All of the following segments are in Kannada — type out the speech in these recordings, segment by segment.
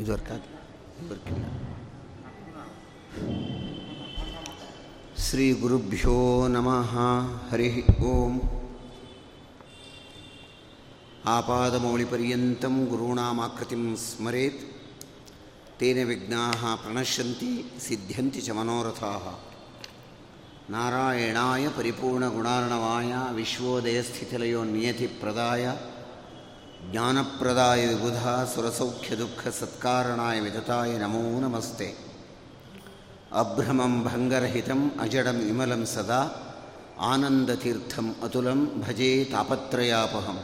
ಇದು ಇದುವರೆಗಿಲ್ಲ ಶ್ರೀ ಗುರುಭ್ಯೋ ನಮಃ. ಹರಿ ಓಂ. ಆಪಾದಮೌಳಿಪರ್ಯಂತ ಗುರುಣಾಮಾಕೃತಿಂ ಸ್ಮರೇತ್. ತೇನ ವಿಘ್ನಾ ಪ್ರಣಶ್ಯಂತಿ ಸಿದ್ಧ್ಯಂತಿ ಚ ಮನೋರಥಾಃ. ನಾರಾಯಣಾಯ ಪರಿಪೂರ್ಣಗುಣಾರ್ಣವಾಯ ವಿಶ್ವೋದಯಸ್ಥಿತಿಲಯೋ ನಿಯತಿಪ್ರದಾಯ ಜ್ಞಾನಪ್ರದಾಯ ವಿಬುಧ ಸುರಸೌಖ್ಯದುಃಖ ಸತ್ಕಾರಣಾಯ ವಿದತಾಯ ನಮೋ ನಮಸ್ತೆ. ಅಭ್ರಮಂ ಭಂಗರಹಿತಂ ಅಜಡಂ ವಿಮಲಂ ಸದಾ, ಆನಂದತೀರ್ಥಂ ಅತುಲಂ ಭಜೆ ತಾಪತ್ರಯಾಪಹಂ.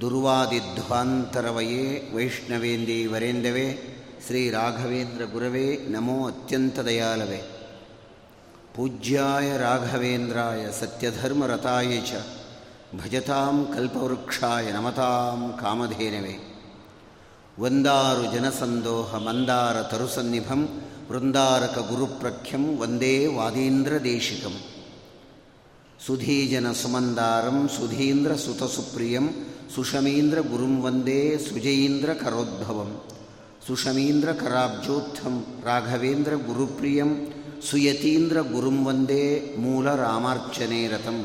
ದುರ್ವಾದಿಧ್ವಾಂತರವಯೇ ವೈಷ್ಣವೇಂದಿ ವರೇಂದವೇ ಶ್ರೀ ರಾಘವೇಂದ್ರ ಗುರವೇ ನಮೋ ಅತ್ಯಂತ ದಯಾಲವೇ ಪೂಜ್ಯಾಯ ರಾಘವೇಂದ್ರಾಯ ಸತ್ಯಧರ್ಮರತಾಯ ಚ. ಭಜತಾಂ ಕಲ್ಪವೃಕ್ಷಾಯ ನಮತಾಂ ಕಾಮಧೇನವೇ. ವಂದಾರು ಜನಸಂದೋಹ ಮಂದಾರ ತರುಸನ್ನಿಭಂ ವೃಂದಾರಕ ಗುರುಪ್ರಖ್ಯಂ ವಂದೇ ವಾದೀಂದ್ರ ದೇಶಿಕಂ. ಸುಧೀಜನ ಸುಮಂದಾರಂ ಸುಧೀಂದ್ರ ಸುತಸುಪ್ರಿಯಂ ಸುಷಮೀಂದ್ರ ಗುರುಂ ವಂದೇ ಸುಜಯೀಂದ್ರ ಕರೋದ್ಭವಂ. ಸುಷಮೀಂದ್ರ ಕರಾಬ್ಜೋತ್ಥಂ ರಾಘವೇಂದ್ರ ಗುರುಪ್ರಿಯಂ ಸುಯತೀಂದ್ರ ಗುರುಂ ವಂದೇ ಮೂಲ ರಾಮಾರ್ಚನೆ ರಥಂ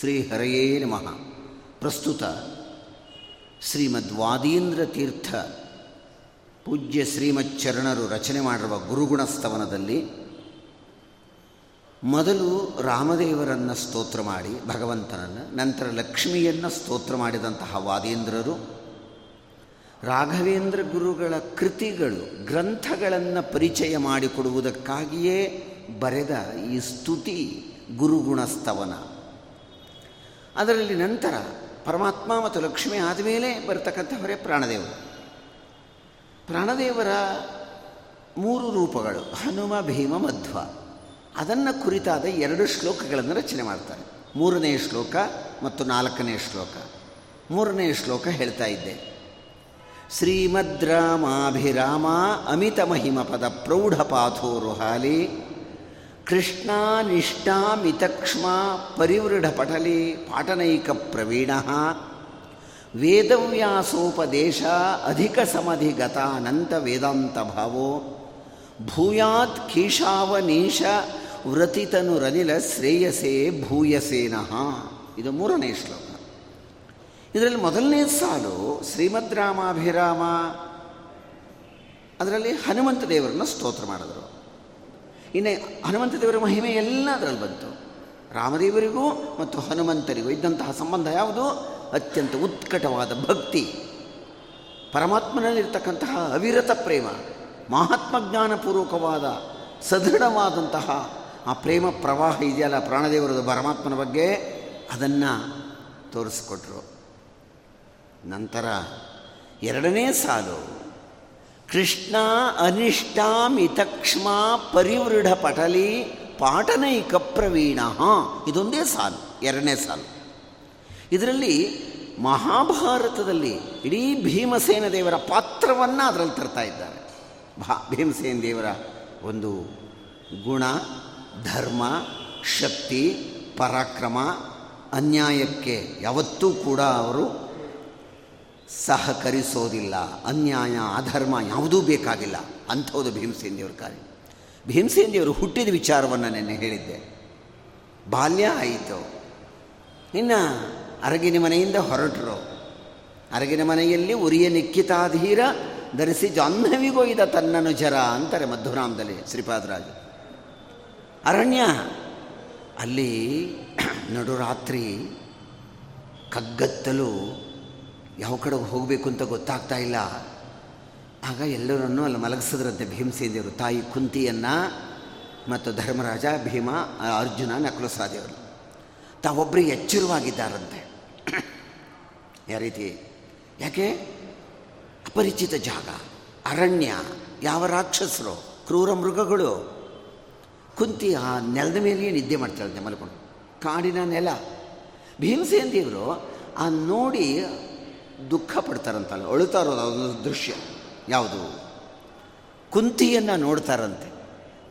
ಶ್ರೀ ಹರೆಯೇ ನಮಃ. ಪ್ರಸ್ತುತ ಶ್ರೀಮದ್ವಾದೀಂದ್ರ ತೀರ್ಥ ಪೂಜ್ಯ ಶ್ರೀಮಚ್ಚರಣರು ರಚನೆ ಮಾಡಿರುವ ಗುರುಗುಣಸ್ತವನದಲ್ಲಿ ಮೊದಲು ರಾಮದೇವರನ್ನು ಸ್ತೋತ್ರ ಮಾಡಿ, ಭಗವಂತನನ್ನು, ನಂತರ ಲಕ್ಷ್ಮಿಯನ್ನು ಸ್ತೋತ್ರ ಮಾಡಿದಂತಹ ವಾದೀಂದ್ರರು, ರಾಘವೇಂದ್ರ ಗುರುಗಳ ಕೃತಿಗಳು, ಗ್ರಂಥಗಳನ್ನು ಪರಿಚಯ ಮಾಡಿಕೊಡುವುದಕ್ಕಾಗಿಯೇ ಬರೆದ ಈ ಸ್ತುತಿ ಗುರುಗುಣಸ್ತವನ. ಅದರಲ್ಲಿ ನಂತರ ಪರಮಾತ್ಮ ಮತ್ತು ಲಕ್ಷ್ಮಿ ಆದಮೇಲೆ ಬರ್ತಕ್ಕಂಥವರೇ ಪ್ರಾಣದೇವರು. ಪ್ರಾಣದೇವರ ಮೂರು ರೂಪಗಳು, ಹನುಮ, ಭೀಮ, ಮಧ್ವ. ಅದನ್ನು ಕುರಿತಾದ ಎರಡು ಶ್ಲೋಕಗಳನ್ನು ರಚನೆ ಮಾಡ್ತಾರೆ. ಮೂರನೇ ಶ್ಲೋಕ ಮತ್ತು ನಾಲ್ಕನೇ ಶ್ಲೋಕ. ಮೂರನೇ ಶ್ಲೋಕ ಹೇಳ್ತಾ ಇದ್ದೆ. ಶ್ರೀಮದ್ ರಾಮಾಭಿರಾಮ ಅಮಿತ ಮಹಿಮ ಪದ ಪ್ರೌಢಪಾಥೋರುಹಾಲಿ ಕೃಷ್ಣಾನಿಷ್ಠಾಮಿತಕ್ಷ್ಮ ಪರಿವೃಢ ಪರಿವೃಢಪಟಲಿ ಪಾಟನೈಕ ಪ್ರವೀಣ. ವೇದವ್ಯಾಸೋಪದೇಶ ಅಧಿಕ ಸಮಧಿಗತ ಅನಂತ ವೇದಾಂತ ಭಾವೋ. ಭೂಯಾತ್ ಕೀಶಾವನೀಶ ವ್ರತಿತನುರನಿಲ ಶ್ರೇಯಸೇ ಭೂಯಸೇನಃ ಇದು ಮೂರನೇ ಶ್ಲೋಕ. ಇದರಲ್ಲಿ ಮೊದಲನೇ ಸಾಲು ಶ್ರೀಮದ್ ರಾಮಾಭಿರಾಮ. ಅದರಲ್ಲಿ ಹನುಮಂತ ದೇವರನ್ನು ಸ್ತೋತ್ರ ಮಾಡಿದರು. ಇನ್ನು ಹನುಮಂತ ದೇವರ ಮಹಿಮೆ ಎಲ್ಲ ಅದರಲ್ಲಿ ಬಂತು. ರಾಮದೇವರಿಗೂ ಮತ್ತು ಹನುಮಂತರಿಗೂ ಇದ್ದಂತಹ ಸಂಬಂಧ ಯಾವುದು? ಅತ್ಯಂತ ಉತ್ಕಟವಾದ ಭಕ್ತಿ. ಪರಮಾತ್ಮನಲ್ಲಿರ್ತಕ್ಕಂತಹ ಅವಿರತ ಪ್ರೇಮ, ಮಹಾತ್ಮ ಜ್ಞಾನಪೂರ್ವಕವಾದ ಸದೃಢವಾದಂತಹ ಆ ಪ್ರೇಮ ಪ್ರವಾಹ ಇದೆಯಲ್ಲ ಪ್ರಾಣದೇವರದ ಪರಮಾತ್ಮನ ಬಗ್ಗೆ? ಅದನ್ನು ತೋರಿಸ್ಕೊಟ್ರು. ನಂತರ ಎರಡನೇ ಸಾಲು ಕೃಷ್ಣ ಅನಿಷ್ಟಾಮಿತಕ್ಷ್ಮ ಪರಿವೃಢ ಪಟಲಿ ಪಾಟನೈಕ ಪ್ರವೀಣ. ಇದೊಂದೇ ಸಾಲು, ಎರಡನೇ ಸಾಲು. ಇದರಲ್ಲಿ ಮಹಾಭಾರತದಲ್ಲಿ ಇಡೀ ಭೀಮಸೇನ ದೇವರ ಪಾತ್ರವನ್ನು ಅದರಲ್ಲಿ ತರ್ತಾ ಇದ್ದಾರೆ. ಭಾ, ಭೀಮಸೇನ ದೇವರ ಒಂದು ಗುಣ, ಧರ್ಮ, ಶಕ್ತಿ, ಪರಾಕ್ರಮ, ಅನ್ಯಾಯಕ್ಕೆ ಯಾವತ್ತೂ ಕೂಡ ಅವರು ಸಹಕರಿಸೋದಿಲ್ಲ. ಅನ್ಯಾಯ, ಅಧರ್ಮ ಯಾವುದೂ ಬೇಕಾಗಿಲ್ಲ. ಅಂಥದ್ದು ಭೀಮಸೇನ ದೇವರ ಕಾರ್ಯ. ಭೀಮಸೇನ ದೇವರು ಹುಟ್ಟಿದ ವಿಚಾರವನ್ನು ನೆನ್ನೆ ಹೇಳಿದ್ದೆ. ಬಾಲ್ಯ ಆಯಿತು. ಇನ್ನು ಅರಗಿನ ಮನೆಯಿಂದ ಹೊರಟರು. ಅರಗಿನ ಮನೆಯಲ್ಲಿ ಉರಿಯ ನಿಕ್ಕಿತಾಧೀರ ಧರಿಸಿ ಜಾಹ್ನವಿಗೊಯ್ದ ತನ್ನನು ಜರ ಅಂತಾರೆ ಮಧುರಾಮದಲ್ಲಿ ಶ್ರೀಪಾದರಾಜ ಅರಣ್ಯ, ಅಲ್ಲಿ ನಡುರಾತ್ರಿ ಕಗ್ಗತ್ತಲು ಯಾವ ಕಡೆಗೆ ಹೋಗಬೇಕು ಅಂತ ಗೊತ್ತಾಗ್ತಾ ಇಲ್ಲ. ಆಗ ಎಲ್ಲರನ್ನೂ ಅಲ್ಲಿ ಮಲಗಿಸಿದ್ರಂತೆ ಭೀಮಸೇನದೇವರು ತಾಯಿ ಕುಂತಿಯನ್ನು ಮತ್ತು ಧರ್ಮರಾಜ, ಭೀಮ, ಅರ್ಜುನ ನಕುಲಸಾದೇವರು ತಾವೊಬ್ಬರು ಎಚ್ಚರವಾಗಿದ್ದಾರಂತೆ. ಯಾವ ರೀತಿ? ಯಾಕೆ? ಅಪರಿಚಿತ ಜಾಗ, ಅರಣ್ಯ, ಯಾವ ರಾಕ್ಷಸರು, ಕ್ರೂರ ಮೃಗಗಳು. ಕುಂತಿ ಆ ನೆಲದ ಮೇಲೆಯೇ ನಿದ್ದೆ ಮಾಡ್ತಾಳಂತೆ ಮಲ್ಕೊಂಡು. ಕಾಡಿನ ನೆಲ. ಭೀಮಸೇನ ದೇವರು ಆ ನೋಡಿ ದುಃಖ ಪಡ್ತಾರಂತಲ್ಲ, ಅಳುತ್ತಾ ಇರೋದು ಅದೊಂದು ದೃಶ್ಯ. ಯಾವುದು? ಕುಂತಿಯನ್ನು ನೋಡ್ತಾರಂತೆ.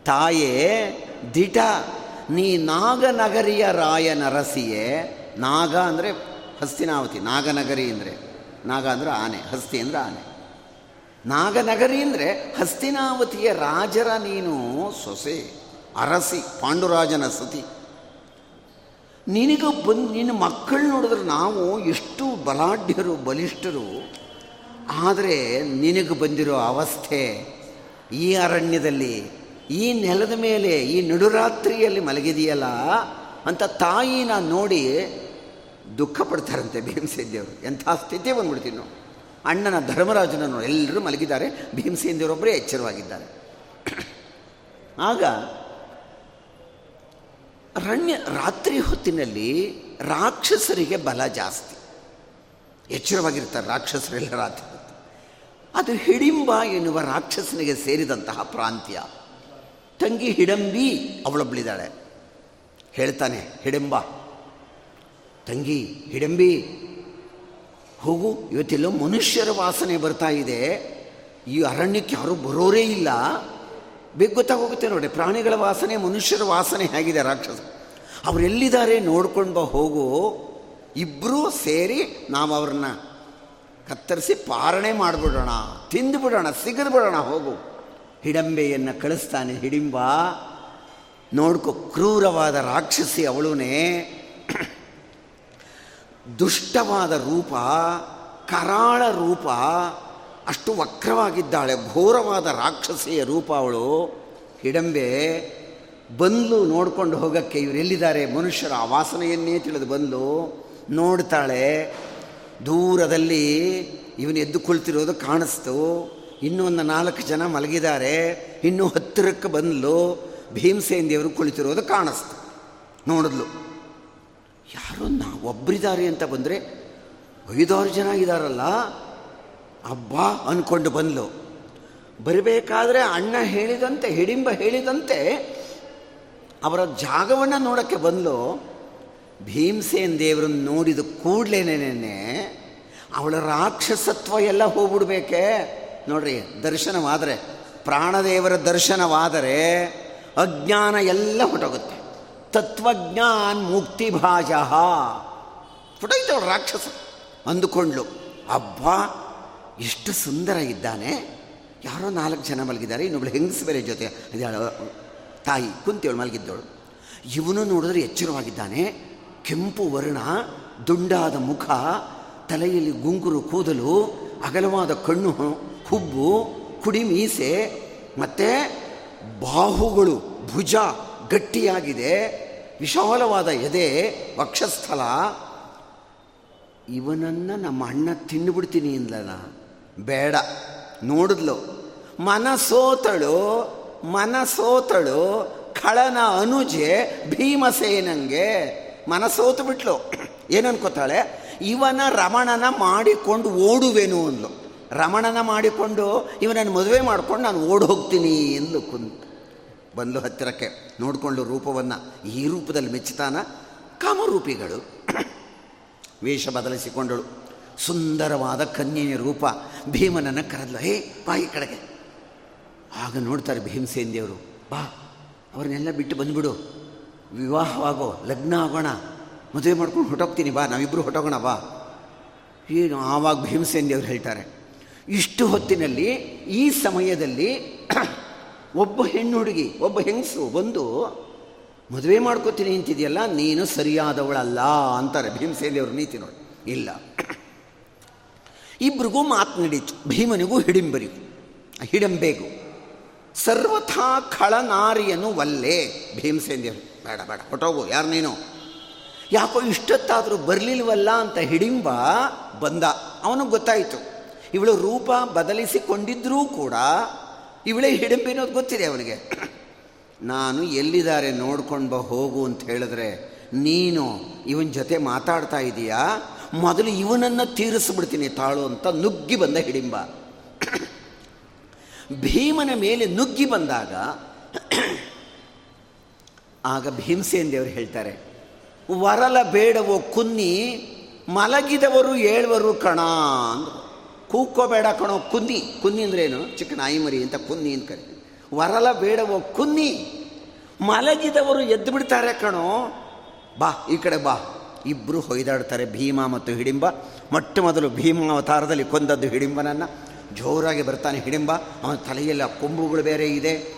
ತಾಯೇ, ದಿಟ, ನೀ ನಾಗನಗರಿಯ ರಾಯ ನರಸಿಯೇ ನಾಗ ಅಂದರೆ ಹಸ್ತಿನಾವತಿ, ನಾಗನಗರಿ ಅಂದರೆ, ನಾಗ ಅಂದರೆ ಆನೆ, ಹಸ್ತಿ ಅಂದರೆ ಆನೆ. ನಾಗನಗರಿ ಅಂದರೆ ಹಸ್ತಿನಾವತಿಯ ರಾಜರ ನೀನು ಸೊಸೆ, ಅರಸಿ, ಪಾಂಡುರಾಜನ ಸತಿ. ನಿನಗೆ ಬಂದು ನಿನ್ನ ಮಕ್ಕಳು ನೋಡಿದ್ರೆ ನಾವು ಎಷ್ಟು ಬಲಾಢ್ಯರು, ಬಲಿಷ್ಠರು. ಆದರೆ ನಿನಗೆ ಬಂದಿರೋ ಅವಸ್ಥೆ ಈ ಅರಣ್ಯದಲ್ಲಿ, ಈ ನೆಲದ ಮೇಲೆ, ಈ ನಡುರಾತ್ರಿಯಲ್ಲಿ ಮಲಗಿದೆಯಲ್ಲ ಅಂತ ತಾಯಿನ ನೋಡಿ ದುಃಖ ಪಡ್ತಾರಂತೆ ಭೀಮಸೇನ್ ದೇವರು ಎಂಥ ಸ್ಥಿತಿ ಬಂದ್ಬಿಡ್ತೀವಿ ನಾವು. ಅಣ್ಣನ ಧರ್ಮರಾಜನನ್ನು ಎಲ್ಲರೂ ಮಲಗಿದ್ದಾರೆ. ಭೀಮಸೇನ್ ದೇವರೊಬ್ಬರೇ ಎಚ್ಚರವಾಗಿದ್ದಾರೆ. ಆಗ ಅರಣ್ಯ ರಾತ್ರಿ ಹೊತ್ತಿನಲ್ಲಿ ರಾಕ್ಷಸರಿಗೆ ಬಲ ಜಾಸ್ತಿ. ಎಚ್ಚರವಾಗಿರ್ತಾರೆ ರಾಕ್ಷಸರೆಲ್ಲ ರಾತ್ರಿ ಅದು ಹಿಡಿಂಬ ಎನ್ನುವ ರಾಕ್ಷಸನಿಗೆ ಸೇರಿದಂತಹ ಪ್ರಾಂತ್ಯ. ತಂಗಿ ಹಿಡಂಬಿ ಅವಳೊಬ್ಬಳಿದ್ದಾಳೆ ಹೇಳ್ತಾನೆ, ಹಿಡಿಂಬ, ತಂಗಿ, ಹಿಡಂಬಿ, ಹೋಗು, ಇವತ್ತೆಲ್ಲೋ ಮನುಷ್ಯರ ವಾಸನೆ ಬರ್ತಾ ಇದೆ. ಈ ಅರಣ್ಯಕ್ಕೆ ಯಾರೂ ಬರೋರೇ ಇಲ್ಲ. ಬೇಗ ಹೋಗುತ್ತೆ ನೋಡಿ. ಪ್ರಾಣಿಗಳ ವಾಸನೆ, ಮನುಷ್ಯರ ವಾಸನೆ ಹೇಗಿದೆ ರಾಕ್ಷಸ. ಅವರೆಲ್ಲಿದ್ದಾರೆ ನೋಡ್ಕೊಂಡು ಬಾ, ಹೋಗು. ಇಬ್ಬರೂ ಸೇರಿ ನಾವು ಅವ್ರನ್ನ ಕತ್ತರಿಸಿ ಪಾರಣೆ ಮಾಡಿಬಿಡೋಣ. ತಿಂದುಬಿಡೋಣ, ಸಿಗದ್ಬಿಡೋಣ ಸಿಗದು ಬಿಡೋಣ ಹೋಗು. ಹಿಡಂಬೆಯನ್ನು ಕಳಿಸ್ತಾನೆ, ಹಿಡಿಂಬ. ನೋಡ್ಕೊ, ಕ್ರೂರವಾದ ರಾಕ್ಷಸಿ ಅವಳುನೇ. ದುಷ್ಟವಾದ ರೂಪ, ಕರಾಳ ರೂಪ. ಅಷ್ಟು ವಕ್ರವಾಗಿದ್ದಾಳೆ, ಘೋರವಾದ ರಾಕ್ಷಸಿಯ ರೂಪ ಅವಳು. ಹಿಡಂಬೆ ಬಂದ್ಲು ನೋಡ್ಕೊಂಡು ಹೋಗೋಕ್ಕೆ ಇವರೆಲ್ಲಿದ್ದಾರೆ ಮನುಷ್ಯರ ಆ ವಾಸನೆಯನ್ನೇ ತಿಳಿದು ಬಂದು ನೋಡ್ತಾಳೆ, ದೂರದಲ್ಲಿ ಇವನು ಎದ್ದು ಕುಳಿತಿರೋದು ಕಾಣಿಸ್ತು. ಇನ್ನೂ ಒಂದು ನಾಲ್ಕು ಜನ ಮಲಗಿದ್ದಾರೆ. ಇನ್ನೂ ಹತ್ತಿರಕ್ಕೆ ಬಂದ್ಲು. ಭೀಮಸೇನ್ ದೇವರು ಕುಳಿತಿರೋದು ಕಾಣಿಸ್ತು. ನೋಡಿದ್ಲು, ಯಾರೋ ನಾ ಒಬ್ಬರಿದ್ದಾರೆ ಅಂತ ಬಂದರೆ ಐದಾರು ಜನ ಇದ್ದಾರಲ್ಲ ಅಬ್ಬಾ ಅಂದ್ಕೊಂಡು ಬಂದ್ಲು. ಬರಬೇಕಾದ್ರೆ ಅಣ್ಣ ಹೇಳಿದಂತೆ, ಹಿಡಿಂಬ ಹೇಳಿದಂತೆ ಅವರ ಜಾಗವನ್ನು ನೋಡೋಕ್ಕೆ ಬಂದ್ಲು. ಭೀಮಸೇನ್ ದೇವರನ್ನು ನೋಡಿದ ಕೂಡಲೇನೇನೆ ಅವಳ ರಾಕ್ಷಸತ್ವ ಎಲ್ಲ ಹೋಗ್ಬಿಡ್ಬೇಕೆ? ನೋಡ್ರಿ, ದರ್ಶನವಾದರೆ, ಪ್ರಾಣದೇವರ ದರ್ಶನವಾದರೆ ಅಜ್ಞಾನ ಎಲ್ಲ ಹೊಟ್ಟೋಗುತ್ತೆ ತತ್ವಜ್ಞಾನ್ ಮುಕ್ತಿ ಭಾಜ ಅವಳು ರಾಕ್ಷಸ. ಅಂದುಕೊಂಡ್ಲು. ಅಬ್ಬಾ ಎಷ್ಟು ಸುಂದರ ಇದ್ದಾನೆ. ಯಾರೋ ನಾಲ್ಕು ಜನ ಮಲಗಿದ್ದಾರೆ. ಇನ್ನೊಬ್ಳು ಹೆಂಗಸು ಬೇರೆ ಜೊತೆ. ಅದ್ಯಾಳ ತಾಯಿ ಕುಂತೇಳು ಮಲಗಿದ್ದವಳು. ಇವನು ನೋಡಿದ್ರೆ ಎಚ್ಚರವಾಗಿದ್ದಾನೆ. ಕೆಂಪು ವರ್ಣ, ದುಂಡಾದ ಮುಖ, ತಲೆಯಲ್ಲಿ ಗುಂಗುರು ಕೂದಲು, ಅಗಲವಾದ ಕಣ್ಣು, ಹುಬ್ಬು, ಕುಡಿ ಮೀಸೆ, ಮತ್ತು ಬಾಹುಗಳು, ಭುಜ ಗಟ್ಟಿಯಾಗಿದೆ. ವಿಶಾಲವಾದ ಎದೆ ವಕ್ಷಸ್ಥಲ ಇವನನ್ನು ನಮ್ಮ ಅಣ್ಣ ತಿಂದುಬಿಡ್ತೀನಿ ಅಂದ್ಲಲ್ಲ. ಬೇಡ. ನೋಡಿದ್ಲು. ಮನಸೋತಳು ಮನಸೋತಳು, ಖಳನ ಅನುಜೆ, ಭೀಮಸೇನಂಗೆ ಮನಸೋತು ಬಿಟ್ಲು. ಏನನ್ಕೋತಾಳೆ? ಇವನ ರಮಣನ ಮಾಡಿಕೊಂಡು ಓಡುವೆನು ಅಂದ್ಲು. ರಮಣನ ಮಾಡಿಕೊಂಡು ಇವನನ್ನು ಮದುವೆ ಮಾಡ್ಕೊಂಡು ನಾನು ಓಡಿ ಹೋಗ್ತೀನಿ ಎಂದು ಕುಂತ ಬಂದು ಹತ್ತಿರಕ್ಕೆ. ನೋಡಿಕೊಂಡು ರೂಪವನ್ನು ಈ ರೂಪದಲ್ಲಿ ಮೆಚ್ಚುತ್ತಾನ ಕಾಮರೂಪಿಗಳು. ವೇಷ ಬದಲಿಸಿಕೊಂಡಳು. ಸುಂದರವಾದ ಕನ್ಯೆಯ ರೂಪ ಭೀಮನನ್ನು ಕರೆದ್ಲು. ಹೇ ಬಾಯಿ ಕಡೆಗೆ. ಆಗ ನೋಡ್ತಾರೆ ಭೀಮಸೇನ್ ದೇವರು ಬಾ, ಅವ್ರನ್ನೆಲ್ಲ ಬಿಟ್ಟು ಬಂದುಬಿಡು. ವಿವಾಹವಾಗೋ, ಲಗ್ನ ಆಗೋಣ, ಮದುವೆ ಮಾಡ್ಕೊಂಡು ಹೊಟ್ಟೋಗ್ತೀನಿ ಬಾ ನಾವಿಬ್ಬರು ಹೊಟ್ಟೋಗೋಣ ಬಾ. ಏನು, ಆವಾಗ ಭೀಮಸೇನ್ ದೇವರು ಹೇಳ್ತಾರೆ, ಇಷ್ಟು ಹೊತ್ತಿನಲ್ಲಿ, ಈ ಸಮಯದಲ್ಲಿ ಒಬ್ಬ ಹೆಣ್ಣು ಹುಡುಗಿ, ಒಬ್ಬ ಹೆಂಗಸು ಬಂದು, ಮದುವೆ ಮಾಡ್ಕೋತೀನಿ ಅಂತಿದೆಯಲ್ಲ, ನೀನು ಸರಿಯಾದವಳಲ್ಲ ಅಂತಾರೆ ಭೀಮಸೇನ್ ದೇವ್ರ ನೀತಿ ನೋಡಿ. ಇಲ್ಲ. ಇಬ್ರಿಗೂ ಮಾತು ನಡೀತು. ಭೀಮನಿಗೂ ಹಿಡಿಂಬರಿಗೂ. ಹಿಡಂಬೆಗೂ. ಸರ್ವಥಾ ಖಳನಾರಿಯನು ವಲ್ಲೆ. ಭೀಮಸೇನ್ ಬೇಡ ಬೇಡ ಹೊಟ್ಟೋಗು ಯಾರು ನೀನು? ಯಾಕೋ ಇಷ್ಟೊತ್ತಾದರೂ ಬರಲಿಲ್ವಲ್ಲ ಅಂತ ಹಿಡಿಂಬ ಬಂದ. ಅವನಿಗೆ ಗೊತ್ತಾಯಿತು. ಇವಳು ರೂಪ ಬದಲಿಸಿಕೊಂಡಿದ್ರೂ ಕೂಡ ಇವಳೇ ಹಿಡಿಂಬೆ ಅನ್ನೋದು ಗೊತ್ತಿದೆ ಅವನಿಗೆ. ನಾನು ಎಲ್ಲಿದ್ದಾರೆ ನೋಡ್ಕೊಂಡು ಹೋಗು ಅಂತ ಹೇಳಿದ್ರೆ, ನೀನು ಇವನ ಜೊತೆ ಮಾತಾಡ್ತಾ ಇದೀಯಾ? ಮೊದಲು ಇವನನ್ನು ತೀರಿಸ್ಬಿಡ್ತೀನಿ ತಾಳು ಅಂತ ನುಗ್ಗಿ ಬಂದ ಹಿಡಿಂಬ. ಭೀಮನ ಮೇಲೆ ನುಗ್ಗಿ ಬಂದಾಗ ಆಗ ಭೀಮಸೇನ್ ದೇವರು ಹೇಳ್ತಾರೆ, ವರಲ ಬೇಡವೋ ಕುನ್ನಿ, ಮಲಗಿದವರು ಏಳ್ವರು ಕಣ ಅಂದರು. ಬೇಡ ಕಣೋ ಕುನ್ನಿ. ಕುನ್ನಿ ಅಂದ್ರೇನು? ಚಿಕ್ಕ ನಾಯಿ ಮರಿ ಅಂತ ಕುನ್ನಿ ಅಂತ ಕರಿ ವರಲ ಬೇಡವೋ ಕುನ್ನಿ, ಮಲಗಿದವರು ಎದ್ದು ಬಿಡ್ತಾರೆ ಕಣೋ. ಬಾ, ಈ ಕಡೆ ಬಾ. ಇಬ್ಬರು ಹೊಯ್ದಾಡ್ತಾರೆ ಭೀಮ ಮತ್ತು ಹಿಡಿಂಬ. ಮೊಟ್ಟ ಮೊದಲು ಭೀಮ ಅವತಾರದಲ್ಲಿ ಕೊಂದದ್ದು ಹಿಡಿಂಬನನ್ನು. ಜೋರಾಗಿ ಬರ್ತಾನೆ ಹಿಡಿಂಬ. ಅವನ ತಲೆಯಲ್ಲಿ ಕೊಂಬುಗಳು ಬೇರೆ ಇದೆ.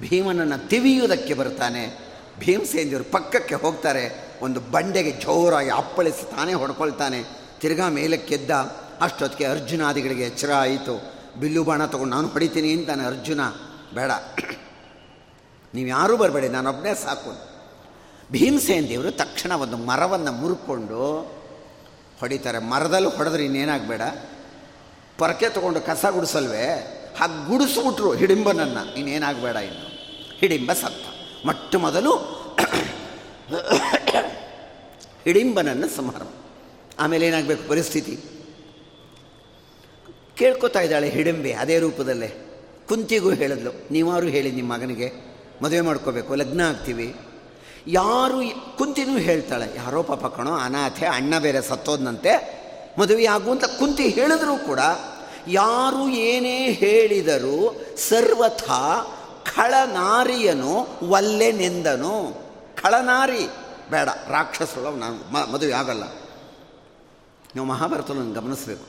ಭೀಮನನ್ನು ತಿವಿಯುವುದಕ್ಕೆ ಬರ್ತಾನೆ. ಭೀಮಸೇಂದಿಯವರು ಪಕ್ಕಕ್ಕೆ ಹೋಗ್ತಾರೆ. ಒಂದು ಬಂಡೆಗೆ ಜೋರಾಗಿ ಅಪ್ಪಳಿಸಿ ತಾನೇ ಹೊಡ್ಕೊಳ್ತಾನೆ. ತಿರ್ಗಾ ಮೇಲಕ್ಕೆದ್ದ ಅಷ್ಟೊತ್ತಿಗೆ ಅರ್ಜುನಾದಿಗಳಿಗೆ ಎಚ್ಚರ ಆಯಿತು. ಬಿಲ್ಲು ಬಾಣ ತೊಗೊಂಡು ನಾನು ಹೊಡಿತೀನಿ ಅಂತಾನೆ ಅರ್ಜುನ. ಬೇಡ. ನೀವು ಯಾರೂ ಬರಬೇಡಿ ನಾನೊಬ್ಬನೇ ಸಾಕು ಭೀಮಸೇನ್ ದೇವರು ತಕ್ಷಣ ಒಂದು ಮರವನ್ನು ಮುರ್ಕೊಂಡು ಹೊಡಿತಾರೆ. ಮರದಲ್ಲಿ ಹೊಡೆದ್ರೆ ಇನ್ನೇನಾಗಬೇಡ. ಪೊರಕೆ ತೊಗೊಂಡು ಕಸ ಗುಡಿಸಲ್ವೇ? ಹಾಗೆ ಗುಡಿಸ್ಬಿಟ್ರು ಹಿಡಿಂಬನನ್ನು. ಇನ್ನೇನಾಗಬೇಡ ಇನ್ನು. ಹಿಡಿಂಬ ಸತ್ತ. ಮೊಟ್ಟ ಮೊದಲು ಹಿಡಿಂಬನನ್ನು ಸಂಹಾರ ಆಮೇಲೆ ಏನಾಗಬೇಕು ಪರಿಸ್ಥಿತಿ? ಕೇಳ್ಕೊತಾ ಇದ್ದಾಳೆ ಹಿಡಿಂಬೆ ಅದೇ ರೂಪದಲ್ಲೇ. ಕುಂತಿಗೂ ಹೇಳಿದ್ಲು. ನೀವಾರು ಹೇಳಿ ನಿಮ್ಮ ಮಗನಿಗೆ. ಮದುವೆ ಮಾಡ್ಕೋಬೇಕು. ಲಗ್ನ ಆಗ್ತೀವಿ. ಯಾರು ಕುಂತಿನೂ ಹೇಳ್ತಾಳೆ, ಯಾರೋ ಪಾಪ ಕಣೋ, ಅನಾಥೆ, ಅಣ್ಣ ಬೇರೆ ಸತ್ತೋದ್ನಂತೆ, ಮದುವೆ ಆಗು ಅಂತ ಕುಂತಿ ಹೇಳಿದ್ರೂ ಕೂಡ ಯಾರು ಏನೇ ಹೇಳಿದರೂ ಸರ್ವಥ ಖಳನಾರಿಯನು ನೆಂದನು. ಖಳನಾರಿ, ಬೇಡ, ರಾಕ್ಷಸಳು, ನಾನು ಮದುವೆ ಆಗಲ್ಲ. ನೀವು ಮಹಾಭಾರತವನ್ನು ಗಮನಿಸಬೇಕು.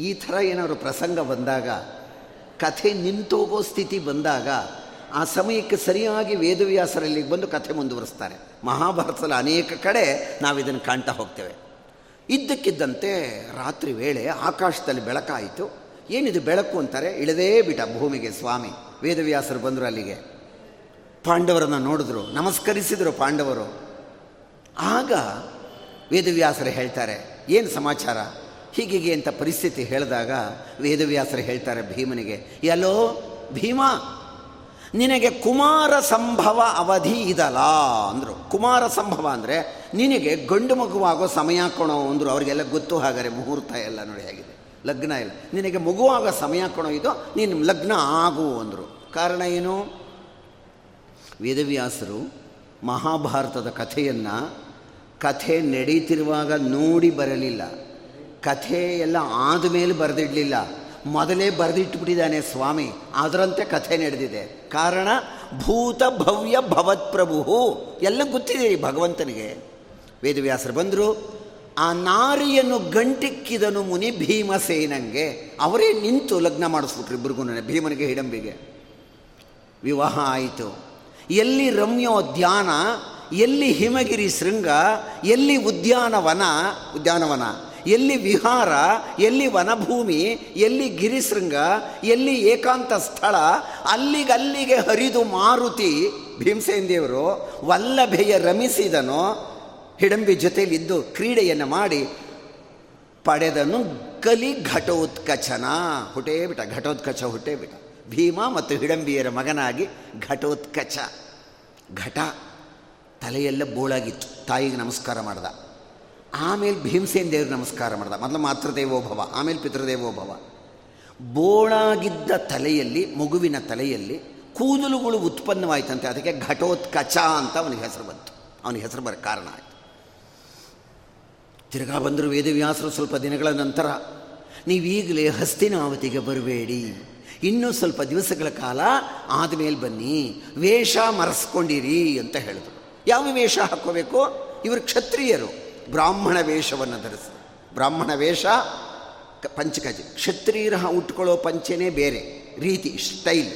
ಈ ಥರ ಏನಾದರೂ ಪ್ರಸಂಗ ಬಂದಾಗ, ಕಥೆ ನಿಂತೋಗೋ ಸ್ಥಿತಿ ಬಂದಾಗ ಆ ಸಮಯಕ್ಕೆ ಸರಿಯಾಗಿ ವೇದವ್ಯಾಸರಲ್ಲಿ ಬಂದು ಕಥೆ ಮುಂದುವರಿಸ್ತಾರೆ. ಮಹಾಭಾರತದಲ್ಲಿ ಅನೇಕ ಕಡೆ ನಾವು ಇದನ್ನು ಕಾಣ್ತಾ ಹೋಗ್ತೇವೆ. ಇದ್ದಕ್ಕಿದ್ದಂತೆ ರಾತ್ರಿ ವೇಳೆ ಆಕಾಶದಲ್ಲಿ ಬೆಳಕಾಯಿತು. ಏನಿದು ಬೆಳಕು ಅಂತಾರೆ? ಇಳದೇ ಬಿಟ್ಟ ಭೂಮಿಗೆ ಸ್ವಾಮಿ. ವೇದವ್ಯಾಸರು ಬಂದರು ಅಲ್ಲಿಗೆ. ಪಾಂಡವರನ್ನು ನೋಡಿದ್ರು. ನಮಸ್ಕರಿಸಿದರು ಪಾಂಡವರು. ಆಗ ವೇದವ್ಯಾಸರು ಹೇಳ್ತಾರೆ, ಏನು ಸಮಾಚಾರ? ಹೀಗೆ ಅಂತ ಪರಿಸ್ಥಿತಿ ಹೇಳಿದಾಗ ವೇದವ್ಯಾಸರು ಹೇಳ್ತಾರೆ ಭೀಮನಿಗೆ, ಎಲ್ಲೋ ಭೀಮ ನಿನಗೆ ಕುಮಾರ ಸಂಭವ ಅವಧಿ ಇದಲ್ಲ ಅಂದರು. ಕುಮಾರ ಸಂಭವ ಅಂದರೆ ನಿನಗೆ ಗಂಡು ಮಗುವಾಗೋ ಸಮಯ ಕೊಣೋ ಅಂದರು. ಅವರಿಗೆಲ್ಲ ಗೊತ್ತು ಹಾಗಾದರೆ ಮುಹೂರ್ತ ಎಲ್ಲ ನೋಡಿ ಹೇಗಿದೆ. ಲಗ್ನ ಇಲ್ಲ. ನಿನಗೆ ಮಗುವಾಗ ಸಮಯ ಕೊಣೋ ಇದು, ನೀನು ಲಗ್ನ ಆಗು ಅಂದರು. ಕಾರಣ ಏನು? ವೇದವ್ಯಾಸರು ಮಹಾಭಾರತದ ಕಥೆಯನ್ನು ಕಥೆ ನಡೀತಿರುವಾಗ ನೋಡಿ ಬರಲಿಲ್ಲ. ಕಥೆ ಎಲ್ಲ ಆದಮೇಲೆ ಬರೆದಿಡಲಿಲ್ಲ. ಮೊದಲೇ ಬರೆದಿಟ್ಬಿಟ್ಟಿದ್ದಾನೆ ಸ್ವಾಮಿ. ಅದರಂತೆ ಕಥೆ ನಡೆದಿದೆ. ಕಾರಣ, ಭೂತ ಭವ್ಯ ಭವತ್ಪ್ರಭು ಎಲ್ಲ ಗೊತ್ತಿದೆ ಭಗವಂತನಿಗೆ. ವೇದವ್ಯಾಸರು ಬಂದರು, ಆ ನಾರಿಯನ್ನು ಗಂಟಿಕ್ಕಿದನು ಮುನಿ ಭೀಮಸೇನಂಗೆ. ಅವರೇ ನಿಂತು ಲಗ್ನ ಮಾಡಿಸ್ಬಿಟ್ರು ಇಬ್ಬರಿಗೂ ಭೀಮನಿಗೆ ಹಿಡಂಬಿಗೆ. ವಿವಾಹ ಆಯಿತು. ಎಲ್ಲಿ ರಮ್ಯೋ ಧ್ಯಾನ ಎಲ್ಲಿ ಹಿಮಗಿರಿ ಶೃಂಗ, ಎಲ್ಲಿ ಉದ್ಯಾನವನ ಉದ್ಯಾನವನ ಎಲ್ಲಿ ವಿಹಾರ, ಎಲ್ಲಿ ವನಭೂಮಿ, ಎಲ್ಲಿ ಗಿರಿಶೃಂಗ, ಎಲ್ಲಿ ಏಕಾಂತ ಸ್ಥಳ, ಅಲ್ಲಿಗಲ್ಲಿಗೆ ಹರಿದು ಮಾರುತಿ ಭೀಮಸೇನ್ ದೇವರು ವಲ್ಲಭೆಯ ರಮಿಸಿದನು. ಹಿಡಂಬಿ ಜೊತೆಯಲ್ಲಿದ್ದು ಕ್ರೀಡೆಯನ್ನು ಮಾಡಿ ಪಡೆದನು ಕಲಿ ಘಟೋತ್ಕಚನ. ಹುಟ್ಟೇಬಿಟ ಘಟೋತ್ಕಚ ಹುಟ್ಟೇ ಬಿಟ್ಟ. ಭೀಮ ಮತ್ತು ಹಿಡಂಬಿಯರ ಮಗನಾಗಿ ಘಟೋತ್ಕಚ. ಘಟ. ತಲೆಯೆಲ್ಲ ಬೋಳಾಗಿತ್ತು. ತಾಯಿಗೆ ನಮಸ್ಕಾರ ಮಾಡ್ದ. ಆಮೇಲೆ ಭೀಮಸೇನ್ ದೇವ್ರ ನಮಸ್ಕಾರ ಮಾಡ್ದ. ಮೊದಲು ಮಾತೃದೇವೋಭವ ಆಮೇಲೆ ಪಿತೃದೇವೋಭವ ಬೋಳಾಗಿದ್ದ ತಲೆಯಲ್ಲಿ, ಮಗುವಿನ ತಲೆಯಲ್ಲಿ ಕೂದಲುಗಳು ಉತ್ಪನ್ನವಾಯ್ತಂತೆ. ಅದಕ್ಕೆ ಘಟೋತ್ಕಚ ಅಂತ ಅವನಿಗೆ ಹೆಸರು ಬಂತು. ಅವನಿಗೆ ಹೆಸರು ಬರ ಕಾರಣ ಆಯಿತು. ತಿರುಗಾ ಬಂದರು ವೇದವ್ಯಾಸರು ಸ್ವಲ್ಪ ದಿನಗಳ ನಂತರ, ನೀವೀಗಲೇ ಹಸ್ತಿನಾವತಿಗೆ ಬರಬೇಡಿ. ಇನ್ನೂ ಸ್ವಲ್ಪ ದಿವಸಗಳ ಕಾಲ ಆದಮೇಲೆ ಬನ್ನಿ. ವೇಷ ಮರೆಸ್ಕೊಂಡಿರಿ ಅಂತ ಹೇಳಿದ್ರು. ಯಾವ ವೇಷ ಹಾಕೋಬೇಕು ಇವರು ಕ್ಷತ್ರಿಯರು. ಬ್ರಾಹ್ಮಣ ವೇಷವನ್ನು ಧರಿಸಿ. ಬ್ರಾಹ್ಮಣ ವೇಷ ಪಂಚಕಜಿ. ಕ್ಷತ್ರಿಯರ ಉಟ್ಕೊಳ್ಳೋ ಪಂಚನೇ ಬೇರೆ. ರೀತಿ ಸ್ಟೈಲ್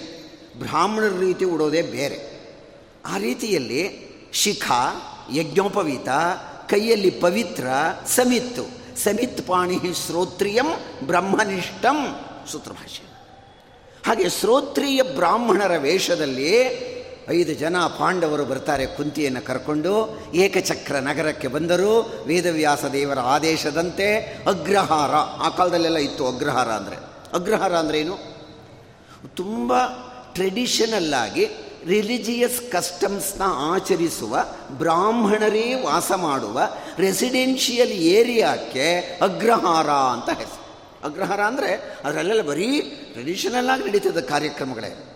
ಬ್ರಾಹ್ಮಣರ ರೀತಿ ಉಡೋದೇ ಬೇರೆ. ಆ ರೀತಿಯಲ್ಲಿ ಶಿಖ, ಯಜ್ಞೋಪವೀತ, ಕೈಯಲ್ಲಿ ಪವಿತ್ರ, ಸಮಿತ್ತು. ಸಮಿತ್ ಪಾಣಿ ಶ್ರೋತ್ರಿಯಂ ಬ್ರಹ್ಮನಿಷ್ಠಂ ಸೂತ್ರಭಾಷೆ ಹಾಗೆ ಶ್ರೋತ್ರಿಯ ಬ್ರಾಹ್ಮಣರ ವೇಷದಲ್ಲಿ ಐದು ಜನ ಪಾಂಡವರು ಬರ್ತಾರೆ ಕುಂತಿಯನ್ನು ಕರ್ಕೊಂಡು ಏಕಚಕ್ರ ನಗರಕ್ಕೆ ಬಂದರು. ವೇದವ್ಯಾಸ ದೇವರ ಆದೇಶದಂತೆ ಅಗ್ರಹಾರ, ಆ ಕಾಲದಲ್ಲೆಲ್ಲ ಇತ್ತು ಅಗ್ರಹಾರ ಅಂದರೆ. ಅಗ್ರಹಾರ ಅಂದರೆ ಏನು? ತುಂಬ ಟ್ರೆಡಿಷನಲ್ಲಾಗಿ ರಿಲಿಜಿಯಸ್ ಕಸ್ಟಮ್ಸ್ನ ಆಚರಿಸುವ, ಬ್ರಾಹ್ಮಣರೇ ವಾಸ ಮಾಡುವ ರೆಸಿಡೆನ್ಷಿಯಲ್ ಏರಿಯಾಕ್ಕೆ ಅಗ್ರಹಾರ ಅಂತ ಹೆಸರು. ಅಗ್ರಹಾರ ಅಂದರೆ ಅದರಲ್ಲೆಲ್ಲ ಬರೀ ಟ್ರೆಡಿಷನಲ್ಲಾಗಿ ನಡೀತದ ಕಾರ್ಯಕ್ರಮಗಳೇ.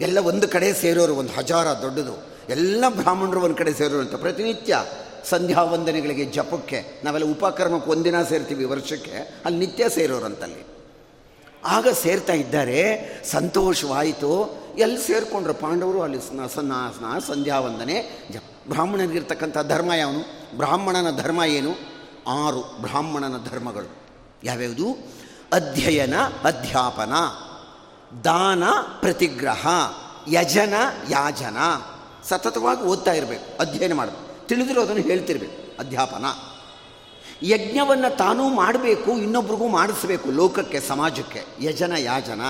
ಎಲ್ಲ ಒಂದು ಕಡೆ ಸೇರೋರು, ಒಂದು ಹಜಾರ ದೊಡ್ಡದು. ಎಲ್ಲ ಬ್ರಾಹ್ಮಣರು ಒಂದು ಕಡೆ ಸೇರೋರು ಅಂತ. ಪ್ರತಿನಿತ್ಯ ಸಂಧ್ಯಾ ವಂದನೆಗಳಿಗೆ ಜಪಕ್ಕೆ, ನಾವೆಲ್ಲ ಉಪಕ್ರಮಕ್ಕೆ ಒಂದಿನ ಸೇರ್ತೀವಿ ವರ್ಷಕ್ಕೆ, ಅಲ್ಲಿ ನಿತ್ಯ ಸೇರೋರಂತಲ್ಲಿ ಆಗ ಸೇರ್ತಾ ಇದ್ದಾರೆ, ಸಂತೋಷವಾಯಿತು. ಎಲ್ಲಿ ಸೇರಿಕೊಂಡ್ರು? ಪಾಂಡವರು ಅಲ್ಲಿ ಸ್ನ ಸಂಧ್ಯಾ ವಂದನೆ ಜ ಬ್ರಾಹ್ಮಣನಿಗಿರ್ತಕ್ಕಂಥ ಧರ್ಮ ಯಾವನು? ಬ್ರಾಹ್ಮಣನ ಧರ್ಮ ಏನು? ಆರು ಬ್ರಾಹ್ಮಣನ ಧರ್ಮಗಳು. ಯಾವ್ಯಾವುದು? ಅಧ್ಯಯನ, ಅಧ್ಯಾಪನ. ದಾನ ಪ್ರತಿಗ್ರಹ, ಯಜನ, ಯಾಜನ. ಸತತವಾಗಿ ಓದ್ತಾ ಇರಬೇಕು, ಅಧ್ಯಯನ ಮಾಡಬೇಕು. ತಿಳಿದಿರೋದನ್ನು ಹೇಳ್ತಿರ್ಬೇಕು, ಅಧ್ಯಾಪನ. ಯಜ್ಞವನ್ನು ತಾನೂ ಮಾಡಬೇಕು, ಇನ್ನೊಬ್ರಿಗೂ ಮಾಡಿಸ್ಬೇಕು ಲೋಕಕ್ಕೆ, ಸಮಾಜಕ್ಕೆ. ಯಜನ, ಯಾಜನ.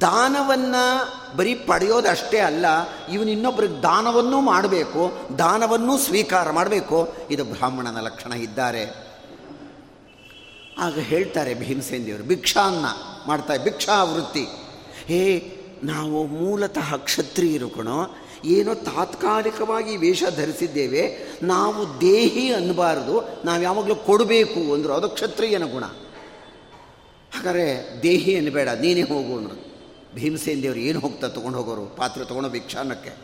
ದಾನವನ್ನು ಬರೀ ಪಡೆಯೋದಷ್ಟೇ ಅಲ್ಲ, ಇವನು ಇನ್ನೊಬ್ರಿಗೆ ದಾನವನ್ನೂ ಮಾಡಬೇಕು, ದಾನವನ್ನೂ ಸ್ವೀಕಾರ ಮಾಡಬೇಕು. ಇದು ಬ್ರಾಹ್ಮಣನ ಲಕ್ಷಣ ಇದ್ದಾರೆ. ಆಗ ಹೇಳ್ತಾರೆ ಭೀಮಸೇನ್ ದೇವರು ಭಿಕ್ಷಾನ್ನ ಮಾಡ್ತಾರೆ ಭಿಕ್ಷಾವೃತ್ತಿ. ಹೇ, ನಾವು ಮೂಲತಃ ಕ್ಷತ್ರಿಯರು ಕಣೋ, ಏನೋ ತಾತ್ಕಾಲಿಕವಾಗಿ ವೇಷ ಧರಿಸಿದ್ದೇವೆ, ನಾವು ದೇಹಿ ಅನ್ನಬಾರದು, ನಾವು ಯಾವಾಗಲೂ ಕೊಡಬೇಕು ಅಂದರು, ಅದು ಕ್ಷತ್ರಿಯನ ಗುಣ. ಹಾಗಾದರೆ ದೇಹಿ ಅನ್ನಬೇಡ, ನೀನೇ ಹೋಗು ಅಂದರು. ಭೀಮಸೇನ್ ದೇವರು ಏನು ಹೋಗ್ತಾ ತೊಗೊಂಡು ಹೋಗೋರು ಪಾತ್ರೆ ತೊಗೊಂಡು ಭಿಕ್ಷಾನ್ನಕ್ಕೆ?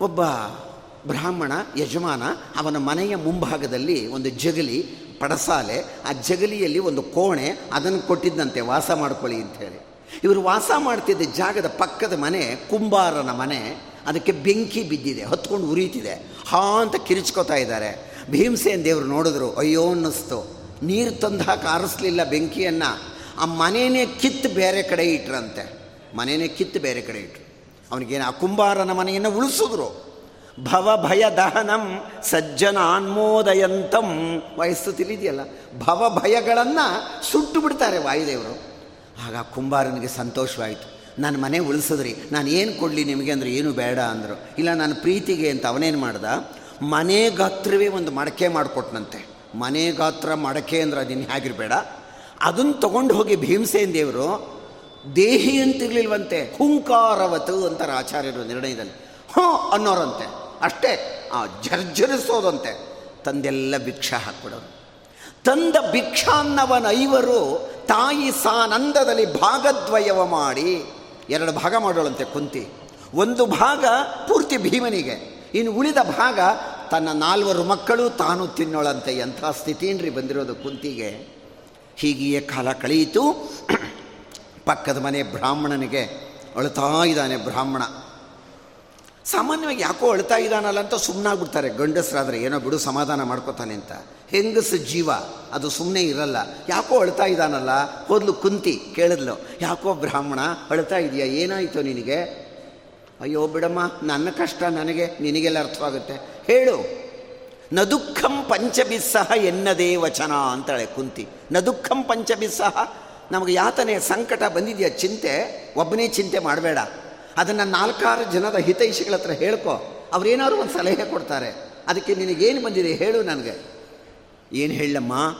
ಒಬ್ಬ ಬ್ರಾಹ್ಮಣ, ಯಜಮಾನ, ಅವನ ಮನೆಯ ಮುಂಭಾಗದಲ್ಲಿ ಒಂದು ಜಗಲಿ, ಪಡಸಾಲೆ, ಆ ಜಗಲಿಯಲ್ಲಿ ಒಂದು ಕೋಣೆ, ಅದನ್ನು ಕೊಟ್ಟಿದ್ದಂತೆ, ವಾಸ ಮಾಡ್ಕೊಳ್ಳಿ ಅಂಥೇಳಿ ಇವರು ವಾಸ ಮಾಡ್ತಿದ್ದ ಜಾಗದ ಪಕ್ಕದ ಮನೆ, ಕುಂಬಾರನ ಮನೆ, ಅದಕ್ಕೆ ಬೆಂಕಿ ಬಿದ್ದಿದೆ, ಹೊತ್ಕೊಂಡು ಉರಿತಿದೆ. ಹಾ ಅಂತ ಕಿರಿಚ್ಕೋತಾ ಇದ್ದಾರೆ. ಭೀಮಸೇನ್ ದೇವರು ನೋಡಿದ್ರು, ಅಯ್ಯೋ ಅನ್ನಿಸ್ತು. ನೀರು ತಂದು ಹಾಕಿ ಆರಿಸ್ಲಿಲ್ಲ ಬೆಂಕಿಯನ್ನು. ಆ ಮನೆಯೇ ಕಿತ್ತು ಬೇರೆ ಕಡೆ ಇಟ್ರಂತೆ. ಮನೇನೇ ಕಿತ್ತು ಬೇರೆ ಕಡೆ ಇಟ್ರು. ಅವನಿಗೇನು ಆ ಕುಂಬಾರನ ಮನೆಯನ್ನು ಉಳಿಸಿದ್ರು. ಭವ ಭಯ ದಹನಂ ಸಜ್ಜನ ಅನ್ಮೋದಯಂತಂ ವಯಸ್ಸು ತಿಳಿದೆಯಲ್ಲ? ಭವ ಭಯಗಳನ್ನು ಸುಟ್ಟು ಬಿಡ್ತಾರೆ ವಾಯುದೇವರು. ಆಗ ಕುಂಬಾರನಿಗೆ ಸಂತೋಷವಾಯಿತು. ನನ್ನ ಮನೆ ಉಳಿಸಿದ್ರಿ. ನಾನು ಏನು ಕೊಡಲಿ ನಿಮಗೆ? ಅಂದರೆ, ಏನು ಬೇಡ ಅಂದರು. ಇಲ್ಲ ನನ್ನ ಪ್ರೀತಿಗೆ ಅಂತ ಅವನೇನು ಮಾಡ್ದ? ಮನೆ ಗಾತ್ರವೇ ಒಂದು ಮಡಕೆ ಮಾಡಿಕೊಟ್ನಂತೆ. ಮನೆ ಗಾತ್ರ, ಮಡಕೆ ಅಂದ್ರೆ ಅದಿನ್ನು ಹೇಗಿರಬೇಡ. ಅದನ್ನು ತೊಗೊಂಡು ಹೋಗಿ ಭೀಮಸೇನ್ ದೇವರು, ದೇಹಿ ಅಂತಿರ್ಲಿಲ್ವಂತೆ ಹುಂಕಾರವತು ಅಂತಾರೆ ಆಚಾರ್ಯರು ನಿರ್ಣಯದಲ್ಲಿ. ಹ್ಞೂ ಅನ್ನೋರಂತೆ. ಅಷ್ಟೇ. ಆ ಜರ್ಜರಿಸೋದಂತೆ ತಂದೆಲ್ಲ ಭಿಕ್ಷಾ ಹಾಕ್ಬಿಡೋರು. ತಂದ ಭಿಕ್ಷಾನ್ನವನ ಐವರು ತಾಯಿ ಸಾನಂದದಲ್ಲಿ ಭಾಗದ್ವಯವ ಮಾಡಿ, ಎರಡು ಭಾಗ ಮಾಡೋಳಂತೆ ಕುಂತಿ. ಒಂದು ಭಾಗ ಪೂರ್ತಿ ಭೀಮನಿಗೆ, ಇನ್ನು ಉಳಿದ ಭಾಗ ತನ್ನ ನಾಲ್ವರು ಮಕ್ಕಳು ತಾನು ತಿನ್ನೋಳಂತೆ ಎಂಥ ಸ್ಥಿತಿನ್ರಿ ಬಂದಿರೋದು ಕುಂತಿಗೆ. ಹೀಗೆಯೇ ಕಾಲ ಕಳೆಯಿತು. ಪಕ್ಕದ ಮನೆ ಬ್ರಾಹ್ಮಣನಿಗೆ ಅಳ್ತಾ ಇದ್ದಾನೆ ಬ್ರಾಹ್ಮಣ. ಸಾಮಾನ್ಯವಾಗಿ ಯಾಕೋ ಅಳ್ತಾ ಇದ್ದಾನಲ್ಲ ಅಂತ ಸುಮ್ಮನಾಗ್ಬಿಡ್ತಾರೆ ಗಂಡಸರಾದರೆ ಏನೋ ಬಿಡು, ಸಮಾಧಾನ ಮಾಡ್ಕೋತಾನೆ ಅಂತ. ಹೆಂಗಸ ಜೀವ, ಅದು ಸುಮ್ಮನೆ ಇರಲ್ಲ. ಯಾಕೋ ಅಳ್ತಾ ಇದ್ದಾನಲ್ಲ? ಹೋದ್ಲು ಕುಂತಿ, ಕೇಳಿದ್ಲು. ಯಾಕೋ ಬ್ರಾಹ್ಮಣ, ಅಳ್ತಾ ಇದೆಯಾ? ಏನಾಯಿತು ನಿನಗೆ? ಅಯ್ಯೋ ಬಿಡಮ್ಮ, ನನ್ನ ಕಷ್ಟ ನನಗೆ, ನಿನಗೆಲ್ಲ ಅರ್ಥವಾಗುತ್ತೆ. ಹೇಳು. ನ ದುಃಖಂ ಪಂಚಬಿಸ್ಸಹ ಎನ್ನದೇ ವಚನ ಅಂತಾಳೆ ಕುಂತಿ. ನ ದುಃಖಂ ಪಂಚಬಿಸ್ಸಹ ನಮಗೆ ಯಾತನೆ ಸಂಕಟ ಬಂದಿದೆಯಾ ಚಿಂತೆ? ಒಬ್ಬನೇ ಚಿಂತೆ ಮಾಡಬೇಡ. ಅದನ್ನು ನಾಲ್ಕಾರು ಜನದ ಹಿತೈಷಿಗಳ ಹತ್ರ ಹೇಳ್ಕೊ. ಅವ್ರೇನಾದ್ರು ಒಂದು ಸಲಹೆ ಕೊಡ್ತಾರೆ. ಅದಕ್ಕೆ ನಿನಗೇನು ಬಂದಿದೆ ಹೇಳು ನನಗೆ. ಏನು ಹೇಳಮ್ಮ?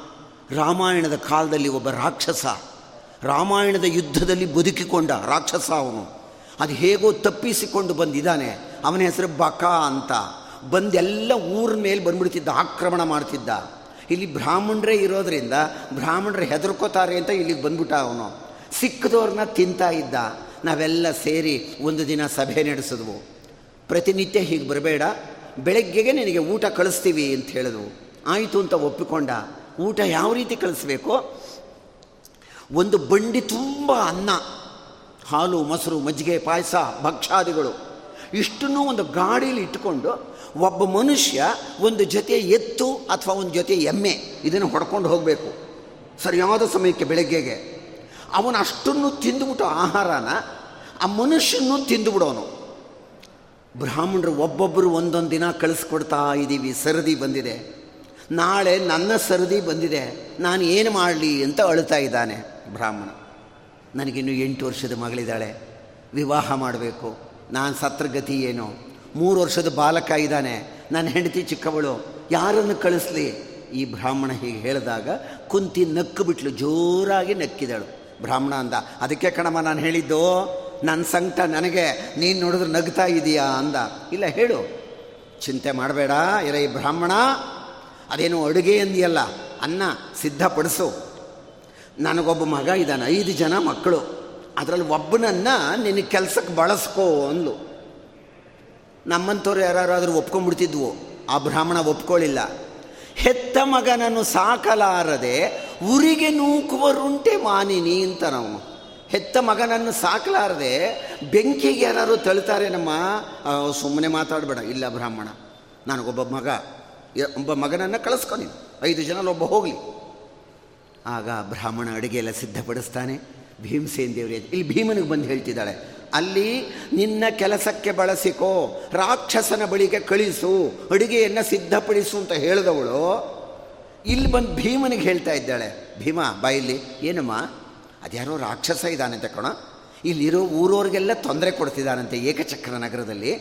ರಾಮಾಯಣದ ಕಾಲದಲ್ಲಿ ಒಬ್ಬ ರಾಕ್ಷಸ, ರಾಮಾಯಣದ ಯುದ್ಧದಲ್ಲಿ ಬದುಕಿಕೊಂಡ ರಾಕ್ಷಸ ಅವನು. ಅದು ಹೇಗೋ ತಪ್ಪಿಸಿಕೊಂಡು ಬಂದಿದ್ದಾನೆ. ಅವನ ಹೆಸರು ಬಕ ಅಂತ. ಬಂದೆಲ್ಲ ಊರ ಮೇಲೆ ಬಂದ್ಬಿಡ್ತಿದ್ದ, ಆಕ್ರಮಣ ಮಾಡ್ತಿದ್ದ. ಇಲ್ಲಿ ಬ್ರಾಹ್ಮಣರೇ ಇರೋದ್ರಿಂದ ಬ್ರಾಹ್ಮಣರು ಹೆದರ್ಕೋತಾರೆ ಅಂತ ಇಲ್ಲಿಗೆ ಬಂದ್ಬಿಟ್ಟ ಅವನು. ಸಿಕ್ಕದವ್ರನ್ನ ತಿಂತಾ ಇದ್ದ. ನಾವೆಲ್ಲ ಸೇರಿ ಒಂದು ದಿನ ಸಭೆ ನಡೆಸಿದ್ವು. ಪ್ರತಿನಿತ್ಯ ಹೀಗೆ ಬರಬೇಡ, ಬೆಳಗ್ಗೆಗೆ ನಿನಗೆ ಊಟ ಕಳಿಸ್ತೀವಿ ಅಂತ ಹೇಳಿದ್ವು. ಆಯಿತು ಅಂತ ಒಪ್ಪಿಕೊಂಡ. ಊಟ ಯಾವ ರೀತಿ ಕಳಿಸ್ಬೇಕು? ಒಂದು ಬಂಡಿ ತುಂಬ ಅನ್ನ, ಹಾಲು, ಮೊಸರು, ಮಜ್ಜಿಗೆ, ಪಾಯಸ ಭಕ್ಷಾದಿಗಳು ಇಷ್ಟನ್ನು ಒಂದು ಗಾಡೀಲಿ ಇಟ್ಟುಕೊಂಡು ಒಬ್ಬ ಮನುಷ್ಯ ಒಂದು ಜೊತೆ ಎತ್ತು ಅಥವಾ ಒಂದು ಜೊತೆ ಎಮ್ಮೆ ಇದನ್ನು ಹೊಡ್ಕೊಂಡು ಹೋಗಬೇಕು. ಸರಿಯಾದ ಸಮಯಕ್ಕೆ ಬೆಳಗ್ಗೆಗೆ. ಅವನು ಅಷ್ಟನ್ನು ತಿಂದುಬಿಟ್ಟು ಆಹಾರನ, ಆ ಮನುಷ್ಯನೂ ತಿಂದುಬಿಡೋನು. ಬ್ರಾಹ್ಮಣರು ಒಬ್ಬೊಬ್ಬರು ಒಂದೊಂದು ದಿನ ಕಳಿಸ್ಕೊಡ್ತಾ ಇದ್ದೀವಿ ಸರದಿ ಬಂದಿದೆ. ನಾಳೆ ನನ್ನ ಸರದಿ ಬಂದಿದೆ, ನಾನು ಏನು ಮಾಡಲಿ ಅಂತ ಅಳ್ತಾ ಇದ್ದಾನೆ ಬ್ರಾಹ್ಮಣ. ನನಗಿನ್ನು ಎಂಟು ವರ್ಷದ ಮಗಳಿದ್ದಾಳೆ, ವಿವಾಹ ಮಾಡಬೇಕು, ನಾನು ಸತ್ರಗತಿ ಏನು? ಮೂರು ವರ್ಷದ ಬಾಲಕ ಇದ್ದಾನೆ ನನ್ನ ಹೆಂಡತಿ ಚಿಕ್ಕವಳು, ಯಾರನ್ನು ಕಳಿಸ್ಲಿ? ಈ ಬ್ರಾಹ್ಮಣ ಹೀಗೆ ಹೇಳಿದಾಗ ಕುಂತಿ ನಕ್ಕು ಬಿಟ್ಲು, ಜೋರಾಗಿ ನಕ್ಕಿದಳು. ಬ್ರಾಹ್ಮಣ ಅಂದ. ಅದಕ್ಕೆ ಕಣಮ್ಮ, ನಾನು ಹೇಳಿದ್ದು ನನ್ನ ಸಂಕಟ ನನಗೆ, ನೀನು ನೋಡಿದ್ರೆ ನಗ್ತಾ ಇದೀಯಾ ಅಂದ. ಇಲ್ಲ, ಹೇಳು. ಚಿಂತೆ ಮಾಡಬೇಡ, ಇರ ಈ ಬ್ರಾಹ್ಮಣ. ಅದೇನು ಅಡುಗೆ ಅಂದಿಯಲ್ಲ, ಅನ್ನ ಸಿದ್ಧಪಡಿಸು. ನನಗೊಬ್ಬ ಮಗ ಇದ್ದಾನೆ, ಐದು ಜನ ಮಕ್ಕಳು. ಅದರಲ್ಲಿ ಒಬ್ಬನನ್ನು ನಿನ್ನ ಕೆಲಸಕ್ಕೆ ಬಳಸ್ಕೋ ಅಂದ್ಲು. ನಮ್ಮಂಥವ್ರು ಯಾರಾದ್ರೂ ಒಪ್ಕೊಂಡ್ಬಿಡ್ತಿದ್ವು. ಆ ಬ್ರಾಹ್ಮಣ ಒಪ್ಕೊಳ್ಳಿಲ್ಲ ಹೆತ್ತ ಮಗನನ್ನು ಸಾಕಲಾರದೆ ಉರಿಗೆ ನೂಕುವರುಂಟೆ ಮಾನಿನಿ ಅಂತ ನಾವು ಹೆತ್ತ ಮಗನನ್ನು ಸಾಕಲಾರದೆ ಬೆಂಕಿಗೆ ಯಾರು ತಳ್ತಾರೆ ನಮ್ಮ ಸುಮ್ಮನೆ ಮಾತಾಡಬೇಡ. ಇಲ್ಲ ಬ್ರಾಹ್ಮಣ, ನನಗೊಬ್ಬ ಮಗ ಒಬ್ಬ ಮಗನನ್ನು ಕಳಿಸ್ಕೊ ನೀನು. ಐದು ಜನ ಒಬ್ಬ ಹೋಗಲಿ. ಆಗ ಬ್ರಾಹ್ಮಣ ಅಡುಗೆ ಎಲ್ಲ ಸಿದ್ಧಪಡಿಸ್ತಾನೆ. ಭೀಮಸೇನ್ ದೇವರೇ ಇಲ್ಲಿ ಭೀಮನಿಗೆ ಬಂದು ಹೇಳ್ತಿದ್ದಾಳೆ, ಅಲ್ಲಿ ನಿನ್ನ ಕೆಲಸಕ್ಕೆ ಬಳಸಿಕೋ, ರಾಕ್ಷಸನ ಬಳಿಗೆ ಕಳಿಸು, ಅಡುಗೆಯನ್ನು ಸಿದ್ಧಪಡಿಸು ಅಂತ ಹೇಳಿದವಳು. ಇಲ್ಲಿ ಬಂದು ಭೀಮನಿಗೆ ಹೇಳ್ತಾ ಇದ್ದಾಳೆ, ಭೀಮ ಬಾಯಿಲಿ ಏನಮ್ಮ? ಅದ್ಯಾರೋ ರಾಕ್ಷಸ ಇದ್ದಾನೆ ಕಣ. ಇಲ್ಲಿರೋ ಊರವ್ರಿಗೆಲ್ಲ ತೊಂದರೆ ಕೊಡ್ತಿದ್ದಾನಂತೆ ಏಕಚಕ್ರ ನಗರದಲ್ಲಿ.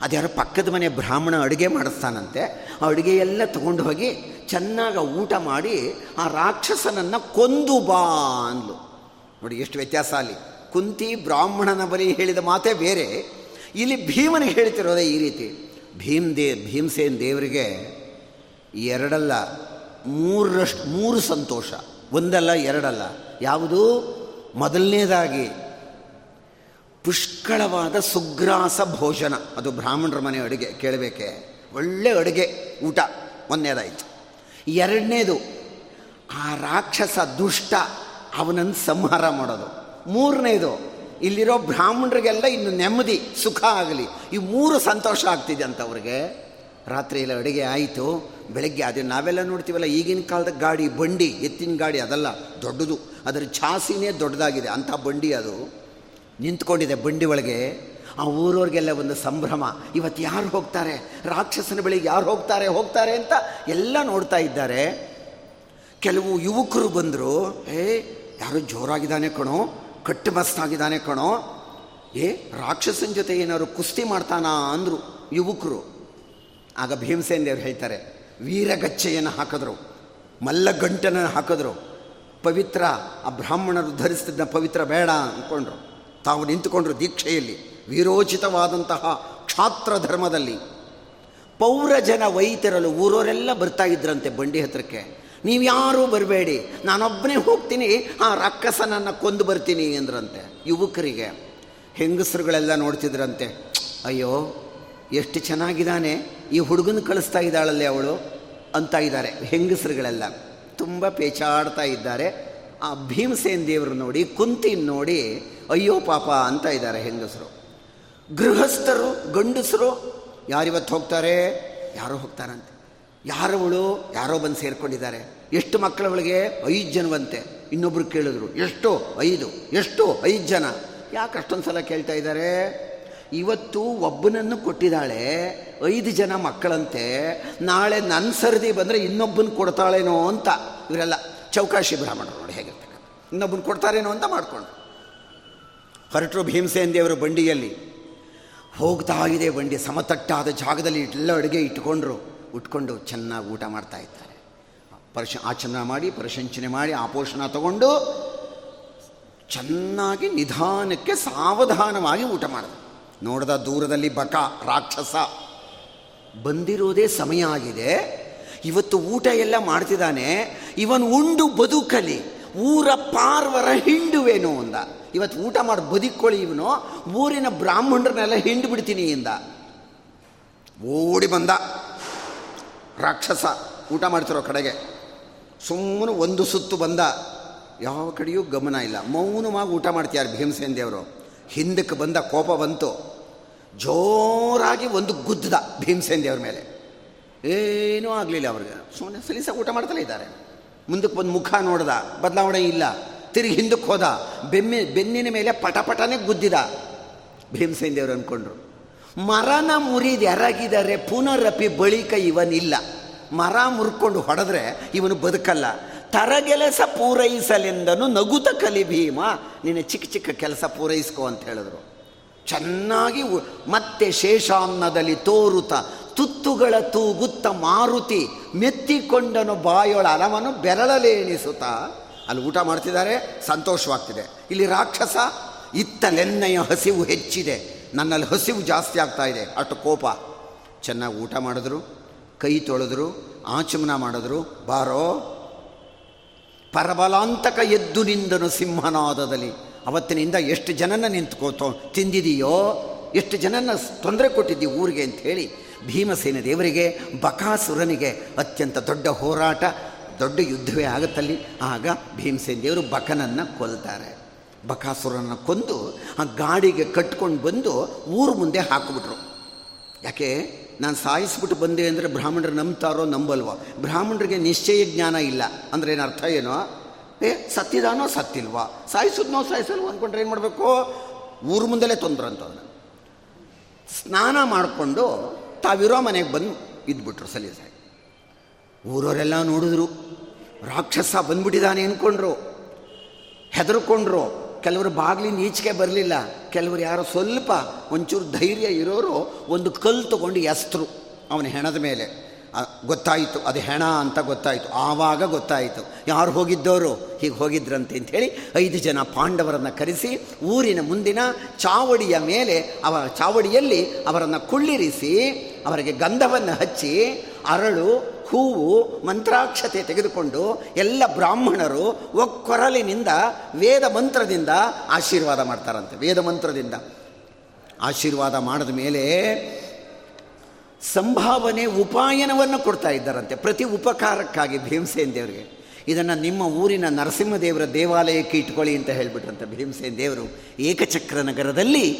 ಅದ್ಯಾರೋ ಪಕ್ಕದ ಮನೆ ಬ್ರಾಹ್ಮಣ ಅಡುಗೆ ಮಾಡಿಸ್ತಾನಂತೆ. ಆ ಅಡುಗೆ ಎಲ್ಲ ತಗೊಂಡು ಹೋಗಿ ಚೆನ್ನಾಗಿ ಊಟ ಮಾಡಿ ಆ ರಾಕ್ಷಸನನ್ನು ಕೊಂದು ಬಾ ಅಂದ್ಲು. ನೋಡಿ, ಎಷ್ಟು ವ್ಯತ್ಯಾಸ ಅಲ್ಲಿ. ಕುಂತಿ ಬ್ರಾಹ್ಮಣನ ಬಳಿ ಹೇಳಿದ ಮಾತೇ ಬೇರೆ. ಇಲ್ಲಿ ಭೀಮನಿಗೆ ಹೇಳ್ತಿರೋದೇ ಈ ರೀತಿ. ಭೀಮ್ ದೇ ಭೀಮಸೇನ್ ದೇವರಿಗೆ ಎರಡಲ್ಲ, ಮೂರರಷ್ಟು, ಮೂರು ಸಂತೋಷ. ಒಂದಲ್ಲ, ಎರಡಲ್ಲ. ಯಾವುದು? ಮೊದಲನೇದಾಗಿ, ಪುಷ್ಕಳವಾದ ಸುಗ್ರಾಸ ಭೋಜನ. ಅದು ಬ್ರಾಹ್ಮಣರ ಮನೆ ಅಡುಗೆ, ಕೇಳಬೇಕೆ? ಒಳ್ಳೆ ಅಡುಗೆ, ಊಟ. ಒಂದನೇದಾಯಿತು. ಎರಡನೇದು, ಆ ರಾಕ್ಷಸ ದುಷ್ಟ ಅವನನ್ನು ಸಂಹಾರ ಮಾಡೋದು. ಮೂರನೇದು, ಇಲ್ಲಿರೋ ಬ್ರಾಹ್ಮಣರಿಗೆಲ್ಲ ಇನ್ನು ನೆಮ್ಮದಿ, ಸುಖ ಆಗಲಿ. ಈ ಮೂರು ಸಂತೋಷ ಆಗ್ತಿದೆ ಅಂತ ಅವ್ರಿಗೆ. ರಾತ್ರಿ ಎಲ್ಲ ಅಡುಗೆ ಆಯಿತು. ಬೆಳಗ್ಗೆ ಅದೇ ನಾವೆಲ್ಲ ನೋಡ್ತೀವಲ್ಲ, ಈಗಿನ ಕಾಲದ ಗಾಡಿ, ಬಂಡಿ, ಎತ್ತಿನ ಗಾಡಿ ಅದಲ್ಲ, ದೊಡ್ಡದು. ಅದರ ಛಾಸಿನೇ ದೊಡ್ಡದಾಗಿದೆ. ಅಂಥ ಬಂಡಿ ಅದು. ನಿಂತ್ಕೊಂಡಿದೆ ಬಂಡಿ ಒಳಗೆ. ಆ ಊರವ್ರಿಗೆಲ್ಲ ಒಂದು ಸಂಭ್ರಮ. ಇವತ್ತು ಯಾರು ಹೋಗ್ತಾರೆ? ರಾಕ್ಷಸನ ಬಳಿಗೆ ಯಾರು ಹೋಗ್ತಾರೆ? ಹೋಗ್ತಾರೆ ಅಂತ ಎಲ್ಲ ನೋಡ್ತಾ ಇದ್ದಾರೆ. ಕೆಲವು ಯುವಕರು ಬಂದರು, ಏ, ಯಾರು ಜೋರಾಗಿದ್ದಾನೆ ಕಣೋ, ಕಟ್ಟು ಮಸ್ತಾಗಿದ್ದಾನೆ ಕಣೋ. ಏ, ರಾಕ್ಷಸನ ಜೊತೆ ಏನಾದ್ರು ಕುಸ್ತಿ ಮಾಡ್ತಾನಾ? ಅಂದರು ಯುವಕರು. ಆಗ ಭೀಮಸೇನ ದೇವ್ರು ಹೇಳ್ತಾರೆ ವೀರಗಚ್ಚೆಯನ್ನು ಹಾಕಿದ್ರು ಮಲ್ಲಗಂಟನ ಹಾಕಿದ್ರು. ಪವಿತ್ರ, ಆ ಬ್ರಾಹ್ಮಣರು ಧರಿಸ್ತಿದ್ದ ಪವಿತ್ರ ಬೇಡ ಅಂದ್ಕೊಂಡ್ರು. ತಾವು ನಿಂತುಕೊಂಡ್ರು ದೀಕ್ಷೆಯಲ್ಲಿ, ವೀರೋಚಿತವಾದಂತಹ ಕ್ಷಾತ್ರ ಧರ್ಮದಲ್ಲಿ. ಪೌರಜನ ವೈತರಲು ಊರವರೆಲ್ಲ ಬರ್ತಾ ಇದ್ರಂತೆ ಬಂಡಿ ಹತ್ರಕ್ಕೆ. ನೀವು ಯಾರೂ ಬರಬೇಡಿ ನಾನೊಬ್ಬನೇ ಹೋಗ್ತೀನಿ, ಆ ರಕ್ಕಸನನ್ನು ಕೊಂದು ಬರ್ತೀನಿ ಅಂದ್ರಂತೆ ಯುವಕರಿಗೆ. ಹೆಂಗಸರುಗಳೆಲ್ಲ ನೋಡ್ತಿದ್ರಂತೆ, ಅಯ್ಯೋ, ಎಷ್ಟು ಚೆನ್ನಾಗಿದ್ದಾನೆ ಈ ಹುಡುಗನ ಕಳಿಸ್ತಾ ಇದ್ದಾಳಲ್ಲೇ ಅವಳು ಅಂತ ಇದ್ದಾರೆ ಹೆಂಗಸರುಗಳೆಲ್ಲ. ತುಂಬ ಪೇಚಾಡ್ತಾ ಇದ್ದಾರೆ. ಆ ಭೀಮಸೇನ್ ದೇವರು ನೋಡಿ, ಕುಂತಿನ ನೋಡಿ, ಅಯ್ಯೋ ಪಾಪ ಅಂತ ಇದ್ದಾರೆ ಹೆಂಗಸರು. ಗೃಹಸ್ಥರು, ಗಂಡಸರು, ಯಾರಿವತ್ತು ಹೋಗ್ತಾರೆ? ಯಾರೋ ಹೋಗ್ತಾರಂತೆ. ಯಾರವಳು ಯಾರೋ ಬಂದು ಸೇರ್ಕೊಂಡಿದ್ದಾರೆ. ಎಷ್ಟು ಮಕ್ಕಳವಳಿಗೆ ಐದು ಜನವಂತೆ. ಇನ್ನೊಬ್ರು ಕೇಳಿದ್ರು, ಎಷ್ಟು? ಐದು. ಎಷ್ಟು? ಐದು ಜನ. ಯಾಕೆ ಅಷ್ಟೊಂದು ಸಲ ಕೇಳ್ತಾ ಇದ್ದಾರೆ? ಇವತ್ತು ಒಬ್ಬನನ್ನು ಕೊಟ್ಟಿದ್ದಾಳೆ, ಐದು ಜನ ಮಕ್ಕಳಂತೆ, ನಾಳೆ ನನ್ನ ಸರದಿ ಬಂದರೆ ಇನ್ನೊಬ್ಬನ ಕೊಡ್ತಾಳೇನೋ ಅಂತ. ಇವರೆಲ್ಲ ಚೌಕಾಶಿ ಬ್ರಾಹ್ಮಣರು ನೋಡಿ ಹೇಗಿರ್ತಾರೆ ಇನ್ನೊಬ್ಬನ ಕೊಡ್ತಾರೇನೋ ಅಂತ ಮಾಡಿಕೊಂಡು. ಹೊರಟರು ಭೀಮಸೇನ್ ದೇವರು ಬಂಡಿಯಲ್ಲಿ. ಹೋಗ್ತಾ ಇದೆ ಬಂಡಿ, ಸಮತಟ್ಟಾದ ಜಾಗದಲ್ಲಿ ಎಲ್ಲ ಅಡುಗೆ ಇಟ್ಕೊಂಡ್ರು. ಉಟ್ಕೊಂಡು ಚೆನ್ನಾಗಿ ಊಟ ಮಾಡ್ತಾ ಇದ್ದಾರೆ. ಪರಶ, ಆಚರಣ ಮಾಡಿ, ಪರಶಂಚನೆ ಮಾಡಿ, ಆಪೋಷಣ ತಗೊಂಡು ಚೆನ್ನಾಗಿ ನಿಧಾನಕ್ಕೆ ಸಾವಧಾನವಾಗಿ ಊಟ ಮಾಡಿದ ನೋಡಿದ ದೂರದಲ್ಲಿ ಬಕ, ರಾಕ್ಷಸ. ಬಂದಿರೋದೇ ಸಮಯ ಆಗಿದೆ. ಇವತ್ತು ಊಟ ಎಲ್ಲ ಮಾಡ್ತಿದ್ದಾನೆ. ಇವನು ಉಂಡು ಬದುಕಲಿ. ಊರ ಪಾರ್ವರ ಹಿಂಡುವೇನು ಅಂದ. ಇವತ್ತು ಊಟ ಮಾಡಿ ಬದುಕೊಳ್ಳಿ ಇವನು. ಊರಿನ ಬ್ರಾಹ್ಮಣರನ್ನೆಲ್ಲ ಹಿಂಡು ಬಿಡ್ತೀನಿ ಇಂದ. ಓಡಿ ಬಂದ. ರಾಕ್ಷಸ ಊಟ ಮಾಡ್ತಿರೋ ಕಡೆಗೆ. ಸುಮ್ಮನೆ ಒಂದು ಸುತ್ತು ಬಂದ. ಯಾವ ಕಡೆಯೂ ಗಮನ ಇಲ್ಲ. ಮೌನವಾಗಿ ಊಟ ಮಾಡ್ತೀಯಾರು ಭೀಮಸೇನ್ ದೇವರು. ಹಿಂದಕ್ಕೆ ಬಂದ ಕೋಪ ಬಂತು. ಜೋರಾಗಿ ಒಂದು ಗುದ್ದದ ಭೀಮಸೇನ್ ದೇವ್ರ ಮೇಲೆ. ಏನೂ ಆಗಲಿಲ್ಲ ಅವ್ರಿಗೆ. ಸುಮ್ಮನೆ ಸಲೀಸ ಊಟ ಮಾಡ್ತಲೇ ಇದ್ದಾರೆ. ಮುಂದಕ್ಕೆ ಬಂದು ಮುಖ ನೋಡ್ದ, ಬದಲಾವಣೆ ಇಲ್ಲ. ತಿರುಗಿ ಹಿಂದಕ್ಕೆ ಹೋದ, ಬೆಮ್ಮೆ, ಬೆನ್ನಿನ ಮೇಲೆ ಪಟಪಟನೆ ಗುದ್ದಿದ ಭೀಮಸೇನ್ ದೇವ್ರು ಅಂದ್ಕೊಂಡ್ರು ಮರನ ಮುರಿದು ಎರಗಿದರೆ ಪುನರಪಿ ಬಳಿಕ ಇವನಿಲ್ಲ. ಮರ ಮುರ್ಕೊಂಡು ಹೊಡೆದ್ರೆ ಇವನು ಬದುಕಲ್ಲ. ತರಗೆಲಸ ಪೂರೈಸಲೆಂದನು ನಗುತ ಕಲಿ ಭೀಮ. ನಿನ್ನ ಚಿಕ್ಕ ಚಿಕ್ಕ ಕೆಲಸ ಪೂರೈಸ್ಕೋ ಅಂತ ಹೇಳಿದ್ರು. ಚೆನ್ನಾಗಿ ಮತ್ತೆ ಶೇಷಾನ್ನದಲ್ಲಿ ತೋರುತ ತುತ್ತುಗಳ ತೂಗುತ್ತ ಮಾರುತಿ ಮೆತ್ತಿಕೊಂಡನು ಬಾಯೊಳ ಅಲವನ್ನು ಬೆರಳಲೇಣಿಸುತ್ತ. ಅಲ್ಲಿ ಊಟ ಮಾಡ್ತಿದ್ದಾರೆ, ಸಂತೋಷವಾಗ್ತಿದೆ. ಇಲ್ಲಿ ರಾಕ್ಷಸ ಇತ್ತಲೆನ್ನೆಯ ಹಸಿವು ಹೆಚ್ಚಿದೆ. ನನ್ನಲ್ಲಿ ಹಸಿವು ಜಾಸ್ತಿ ಆಗ್ತಾ ಇದೆ. ಅಷ್ಟು ಕೋಪ. ಚೆನ್ನಾಗಿ ಊಟ ಮಾಡಿದ್ರು, ಕೈ ತೊಳೆದ್ರು, ಆಚಮನ ಮಾಡಿದ್ರು. ಬಾರೋ. ಪರಬಲಾಂತಕ ಎದ್ದು ನಿಂದನು ಸಿಂಹನಾದದಲ್ಲಿ. ಅವತ್ತಿನಿಂದ ಎಷ್ಟು ಜನನ ನಿಂತ್ಕೋತೋ ತಿಂದಿದೆಯೋ, ಎಷ್ಟು ಜನನ ತೊಂದರೆ ಕೊಟ್ಟಿದ್ದೀ ಊರಿಗೆ ಅಂತ ಹೇಳಿ ಭೀಮಸೇನ ದೇವರಿಗೆ, ಬಕಾಸುರನಿಗೆ ಅತ್ಯಂತ ದೊಡ್ಡ ಹೋರಾಟ, ದೊಡ್ಡ ಯುದ್ಧವೇ ಆಗುತ್ತಲ್ಲಿ. ಆಗ ಭೀಮಸೇನ ದೇವರು ಬಕನನ್ನು ಕೊಲ್ತಾರೆ. ಬಕಾಸುರನ ಕೊಂದು ಆ ಗಾಡಿಗೆ ಕಟ್ಕೊಂಡು ಬಂದು ಊರು ಮುಂದೆ ಹಾಕಿಬಿಟ್ರು. ಯಾಕೆ? ನಾನು ಸಾಯಿಸ್ಬಿಟ್ಟು ಬಂದೆ ಅಂದರೆ ಬ್ರಾಹ್ಮಣರು ನಂಬ್ತಾರೋ ನಂಬಲ್ವೋ? ಬ್ರಾಹ್ಮಣರಿಗೆ ನಿಶ್ಚಯ ಜ್ಞಾನ ಇಲ್ಲ. ಅಂದ್ರೆ ಏನು ಅರ್ಥ ಏನೋ? ಏ, ಸತ್ತಿದಾನೋ ಸತ್ತಿಲ್ವಾ? ಸಾಯಿಸಿದ್ನೋ ಸಾಯಿಸಲ್ವ ಅಂದ್ಕೊಂಡ್ರೆ ಏನು ಮಾಡಬೇಕು? ಊರು ಮುಂದಲೇ ತೊಂದ್ರೆ ಅಂತಂದ್ರೆ ಸ್ನಾನ ಮಾಡಿಕೊಂಡು ತಾವಿರೋ ಮನೆಗೆ ಬಂದು ಇದ್ಬಿಟ್ರು ಸಲೀಸಾಗಿ ಊರವರೆಲ್ಲ ನೋಡಿದ್ರು. ರಾಕ್ಷಸ ಬಂದ್ಬಿಟ್ಟಿದ್ದಾನೆ ಅಂದ್ಕೊಂಡ್ರು ಹೆದರ್ಕೊಂಡ್ರು. ಕೆಲವರು ಬಾಗಿಲಿಂದ ಈಚೆಗೆ ಬರಲಿಲ್ಲ. ಕೆಲವರು ಯಾರೋ ಸ್ವಲ್ಪ ಒಂಚೂರು ಧೈರ್ಯ ಇರೋರು ಒಂದು ಕಲ್ಲು ತಗೊಂಡು ಎಸ್ತರು. ಅವನ ಹೆಣದ ಮೇಲೆ. ಗೊತ್ತಾಯಿತು, ಅದು ಹೆಣ ಅಂತ ಗೊತ್ತಾಯಿತು. ಆವಾಗ ಗೊತ್ತಾಯಿತು. ಯಾರು ಹೋಗಿದ್ದವರು ಹೀಗೆ ಹೋಗಿದ್ರಂತೆ ಅಂಥೇಳಿ ಐದು ಜನ ಪಾಂಡವರನ್ನು ಕರೆಸಿ ಊರಿನ ಮುಂದಿನ ಚಾವಡಿಯ ಮೇಲೆ ಅವರ ಚಾವಡಿಯಲ್ಲಿ ಅವರನ್ನು ಕುಳ್ಳಿರಿಸಿ ಅವರಿಗೆ ಗಂಧವನ್ನು ಹಚ್ಚಿ ಅರಳು, ಹೂವು, ಮಂತ್ರಾಕ್ಷತೆ ತೆಗೆದುಕೊಂಡು ಎಲ್ಲ ಬ್ರಾಹ್ಮಣರು ಒಕ್ಕೊರಲಿನಿಂದ ವೇದ ಮಂತ್ರದಿಂದ ಆಶೀರ್ವಾದ ಮಾಡ್ತಾರಂತೆ. ವೇದ ಮಂತ್ರದಿಂದ ಆಶೀರ್ವಾದ ಮಾಡಿದ ಮೇಲೆ ಸಂಭಾವನೆ ಉಪಾಯನವನ್ನು ಕೊಡ್ತಾ ಇದ್ದಾರಂತೆ. ಪ್ರತಿ ಉಪಕಾರಕ್ಕಾಗಿ ಭೀಮಸೇನ್ ದೇವರಿಗೆ ಇದನ್ನು ನಿಮ್ಮ ಊರಿನ ನರಸಿಂಹದೇವರ ದೇವಾಲಯಕ್ಕೆ ಇಟ್ಕೊಳ್ಳಿ ಅಂತ ಹೇಳಿಬಿಟ್ರಂತೆ ಭೀಮಸೇನ್ ದೇವರು ಏಕಚಕ್ರ ನಗರದಲ್ಲಿ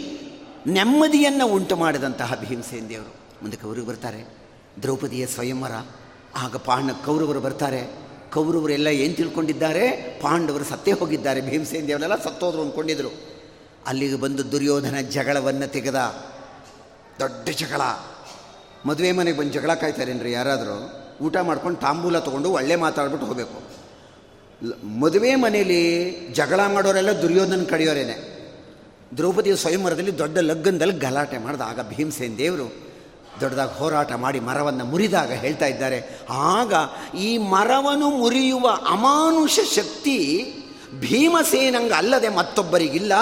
ನೆಮ್ಮದಿಯನ್ನು ಉಂಟು ಮಾಡಿದಂತಹ ಭೀಮಸೇನ್ ದೇವರು ಮುಂದೆ ಕೌರವರು ಬರ್ತಾರೆ. ದ್ರೌಪದಿಯ ಸ್ವಯಂವರ, ಆಗ ಪಾಂಡ ಕೌರವರು ಬರ್ತಾರೆ. ಕೌರವರೆಲ್ಲ ಏನು ತಿಳ್ಕೊಂಡಿದ್ದಾರೆ? ಪಾಂಡವರು ಸತ್ತೇ ಹೋಗಿದ್ದಾರೆ. ಭೀಮಸೇನ್ ದೇವರೆಲ್ಲ ಸತ್ತೋದ್ರು ಅಂದ್ಕೊಂಡಿದ್ರು ಅಲ್ಲಿಗೆ ಬಂದು ದುರ್ಯೋಧನ ಜಗಳವನ್ನು ತೆಗೆದ. ದೊಡ್ಡ ಜಗಳ. ಮದುವೆ ಮನೆಗೆ ಬಂದು ಜಗಳ ಕಾಯ್ತಾರೇನ್ರಿ ಯಾರಾದರೂ? ಊಟ ಮಾಡ್ಕೊಂಡು ತಾಂಬೂಲ ತೊಗೊಂಡು ಒಳ್ಳೆ ಮಾತಾಡ್ಬಿಟ್ಟು ಹೋಗಬೇಕು. ಮದುವೆ ಮನೇಲಿ ಜಗಳ ಮಾಡೋರೆಲ್ಲ ದುರ್ಯೋಧನ ಕಡಿಯೋರೇನೆ. ದ್ರೌಪದಿಯ ಸ್ವಯಂವರದಲ್ಲಿ ದೊಡ್ಡ ಲಗ್ನದಲ್ಲಿ ಗಲಾಟೆ ಮಾಡಿದ ಆಗ ಭೀಮಸೇನ್ ದೇವರು ದೊಡ್ಡದಾಗಿ ಹೋರಾಟ ಮಾಡಿ ಮರವನ್ನು ಮುರಿದಾಗ ಹೇಳ್ತಾ ಇದ್ದಾರೆ. ಆಗ ಈ ಮರವನ್ನು ಮುರಿಯುವ ಅಮಾನುಷ ಶಕ್ತಿ ಭೀಮಸೇನಂಗ ಅಲ್ಲದೆ ಮತ್ತೊಬ್ಬರಿಗಿಲ್ಲ,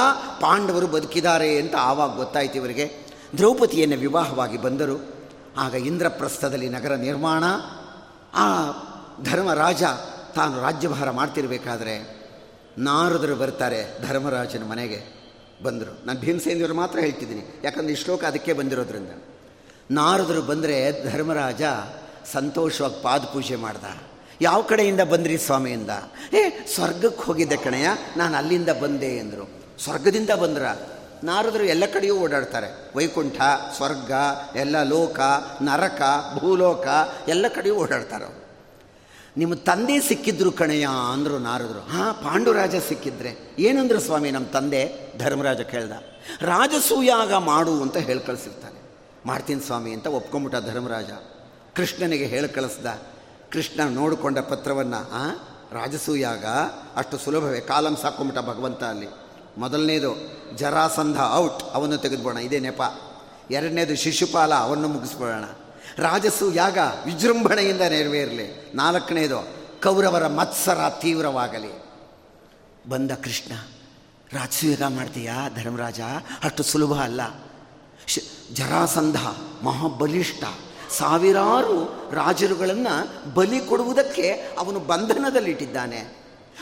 ಪಾಂಡವರು ಬದುಕಿದ್ದಾರೆ ಅಂತ ಆವಾಗ ಗೊತ್ತಾಯ್ತು ಇವರಿಗೆ. ದ್ರೌಪದಿಯನ್ನು ವಿವಾಹವಾಗಿ ಬಂದರು. ಆಗ ಇಂದ್ರಪ್ರಸ್ಥದಲ್ಲಿ ನಗರ ನಿರ್ಮಾಣ, ಆ ಧರ್ಮರಾಜ ತಾನು ರಾಜ್ಯಭಾರ ಮಾಡ್ತಿರ್ಬೇಕಾದ್ರೆ ನಾರದರು ಬರ್ತಾರೆ ಧರ್ಮರಾಜನ ಮನೆಗೆ. ಬಂದರು. ನಾನು ಭೀಮಸೇನಿಯವರು ಮಾತ್ರ ಹೇಳ್ತಿದ್ದೀನಿ. ಯಾಕಂದರೆ ಈ ಶ್ಲೋಕ ಅದಕ್ಕೆ ಬಂದಿರೋದ್ರಿಂದ. ನಾರದರು ಬಂದರೆ ಧರ್ಮರಾಜ ಸಂತೋಷವಾಗಿ ಪಾದ ಪೂಜೆ ಮಾಡ್ದ. ಯಾವ ಕಡೆಯಿಂದ ಬಂದ್ರಿ ಸ್ವಾಮಿಯಿಂದ ಏ, ಸ್ವರ್ಗಕ್ಕೆ ಹೋಗಿದ್ದೆ ಕಣಯ್ಯ. ನಾನು ಅಲ್ಲಿಂದ ಬಂದೆ ಎಂದರು ಸ್ವರ್ಗದಿಂದ ಬಂದ್ರ? ನಾರದರು ಎಲ್ಲ ಕಡೆಯೂ ಓಡಾಡ್ತಾರೆ. ವೈಕುಂಠ, ಸ್ವರ್ಗ, ಎಲ್ಲ ಲೋಕ, ನರಕ, ಭೂಲೋಕ ಎಲ್ಲ ಕಡೆಯೂ ಓಡಾಡ್ತಾರೆ ನಿಮ್ಮ ತಂದೆ ಸಿಕ್ಕಿದ್ರು ಕಣಯ್ಯ ಅಂದರು ನಾರದರು. ಹಾಂ, ಪಾಂಡುರಾಜ ಸಿಕ್ಕಿದ್ರೆ. ಏನಂದ್ರು ಸ್ವಾಮಿ ನಮ್ಮ ತಂದೆ? ಧರ್ಮರಾಜ ಕೇಳ್ದ. ರಾಜಸೂಯಾಗ ಮಾಡು ಅಂತ ಹೇಳಿ ಕಳಿಸಿರ್ತಾನೆ. ಮಾಡ್ತೀನಿ ಸ್ವಾಮಿ ಅಂತ ಒಪ್ಕೊಂಬಿಟ್ಟ ಧರ್ಮರಾಜ. ಕೃಷ್ಣನಿಗೆ ಹೇಳಿ ಕಳಿಸ್ದ. ಕೃಷ್ಣ ನೋಡಿಕೊಂಡ ಪತ್ರವನ್ನು, ಆ, ರಾಜಸೂಯಾಗ ಅಷ್ಟು ಸುಲಭವೇ? ಕಾಲಂ ಸಾಕೊಂಬಿಟ್ಟ ಭಗವಂತ ಅಲ್ಲಿ. ಮೊದಲನೇದು ಜರಾಸಂಧ ಔಟ್, ಅವನ್ನು ತೆಗೆದುಬೋಣ ಇದೇ ನೆಪ. ಎರಡನೇದು ಶಿಶುಪಾಲ, ಅವನ್ನು ಮುಗಿಸ್ಬೋಣ ರಾಜಸು ಯಾಗ, ವಿಜೃಂಭಣೆಯಿಂದ ನೆರವೇರಲಿ. ನಾಲ್ಕನೇದು ಕೌರವರ ಮತ್ಸರ ತೀವ್ರವಾಗಲಿ. ಬಂದ ಕೃಷ್ಣ, ರಾಜಸೂಯಾಗ ಮಾಡ್ತೀಯಾ ಧರ್ಮರಾಜ? ಅಷ್ಟು ಸುಲಭ ಅಲ್ಲ. ಶ್, ಜರಾಸಂಧ, ಮಹಾಬಲಿಷ್ಠ. ಸಾವಿರಾರು ರಾಜರುಗಳನ್ನು ಬಲಿ ಕೊಡುವುದಕ್ಕೆ ಅವನು ಬಂಧನದಲ್ಲಿಟ್ಟಿದ್ದಾನೆ.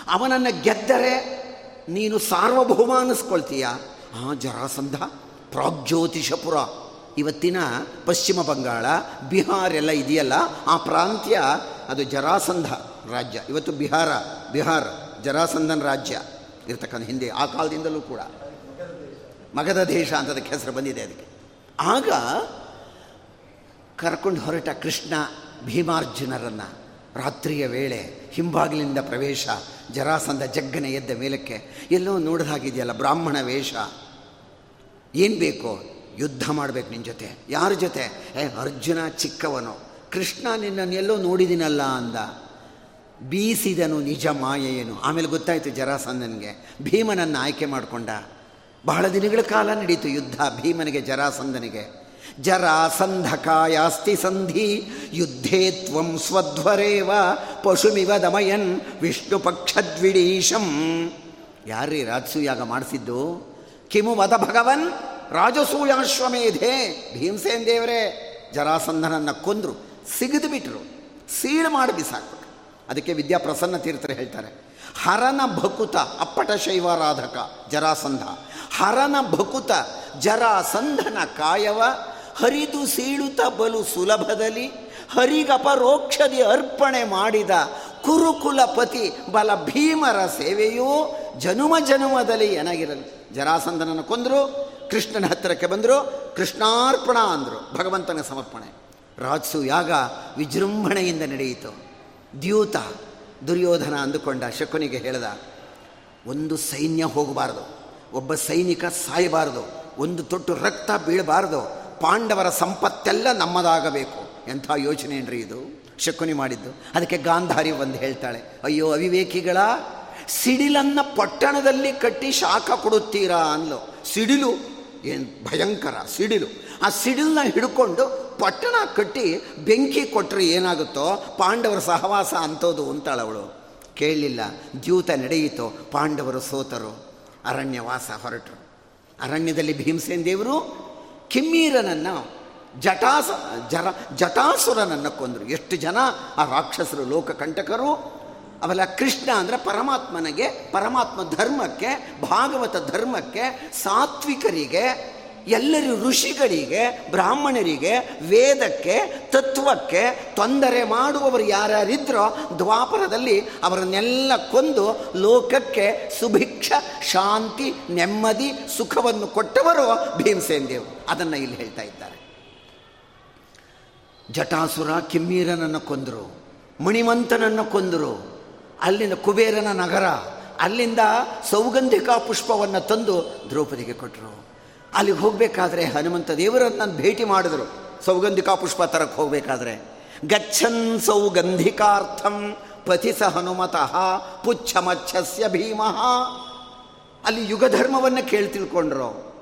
ಅವನನ್ನು ಗೆದ್ದರೆ ನೀನು ಸಾರ್ವಭೌಮ ಅನ್ನಿಸ್ಕೊಳ್ತೀಯ? ಆ, ಜರಾಸಂಧ. ಪ್ರಾಗ್ಜ್ಯೋತಿಷಪುರ. ಇವತ್ತಿನ ಪಶ್ಚಿಮ ಬಂಗಾಳ, ಬಿಹಾರ್ ಎಲ್ಲ ಇದೆಯಲ್ಲ, ಆ ಪ್ರಾಂತ್ಯ ಅದು ಜರಾಸಂಧ ರಾಜ್ಯ. ಇವತ್ತು ಬಿಹಾರ ಬಿಹಾರ ಜರಾಸಂಧನ್ ರಾಜ್ಯ ಇರ್ತಕ್ಕಂಥ ಹಿಂದೆ, ಆ ಕಾಲದಿಂದಲೂ ಕೂಡ. ಮಗಧ ದೇಶ ಅಂತ ಅದಕ್ಕೆ ಹೆಸರು ಬಂದಿದೆ ಅದಕ್ಕೆ. ಆಗ ಕರ್ಕೊಂಡು ಹೊರಟ ಕೃಷ್ಣ ಭೀಮಾರ್ಜುನರನ್ನು ರಾತ್ರಿಯ ವೇಳೆ ಹಿಂಬಾಗಿಲಿಂದ ಪ್ರವೇಶ ಜರಾಸಂದ ಜಗ್ಗನೆ ಎದ್ದ ಮೇಲಕ್ಕೆ ಎಲ್ಲೋ ನೋಡಿದ ಹಾಗಿದೆಯಲ್ಲ ಬ್ರಾಹ್ಮಣ ವೇಷ. ಏನು ಬೇಕು ಯುದ್ಧ ಮಾಡಬೇಕು ನಿನ್ನ ಜೊತೆ. ಯಾರ ಜೊತೆ? ಏ, ಅರ್ಜುನ ಚಿಕ್ಕವನು. ಕೃಷ್ಣ ನಿನ್ನನ್ನು ಎಲ್ಲೋ ನೋಡಿದಿನಲ್ಲ ಅಂದ. ಬೀಸಿದನು ನಿಜ ಮಾಯೆಯೇನು. ಆಮೇಲೆ ಗೊತ್ತಾಯಿತು ಜರಾಸಂದನಿಗೆ ಭೀಮನನ್ನು ಆಯ್ಕೆ ಮಾಡಿಕೊಂಡ. ಬಹಳ ದಿನಗಳ ಕಾಲ ನಡೀತು ಯುದ್ಧ ಭೀಮನಿಗೆ, ಜರಾಸಂಧನಿಗೆ. ಜರಾಸಂಧಕಾಯಾಸ್ತಿ ಸಂಧಿ, ಯುದ್ಧೇ ತ್ವಂ ಸ್ವಧ್ವರೇವ ಪಶುಮಿವ ದಮಯನ್ ವಿಷ್ಣು ಪಕ್ಷದ್ವಿಡೀಶಂ. ಯಾರೀ ರಾಜಸೂಯಾಗ ಮಾಡಿಸಿದ್ದು? ಕಿಮು ವದ ಭಗವನ್ ರಾಜಸೂಯಾಶ್ವಮೇಧೆ. ಭೀಮಸೇನ್ ದೇವರೇ ಜರಾಸಂಧನನ್ನು ಕೊಂದರು, ಸಿಗದು ಬಿಟ್ಟರು ಸೀಳು ಮಾಡಿ ಬಿಸಾಕ್ಬಿಟ್ರು. ಅದಕ್ಕೆ ವಿದ್ಯಾಪ್ರಸನ್ನ ತೀರ್ಥರು ಹೇಳ್ತಾರೆ, ಹರನ ಭಕುತ ಅಪ್ಪಟ ಶೈವಾರಾಧಕ ಜರಾಸಂಧ ಹರನ ಭಕುತ ಜರಾಸಂಧನ ಕಾಯವ ಹರಿದು ಸೀಳುತ್ತ ಬಲು ಸುಲಭದಲ್ಲಿ ಹರಿಗಪರೋಕ್ಷದಿ ಅರ್ಪಣೆ ಮಾಡಿದ ಕುರುಕುಲಪತಿ ಬಲ ಭೀಮರ ಸೇವೆಯೂ ಜನುಮ ಜನುಮದಲ್ಲಿ ಏನಾಗಿರಲಿ ಜರಾಸಂದನನ್ನು ಕೊಂದರು, ಕೃಷ್ಣನ ಹತ್ತಿರಕ್ಕೆ ಬಂದರು, ಕೃಷ್ಣಾರ್ಪಣ ಅಂದರು, ಭಗವಂತನ ಸಮರ್ಪಣೆ. ರಾಜಸು ಯಾಗ ವಿಜೃಂಭಣೆಯಿಂದ ನಡೆಯಿತು. ದ್ಯೂತ ದುರ್ಯೋಧನ ಅಂದುಕೊಂಡ ಶಕುನಿಗೆ ಹೇಳ್ದ, ಒಂದು ಸೈನ್ಯ ಹೋಗಬಾರದು, ಒಬ್ಬ ಸೈನಿಕ ಸಾಯಬಾರದು, ಒಂದು ತೊಟ್ಟು ರಕ್ತ ಬೀಳಬಾರದು ಪಾಂಡವರ ಸಂಪತ್ತೆಲ್ಲ ನಮ್ಮದಾಗಬೇಕು. ಎಂಥ ಯೋಚನೆ ಏನ್ರಿ ಇದು? ಶಕುನಿ ಮಾಡಿದ್ದು. ಅದಕ್ಕೆ ಗಾಂಧಾರಿ ಒಂದು ಹೇಳ್ತಾಳೆ, ಅಯ್ಯೋ ಅವಿವೇಕಿಗಳ, ಸಿಡಿಲನ್ನು ಪಟ್ಟಣದಲ್ಲಿ ಕಟ್ಟಿ ಶಾಖ ಕೊಡುತ್ತೀರಾ ಅನ್ಲು ಸಿಡಿಲು? ಏನು ಭಯಂಕರ ಸಿಡಿಲು. ಆ ಸಿಡಿಲನ್ನ ಹಿಡ್ಕೊಂಡು ಪಟ್ಟಣ ಕಟ್ಟಿ ಬೆಂಕಿ ಕೊಟ್ಟರೆ ಏನಾಗುತ್ತೋ, ಪಾಂಡವರ ಸಹವಾಸ ಅಂತೋದು ಅಂತಾಳವಳು ಕೇಳಲಿಲ್ಲ ದ್ಯೂತ ನಡೆಯಿತು, ಪಾಂಡವರು ಸೋತರು. ಅರಣ್ಯವಾಸ ಹೊರಟರು. ಅರಣ್ಯದಲ್ಲಿ ಭೀಮಸೇನ್ ದೇವರು ಕಿಮ್ಮೀರನನ್ನು ಜಟಾಸ, ಜರ, ಜಟಾಸುರನನ್ನು ಕೊಂದರು. ಎಷ್ಟು ಜನ ಆ ರಾಕ್ಷಸರು, ಲೋಕಕಂಟಕರು? ಅವೆಲ್ಲ ಕೃಷ್ಣ ಅಂದರೆ ಪರಮಾತ್ಮನಿಗೆ, ಪರಮಾತ್ಮ ಧರ್ಮಕ್ಕೆ, ಭಾಗವತ ಧರ್ಮಕ್ಕೆ, ಸಾತ್ವಿಕರಿಗೆ ಎಲ್ಲರೂ ಋಷಿಗಳಿಗೆ, ಬ್ರಾಹ್ಮಣರಿಗೆ, ವೇದಕ್ಕೆ, ತತ್ವಕ್ಕೆ ತೊಂದರೆ ಮಾಡುವವರು ಯಾರ್ಯಾರಿದ್ರೋ ದ್ವಾಪರದಲ್ಲಿ ಅವರನ್ನೆಲ್ಲ ಕೊಂದು ಲೋಕಕ್ಕೆ ಸುಭಿಕ್ಷ, ಶಾಂತಿ, ನೆಮ್ಮದಿ, ಸುಖವನ್ನು ಕೊಟ್ಟವರು ಭೀಮಸೇನ್ ದೇವ್. ಅದನ್ನು ಇಲ್ಲಿ ಹೇಳ್ತಾ ಇದ್ದಾರೆ. ಜಟಾಸುರ ಕಿಮ್ಮೀರನನ್ನು ಕೊಂದರು, ಮಣಿಮಂತನನ್ನು ಕೊಂದರು, ಅಲ್ಲಿನ ಕುಬೇರನ ನಗರ, ಅಲ್ಲಿಂದ ಸೌಗಂಧಿಕಾ ಪುಷ್ಪವನ್ನು ತಂದು ದ್ರೌಪದಿಗೆ ಕೊಟ್ಟರು ಅಲ್ಲಿಗೆ ಹೋಗಬೇಕಾದ್ರೆ ಹನುಮಂತ ದೇವರನ್ನು ನಾನು ಭೇಟಿ ಮಾಡಿದ್ರು. ಸೌಗಂಧಿಕಾ ಪುಷ್ಪ ತರಕ್ಕೆ ಹೋಗಬೇಕಾದ್ರೆ. ಗಚ್ಚನ್ ಸೌಗಂಧಿಕಾರ್ಥಂ ಪತಿಸ ಹನುಮತಃ ಪುಚ್ಛಮಚ್ಛಸ್ಯ ಭೀಮಃ. ಅಲ್ಲಿ ಯುಗಧರ್ಮವನ್ನು ಕೇಳಿ ತಿಳ್ಕೊಂಡ್ರು.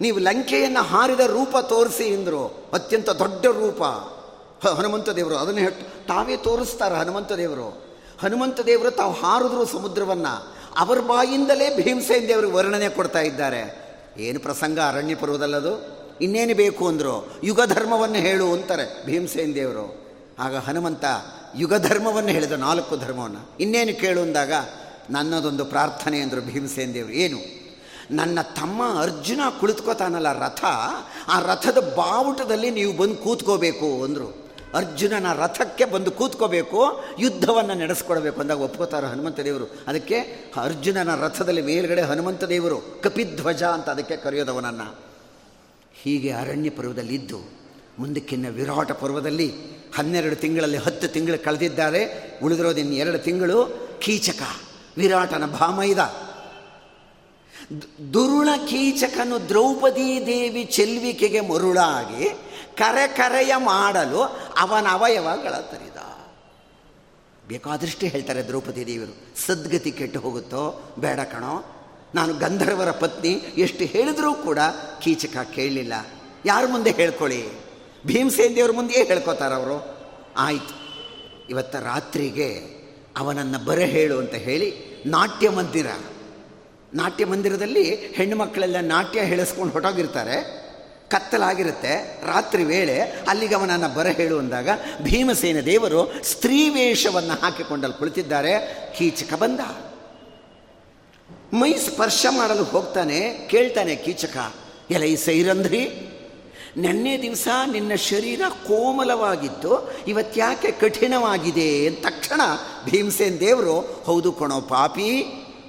ನೀವು ಲಂಕೆಯನ್ನು ಹಾರಿದ ರೂಪ ತೋರಿಸಿ ಎಂದರು ಅತ್ಯಂತ ದೊಡ್ಡ ರೂಪ. ಹನುಮಂತ ದೇವರು ಅದನ್ನು ತಾವೇ ತೋರಿಸ್ತಾರೆ ಹನುಮಂತ ದೇವರು. ಹನುಮಂತ ದೇವರು ತಾವು ಹಾರಿದ್ರು ಸಮುದ್ರವನ್ನು. ಅವರ ಬಾಯಿಂದಲೇ ಭೀಮಸೇನ್ ದೇವರಿಗೆ ವರ್ಣನೆ ಕೊಡ್ತಾ ಇದ್ದಾರೆ. ಏನು ಪ್ರಸಂಗ ಅರಣ್ಯ ಪರ್ವದಲ್ಲದು? ಇನ್ನೇನು ಬೇಕು ಅಂದರು? ಯುಗ ಧರ್ಮವನ್ನು ಹೇಳು ಅಂತಾರೆ ಭೀಮಸೇನ್ ದೇವರು. ಆಗ ಹನುಮಂತ ಯುಗ ಧರ್ಮವನ್ನು ಹೇಳಿದ ನಾಲ್ಕು ಧರ್ಮವನ್ನು. ಇನ್ನೇನು ಕೇಳು ಅಂದಾಗ, ನನ್ನದೊಂದು ಪ್ರಾರ್ಥನೆ ಅಂದರು ಭೀಮಸೇನ್ ದೇವರು. ಏನು? ನನ್ನ ತಮ್ಮ ಅರ್ಜುನ ಕುಳಿತುಕೋತಾನಲ್ಲ ರಥ, ಆ ರಥದ ಬಾವುಟದಲ್ಲಿ ನೀವು ಬಂದು ಕೂತ್ಕೋಬೇಕು ಅಂದರು. ಅರ್ಜುನನ ರಥಕ್ಕೆ ಬಂದು ಕೂತ್ಕೋಬೇಕು, ಯುದ್ಧವನ್ನು ನಡೆಸ್ಕೊಡ್ಬೇಕು ಅಂದಾಗ ಒಪ್ಕೋತಾರೆ ಹನುಮಂತ ದೇವರು. ಅದಕ್ಕೆ ಅರ್ಜುನನ ರಥದಲ್ಲಿ ಮೇಲ್ಗಡೆ ಹನುಮಂತ ದೇವರು, ಕಪಿಧ್ವಜ ಅಂತ ಅದಕ್ಕೆ ಕರೆಯೋದವನನ್ನು ಹೀಗೆ ಅರಣ್ಯ ಪರ್ವದಲ್ಲಿ ಇದ್ದು ಮುಂದಕ್ಕಿನ್ನ ವಿರಾಟ ಪರ್ವದಲ್ಲಿ ಹನ್ನೆರಡು ತಿಂಗಳಲ್ಲಿ ಹತ್ತು ತಿಂಗಳು ಕಳೆದಿದ್ದಾರೆ. ಉಳಿದಿರೋದಿನ್ನು ಎರಡು ತಿಂಗಳು ಕೀಚಕ, ವಿರಾಟನ ಭಾಮೈದ. ದುರುಳ ಕೀಚಕನು ದ್ರೌಪದಿ ದೇವಿ ಚೆಲ್ವಿಕೆಗೆ ಮರುಳಾಗಿ ಕರೆ ಕರೆಯ ಮಾಡಲು ಅವನ ಅವಯವಗಳ ತರಿದ ಬೇಕಾದಷ್ಟೇ ಹೇಳ್ತಾರೆ ದ್ರೌಪದಿ ದೇವರು. ಸದ್ಗತಿ ಕೆಟ್ಟು ಹೋಗುತ್ತೋ ಬೇಡ ಕಣೋ. ನಾನು ಗಂಧರ್ವರ ಪತ್ನಿ, ಎಷ್ಟು ಹೇಳಿದರೂ ಕೂಡ ಕೀಚಕ ಕೇಳಲಿಲ್ಲ. ಯಾರ ಮುಂದೆ ಹೇಳ್ಕೊಳ್ಳಿ? ಭೀಮಸೇನ ದೇವ್ರ ಮುಂದೆಯೇ ಹೇಳ್ಕೊತಾರೆ ಅವರು. ಆಯಿತು. ಇವತ್ತ ರಾತ್ರಿಗೆ ಅವನನ್ನು ಬರ ಹೇಳು ಅಂತ ಹೇಳಿ ನಾಟ್ಯ ಮಂದಿರ. ನಾಟ್ಯ ಮಂದಿರದಲ್ಲಿ ಹೆಣ್ಣು ಮಕ್ಕಳೆಲ್ಲ ನಾಟ್ಯ ಹೇಳಿಸ್ಕೊಂಡು ಹೊಟ್ಟೋಗಿರ್ತಾರೆ ಕತ್ತಲಾಗಿರುತ್ತೆ. ರಾತ್ರಿ ವೇಳೆ ಅಲ್ಲಿಗೆ ಅವನನ್ನು ಬರ ಹೇಳು ಅಂದಾಗ ಭೀಮಸೇನ ದೇವರು ಸ್ತ್ರೀ ವೇಷವನ್ನು ಹಾಕಿಕೊಂಡಲ್ಲಿ ಕುಳಿತಿದ್ದಾರೆ. ಕೀಚಕ ಬಂದ. ಮೈ ಸ್ಪರ್ಶ ಮಾಡಲು ಹೋಗ್ತಾನೆ, ಕೇಳ್ತಾನೆ ಕೀಚಕ, ಎಲ ಸೈರಂಧ್ರಿ, ನೆನ್ನೆ ದಿವಸ ನಿನ್ನ ಶರೀರ ಕೋಮಲವಾಗಿತ್ತು, ಇವತ್ತ್ಯಾಕೆ ಕಠಿಣವಾಗಿದೆ? ಅಂತ ತಕ್ಷಣ ಭೀಮಸೇನ್ ದೇವರು, ಹೌದು ಕೊಣೋ ಪಾಪಿ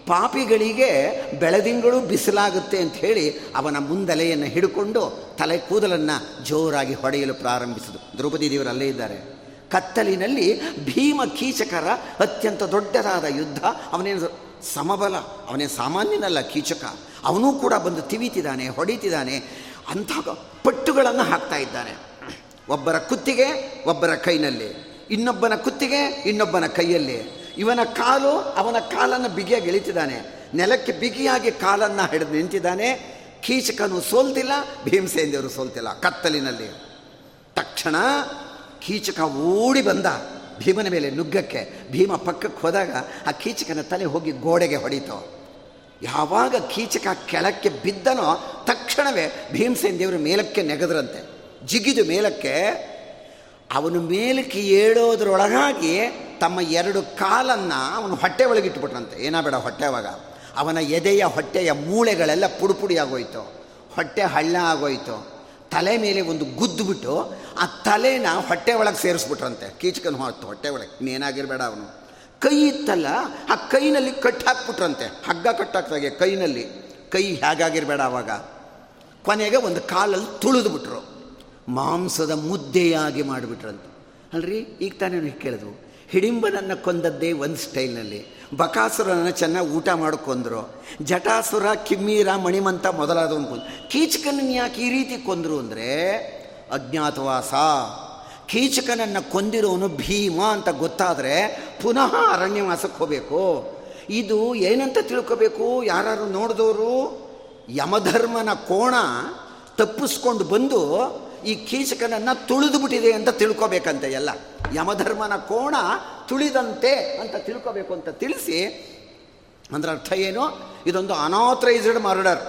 ಪಾಪಿಗಳಿಗೆ ಬೆಳದಿಂಗಳು ಬಿಸಿಲಾಗುತ್ತೆ ಅಂತ ಹೇಳಿ ಅವನ ಮುಂದಲೆಯನ್ನು ಹಿಡ್ಕೊಂಡು ತಲೆ ಕೂದಲನ್ನು ಜೋರಾಗಿ ಹೊಡೆಯಲು ಪ್ರಾರಂಭಿಸಿದರು. ದ್ರೌಪದಿ ದೇವರು ಅಲ್ಲೇ ಇದ್ದಾರೆ. ಕತ್ತಲಿನಲ್ಲಿ ಭೀಮ ಕೀಚಕರ ಅತ್ಯಂತ ದೊಡ್ಡದಾದ ಯುದ್ಧ. ಅವನೇನು ಸಮಬಲ, ಅವನೇ ಸಾಮಾನ್ಯನಲ್ಲ ಕೀಚಕ. ಅವನೂ ಕೂಡ ಬಂದು ತಿವಿತಿದ್ದಾನೆ, ಹೊಡಿತಿದ್ದಾನೆ. ಅಂಥ ಪಟ್ಟುಗಳನ್ನು ಹಾಕ್ತಾ ಇದ್ದಾನೆ ಒಬ್ಬರ ಕುತ್ತಿಗೆ, ಒಬ್ಬರ ಕೈನಲ್ಲಿ. ಇನ್ನೊಬ್ಬನ ಕುತ್ತಿಗೆ, ಇನ್ನೊಬ್ಬನ ಕೈಯಲ್ಲಿ. ಇವನ ಕಾಲು ಅವನ ಕಾಲನ್ನು ಬಿಗಿಯಾಗಿ ಎಳಿತಿದ್ದಾನೆ. ನೆಲಕ್ಕೆ ಬಿಗಿಯಾಗಿ ಕಾಲನ್ನು ಹಿಡಿದು ನಿಂತಿದ್ದಾನೆ. ಕೀಚಕನು ಸೋಲ್ತಿಲ್ಲ ಭೀಮಸೇನ ದೇವರು ಸೋಲ್ತಿಲ್ಲ ಕತ್ತಲಿನಲ್ಲಿ. ತಕ್ಷಣ ಕೀಚಕ ಓಡಿ ಬಂದ ಭೀಮನ ಮೇಲೆ ನುಗ್ಗಕ್ಕೆ. ಭೀಮ ಪಕ್ಕಕ್ಕೆ ಹೋದಾಗ ಆ ಕೀಚಕನ ತಲೆ ಹೋಗಿ ಗೋಡೆಗೆ ಹೊಡಿತು. ಯಾವಾಗ ಕೀಚಕ ಕೆಳಕ್ಕೆ ಬಿದ್ದನೋ ತಕ್ಷಣವೇ ಭೀಮಸೇನ ದೇವರು ಮೇಲಕ್ಕೆ ನೆಗೆದ್ರಂತೆ. ಜಿಗಿದು ಮೇಲಕ್ಕೆ ಅವನು ಮೇಲಕ್ಕೆ ಏಳೋದ್ರೊಳಗಾಗಿ ತಮ್ಮ ಎರಡು ಕಾಲನ್ನು ಅವನು ಹೊಟ್ಟೆ ಒಳಗಿಟ್ಬಿಟ್ರಂತೆ ಏನಾಬೇಡ ಹೊಟ್ಟೆ ಅವಾಗ ಅವನ ಎದೆಯ ಹೊಟ್ಟೆಯ ಮೂಳೆಗಳೆಲ್ಲ ಪುಡುಪುಡಿ ಆಗೋಯ್ತು ಹೊಟ್ಟೆ ಹಳ್ಳ ಆಗೋಯ್ತು. ತಲೆ ಮೇಲೆ ಒಂದು ಗುದ್ದುಬಿಟ್ಟು ಆ ತಲೆನ ಹೊಟ್ಟೆ ಒಳಗೆ ಸೇರಿಸ್ಬಿಟ್ರಂತೆ. ಕೀಚಕನ ಹೊತ್ತು ಹೊಟ್ಟೆ ಒಳಗೆ. ಇನ್ನೇನಾಗಿರಬೇಡ ಅವನು. ಕೈ ಇತ್ತಲ್ಲ, ಆ ಕೈನಲ್ಲಿ ಕಟ್ಟಾಕ್ಬಿಟ್ರಂತೆ ಹಗ್ಗ ಕಟ್ಟಾಕ್ತಾಗೆ ಕೈನಲ್ಲಿ. ಕೈ ಹೇಗಾಗಿರಬೇಡ ಅವಾಗ. ಕೊನೆಗೆ ಒಂದು ಕಾಲಲ್ಲಿ ತುಳಿದು ಬಿಟ್ರು ಮಾಂಸದ ಮುದ್ದೆಯಾಗಿ ಮಾಡಿಬಿಟ್ರಂತೆ. ಅಲ್ರಿ? ಈಗ ತಾನೇ ನೀವು ಕೇಳಿದ್ವು. ಹಿಡಿಂಬನನ್ನು ಕೊಂದದ್ದೇ ಒಂದು ಸ್ಟೈಲ್ನಲ್ಲಿ. ಬಕಾಸುರನ ಚೆನ್ನಾಗಿ ಊಟ ಮಾಡ್ಕೊಂಡ್ರು ಜಟಾಸುರ, ಕಿಮ್ಮೀರ, ಮಣಿಮಂತ ಮೊದಲಾದವನು ಕೊಂದು ಕೀಚಕನನ್ನು ಯಾಕೆ ಈ ರೀತಿ ಕೊಂದರು ಅಂದರೆ, ಅಜ್ಞಾತವಾಸ. ಕೀಚಕನನ್ನು ಕೊಂದಿರೋನು ಭೀಮ ಅಂತ ಗೊತ್ತಾದರೆ ಪುನಃ ಅರಣ್ಯವಾಸಕ್ಕೆ ಹೋಗಬೇಕು. ಇದು ಏನಂತ ತಿಳ್ಕೋಬೇಕು? ಯಾರು ನೋಡಿದವರು ಯಮಧರ್ಮನ ಕೋಣ ತಪ್ಪಿಸ್ಕೊಂಡು ಬಂದು ಈ ಕೀಚಕನನ್ನು ತುಳಿದು ಬಿಟ್ಟಿದೆ ಅಂತ ತಿಳ್ಕೊಬೇಕಂತೆ ಎಲ್ಲ. ಯಮಧರ್ಮನ ಕೋಣ ತುಳಿದಂತೆ ಅಂತ ತಿಳ್ಕೋಬೇಕು ಅಂತ ತಿಳಿಸಿ, ಅಂದ್ರೆ ಅರ್ಥ ಏನು? ಇದೊಂದು ಅನಾಥರೈಸ್ಡ್ ಮರ್ಡರ್.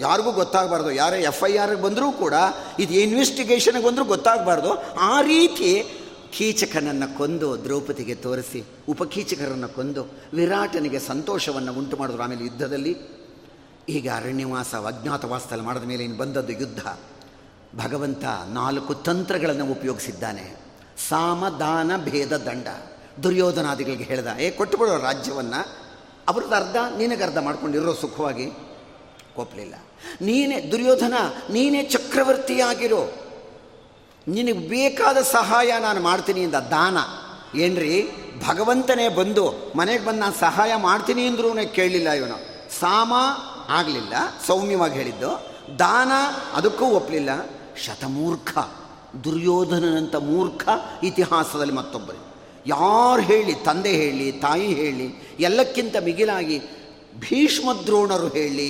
ಯಾರಿಗೂ ಗೊತ್ತಾಗಬಾರ್ದು. ಯಾರೇ ಎಫ್ ಐ ಆರ್ಗೆ ಬಂದರೂ ಕೂಡ, ಇದು ಇನ್ವೆಸ್ಟಿಗೇಷನ್ಗೆ ಬಂದರೂ ಗೊತ್ತಾಗಬಾರ್ದು. ಆ ರೀತಿ ಕೀಚಕನನ್ನು ಕೊಂದು ದ್ರೌಪದಿಗೆ ತೋರಿಸಿ, ಉಪಕೀಚಕರನ್ನು ಕೊಂದು ವಿರಾಟನಿಗೆ ಸಂತೋಷವನ್ನು ಉಂಟು ಮಾಡಿದ್ರು ಆಮೇಲೆ ಯುದ್ಧದಲ್ಲಿ. ಈಗ ಅರಣ್ಯವಾಸ, ಅಜ್ಞಾತವಾಸದಲ್ಲಿ ಮಾಡಿದ ಮೇಲೆ ಇನ್ನು ಬಂದದ್ದು ಯುದ್ಧ. ಭಗವಂತ ನಾಲ್ಕು ತಂತ್ರಗಳನ್ನು ಉಪಯೋಗಿಸಿದ್ದಾನೆ. ಸಾಮ ದಾನ ಭೇದ ದಂಡ. ದುರ್ಯೋಧನಾದಿಗಳಿಗೆ ಹೇಳ್ದ, ಏ, ಕೊಟ್ಟುಬಿಡೋ ರಾಜ್ಯವನ್ನು. ಅವ್ರದ್ದು ಅರ್ಧ ನಿನಗೆ ಅರ್ಧ ಮಾಡ್ಕೊಂಡಿರೋ ಸುಖವಾಗಿ. ಒಪ್ಪಲಿಲ್ಲ ನೀನೇ ದುರ್ಯೋಧನ, ನೀನೇ ಚಕ್ರವರ್ತಿಯಾಗಿರೋ. ನಿನಗೆ ಬೇಕಾದ ಸಹಾಯ ನಾನು ಮಾಡ್ತೀನಿ ಅಂದ, ದಾನ. ಏನ್ರಿ? ಭಗವಂತನೇ ಬಂದು ಮನೆಗೆ ಬಂದು ನಾನು ಸಹಾಯ ಮಾಡ್ತೀನಿ ಅಂದ್ರೂ ಕೇಳಲಿಲ್ಲ ಇವನು. ಸಾಮ ಆಗಲಿಲ್ಲ, ಸೌಮ್ಯವಾಗಿ ಹೇಳಿದ್ದು. ದಾನ, ಅದಕ್ಕೂ ಒಪ್ಪಲಿಲ್ಲ ಶತಮೂರ್ಖ ದುರ್ಯೋಧನನಂಥ ಮೂರ್ಖ ಇತಿಹಾಸದಲ್ಲಿ ಮತ್ತೊಬ್ಬರು. ಯಾರು ಹೇಳಿ? ತಂದೆ ಹೇಳಿ, ತಾಯಿ ಹೇಳಿ, ಎಲ್ಲಕ್ಕಿಂತ ಮಿಗಿಲಾಗಿ ಭೀಷ್ಮ ದ್ರೋಣರು ಹೇಳಿ,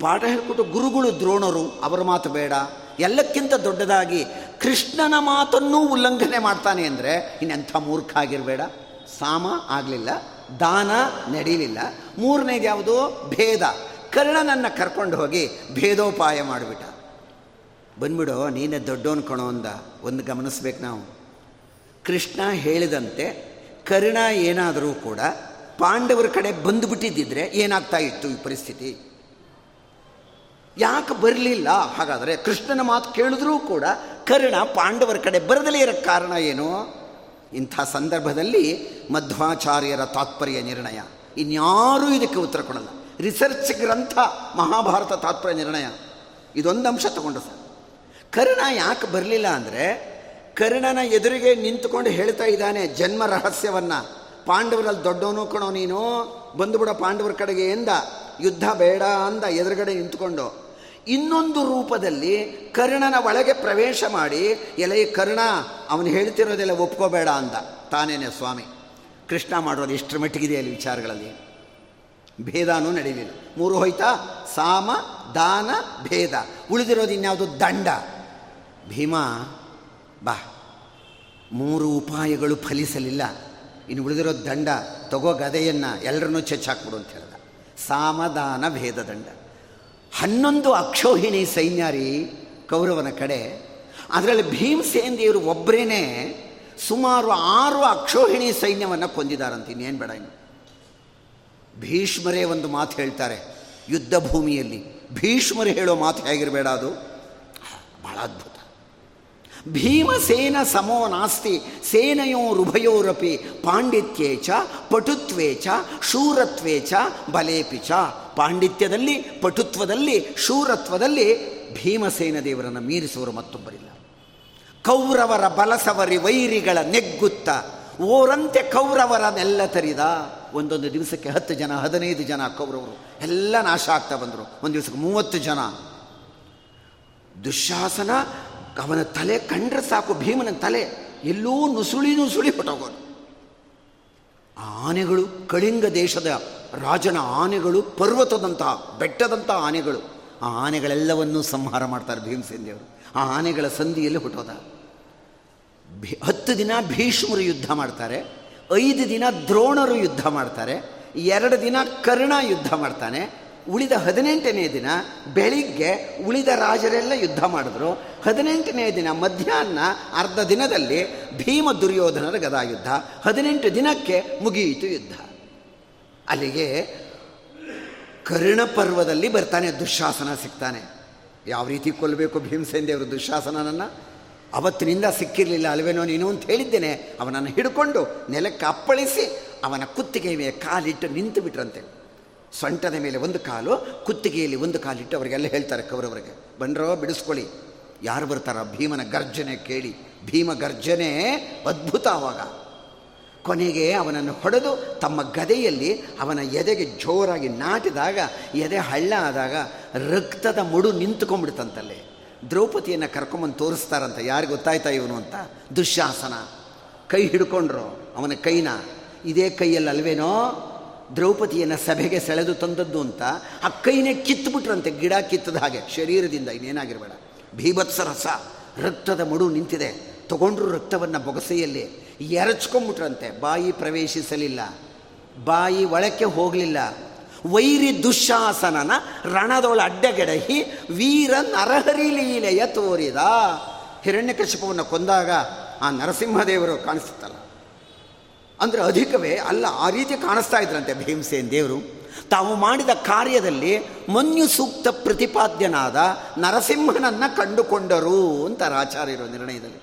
ಪಾಠ ಹೇಳ್ಕೊಟ್ಟು ಗುರುಗಳು ದ್ರೋಣರು, ಅವರ ಮಾತು ಬೇಡ. ಎಲ್ಲಕ್ಕಿಂತ ದೊಡ್ಡದಾಗಿ ಕೃಷ್ಣನ ಮಾತನ್ನೂ ಉಲ್ಲಂಘನೆ ಮಾಡ್ತಾನೆ ಅಂದರೆ ಇನ್ನೆಂಥ ಮೂರ್ಖ ಆಗಿರಬೇಡ. ಸಾಮ ಆಗಲಿಲ್ಲ, ದಾನ ನಡೀಲಿಲ್ಲ. ಮೂರನೇದು ಯಾವುದು ಭೇದ. ಕರ್ಣನನ್ನು ಕರ್ಕೊಂಡು ಹೋಗಿ ಭೇದೋಪಾಯ ಮಾಡಿಬಿಟ್ಟ. ಬಂದ್ಬಿಡು, ನೀನೇ ದೊಡ್ಡೋನ್ ಕಣೋ ಅಂದ. ಒಂದು ಗಮನಿಸ್ಬೇಕು ನಾವು. ಕೃಷ್ಣ ಹೇಳಿದಂತೆ ಕರ್ಣ ಏನಾದರೂ ಕೂಡ ಪಾಂಡವರ ಕಡೆ ಬಂದುಬಿಟ್ಟಿದ್ದಿದ್ರೆ ಏನಾಗ್ತಾ ಇತ್ತು ಈ ಪರಿಸ್ಥಿತಿ? ಯಾಕೆ ಬರಲಿಲ್ಲ? ಹಾಗಾದರೆ ಕೃಷ್ಣನ ಮಾತು ಕೇಳಿದ್ರೂ ಕೂಡ ಕರ್ಣ ಪಾಂಡವರ ಕಡೆ ಬರದಲೇ ಇರೋ ಕಾರಣ ಏನು? ಇಂಥ ಸಂದರ್ಭದಲ್ಲಿ ಮಧ್ವಾಚಾರ್ಯರ ತಾತ್ಪರ್ಯ ನಿರ್ಣಯ. ಇನ್ಯಾರೂ ಇದಕ್ಕೆ ಉತ್ತರ ಕೊಡಲ್ಲ. ರಿಸರ್ಚ್ ಗ್ರಂಥ ಮಹಾಭಾರತ ತಾತ್ಪರ್ಯ ನಿರ್ಣಯ. ಇದೊಂದು ಅಂಶ ತಗೊಂಡು ಸರ್. ಕರ್ಣ ಯಾಕೆ ಬರಲಿಲ್ಲ ಅಂದರೆ ಕರ್ಣನ ಎದುರಿಗೆ ನಿಂತುಕೊಂಡು ಹೇಳ್ತಾ ಇದ್ದಾನೆ, ಜನ್ಮ ರಹಸ್ಯವನ್ನು. ಪಾಂಡವರಲ್ಲಿ ದೊಡ್ಡವನು ಕಣೋ ನೀನು. ಬಂದುಬಿಡ ಪಾಂಡವರ ಕಡೆಗೆ ಎಂದ. ಯುದ್ಧ ಬೇಡ ಅಂದ ಎದುರುಗಡೆ ನಿಂತುಕೊಂಡು. ಇನ್ನೊಂದು ರೂಪದಲ್ಲಿ ಕರ್ಣನ ಒಳಗೆ ಪ್ರವೇಶ ಮಾಡಿ, ಎಲೆ ಕರ್ಣ, ಅವನು ಹೇಳ್ತಿರೋದೆಲ್ಲ ಒಪ್ಕೋಬೇಡ ಅಂದ. ತಾನೇನೆ ಸ್ವಾಮಿ. ಕೃಷ್ಣ ಮಾಡೋದು ಇಷ್ಟರ ಮಟ್ಟಿಗಿದೆ ಅಲ್ಲಿ ವಿಚಾರಗಳಲ್ಲಿ. ಭೇದನೂ ನಡೀಲಿಲ್ಲ. ಮೂರು ಹೋಯ್ತಾ? ಸಾಮ, ದಾನ, ಭೇದ. ಉಳಿದಿರೋದು ಇನ್ಯಾವುದು ದಂಡ. ಭೀಮ, ಬಾ. ಮೂರು ಉಪಾಯಗಳು ಫಲಿಸಲಿಲ್ಲ. ಇನ್ನು ಉಳಿದಿರೋ ದಂಡ, ತಗೋ ಗದೆಯನ್ನು ಎಲ್ಲರನ್ನೂ ಚೆಚ್ಚಾಕ್ಬಿಡು ಅಂತ ಹೇಳ್ದ. ಸಾಮದಾನ ಭೇದ ದಂಡ. ಹನ್ನೊಂದು ಅಕ್ಷೋಹಿಣಿ ಸೈನ್ಯಾರಿ ಕೌರವನ ಕಡೆ, ಅದರಲ್ಲಿ ಭೀಮಸೇಂದಿಯವರು ದೇವರು ಒಬ್ಬರೇ ಸುಮಾರು ಆರು ಅಕ್ಷೋಹಿಣಿ ಸೈನ್ಯವನ್ನು ಕೊಂದಿದ್ದಾರಂತ ಇನ್ನೇನು ಬೇಡ ಇನ್ನು. ಭೀಷ್ಮರೇ ಒಂದು ಮಾತು ಹೇಳ್ತಾರೆ ಯುದ್ಧ ಭೂಮಿಯಲ್ಲಿ. ಭೀಷ್ಮರು ಹೇಳೋ ಮಾತು ಹೇಗಿರಬೇಡ ಅದು? ಬಹಳ ಅದ್ಭುತ. ಭೀಮಸೇನ ಸಮೋ ನಾಸ್ತಿ ಸೇನೆಯೋರುಭಯೋರಪಿ ಪಾಂಡಿತ್ಯೇ ಚ, ಪಟುತ್ವೇ ಚ, ಶೂರತ್ವೇ ಚ, ಬಲೇಪಿ ಚ. ಪಾಂಡಿತ್ಯದಲ್ಲಿ, ಪಟುತ್ವದಲ್ಲಿ, ಶೂರತ್ವದಲ್ಲಿ ಭೀಮಸೇನ ದೇವರನ್ನು ಮೀರಿಸುವರು ಮತ್ತೊಬ್ಬರಿಲ್ಲ. ಕೌರವರ ಬಲಸವರಿ ವೈರಿಗಳ ನೆಗ್ಗುತ್ತ, ಓರಂತೆ ಕೌರವರನ್ನೆಲ್ಲ ತರಿದ. ಒಂದೊಂದು ದಿವಸಕ್ಕೆ ಹತ್ತು ಜನ, ಹದಿನೈದು ಜನ ಕೌರವರು, ಎಲ್ಲ ನಾಶ ಆಗ್ತಾ ಬಂದರು. ಒಂದು ದಿವಸಕ್ಕೆ ಮೂವತ್ತು ಜನ. ದುಶ್ಯಾಸನ ಅವನ ತಲೆ ಕಂಡ್ರೆ ಸಾಕು, ಭೀಮನ ತಲೆ. ಎಲ್ಲೂ ನುಸುಳಿ ನುಸುಳಿ ಹೊಟ್ಟೋಗೋದು ಆನೆಗಳು, ಕಳಿಂಗ ದೇಶದ ರಾಜನ ಆನೆಗಳು ಪರ್ವತದಂತಹ ಬೆಟ್ಟದಂಥ ಆನೆಗಳು. ಆ ಆನೆಗಳೆಲ್ಲವನ್ನೂ ಸಂಹಾರ ಮಾಡ್ತಾರೆ ಭೀಮಸೇನ್ ದೇವರು ಆ ಆನೆಗಳ ಸಂಧಿಯಲ್ಲಿ ಹುಟ್ಟೋದ. ಹತ್ತು ದಿನ ಭೀಷ್ಮರು ಯುದ್ಧ ಮಾಡ್ತಾರೆ, ಐದು ದಿನ ದ್ರೋಣರು ಯುದ್ಧ ಮಾಡ್ತಾರೆ, ಎರಡು ದಿನ ಕರ್ಣ ಯುದ್ಧ ಮಾಡ್ತಾನೆ ಉಳಿದ ಹದಿನೆಂಟನೇ ದಿನ ಬೆಳಿಗ್ಗೆ ಉಳಿದ ರಾಜರೆಲ್ಲ ಯುದ್ಧ ಮಾಡಿದ್ರು. ಹದಿನೆಂಟನೇ ದಿನ ಮಧ್ಯಾಹ್ನ ಅರ್ಧ ದಿನದಲ್ಲಿ ಭೀಮ ದುರ್ಯೋಧನರ ಗದಾ ಯುದ್ಧ ಹದಿನೆಂಟು ದಿನಕ್ಕೆ ಮುಗಿಯಿತು ಯುದ್ಧ. ಅಲ್ಲಿಗೆ ಕರ್ಣ ಪರ್ವದಲ್ಲಿ ಬರ್ತಾನೆ ದುಶಾಸನ ಸಿಗ್ತಾನೆ. ಯಾವ ರೀತಿ ಕೊಲ್ಲಬೇಕು ಭೀಮಸೇನ್ ದೇವರು ದುಶಾಸನನನ್ನು ಅವತ್ತಿನಿಂದ ಸಿಕ್ಕಿರಲಿಲ್ಲ ಅಲ್ವೇನೋ ನೀನು ಅಂತ ಹೇಳಿದ್ದೇನೆ. ಅವನನ್ನು ಹಿಡ್ಕೊಂಡು ನೆಲಕ್ಕೆ ಅಪ್ಪಳಿಸಿ ಅವನ ಕುತ್ತಿಗೆ ಕಾಲಿಟ್ಟು ನಿಂತು ಬಿಟ್ರಂತೆ. ಸೊಂಟದ ಮೇಲೆ ಒಂದು ಕಾಲು, ಕುತ್ತಿಗೆಯಲ್ಲಿ ಒಂದು ಕಾಲಿಟ್ಟು ಅವರಿಗೆಲ್ಲ ಹೇಳ್ತಾರೆ ಕೌರವರಿಗೆ, ಬಂದ್ರೋ ಬಿಡಿಸ್ಕೊಳ್ಳಿ. ಯಾರು ಬರ್ತಾರ ಭೀಮನ ಗರ್ಜನೆ ಕೇಳಿ, ಭೀಮ ಗರ್ಜನೆ ಅದ್ಭುತ ಆವಾಗ ಕೊನೆಗೆ ಅವನನ್ನು ಹೊಡೆದು ತಮ್ಮ ಗದೆಯಲ್ಲಿ ಅವನ ಎದೆಗೆ ಜೋರಾಗಿ ನಾಟಿದಾಗ, ಎದೆ ಹಳ್ಳ ಆದಾಗ ರಕ್ತದ ಮುಡು ನಿಂತ್ಕೊಂಡ್ಬಿಡ್ತಂತಲ್ಲೇ. ದ್ರೌಪದಿಯನ್ನು ಕರ್ಕೊಂಬಂದು ತೋರಿಸ್ತಾರಂತ ಯಾರಿಗೆ ಗೊತ್ತಾಯ್ತಾ ಇವನು ಅಂತ? ದುಶ್ಯಾಸನ. ಕೈ ಹಿಡ್ಕೊಂಡ್ರು ಅವನ ಕೈನ. ಇದೇ ಕೈಯಲ್ಲಿ ಅಲ್ವೇನೋ ದ್ರೌಪದಿಯನ್ನು ಸಭೆಗೆ ಸೆಳೆದು ತಂದದ್ದು ಅಂತ ಆ ಕೈನೇ ಕಿತ್ತುಬಿಟ್ರಂತೆ, ಗಿಡ ಕಿತ್ತದ ಹಾಗೆ. ಶರೀರದಿಂದ ಇನ್ನೇನಾಗಿರಬೇಡ. ಭೀಭತ್ಸ ರಸ, ರಕ್ತದ ಮಡು ನಿಂತಿದೆ. ತಗೊಂಡ್ರು ರಕ್ತವನ್ನು ಬೊಗಸೆಯಲ್ಲಿ ಎರಚ್ಕೊಂಬಿಟ್ರಂತೆ. ಬಾಯಿ ಪ್ರವೇಶಿಸಲಿಲ್ಲ, ಬಾಯಿ ಒಳಕ್ಕೆ ಹೋಗಲಿಲ್ಲ. ವೈರಿ ದುಶ್ಯಾಸನನ ರಣದೊಳ ಅಡ್ಡಗೆಡಹಿ ವೀರ ನರಹರಿ ಲೀಲೆಯ ತೋರಿದ. ಹಿರಣ್ಯಕಶಿಪವನ್ನು ಕೊಂದಾಗ ಆ ನರಸಿಂಹದೇವರು ಕಾಣಿಸುತ್ತಲ್ಲ. ಅಂದರೆ ಅಧಿಕವೇ ಅಲ್ಲ, ಆ ರೀತಿ ಕಾಣಿಸ್ತಾ ಇದ್ರಂತೆ ಭೀಮಸೇನ್ ದೇವರು. ತಾವು ಮಾಡಿದ ಕಾರ್ಯದಲ್ಲಿ ಮನ್ಯು ಸೂಕ್ತ ಪ್ರತಿಪಾದ್ಯನಾದ ನರಸಿಂಹನನ್ನು ಕಂಡುಕೊಂಡರು ಅಂತ ಆಚಾರ್ಯರು ನಿರ್ಣಯದಲ್ಲಿ.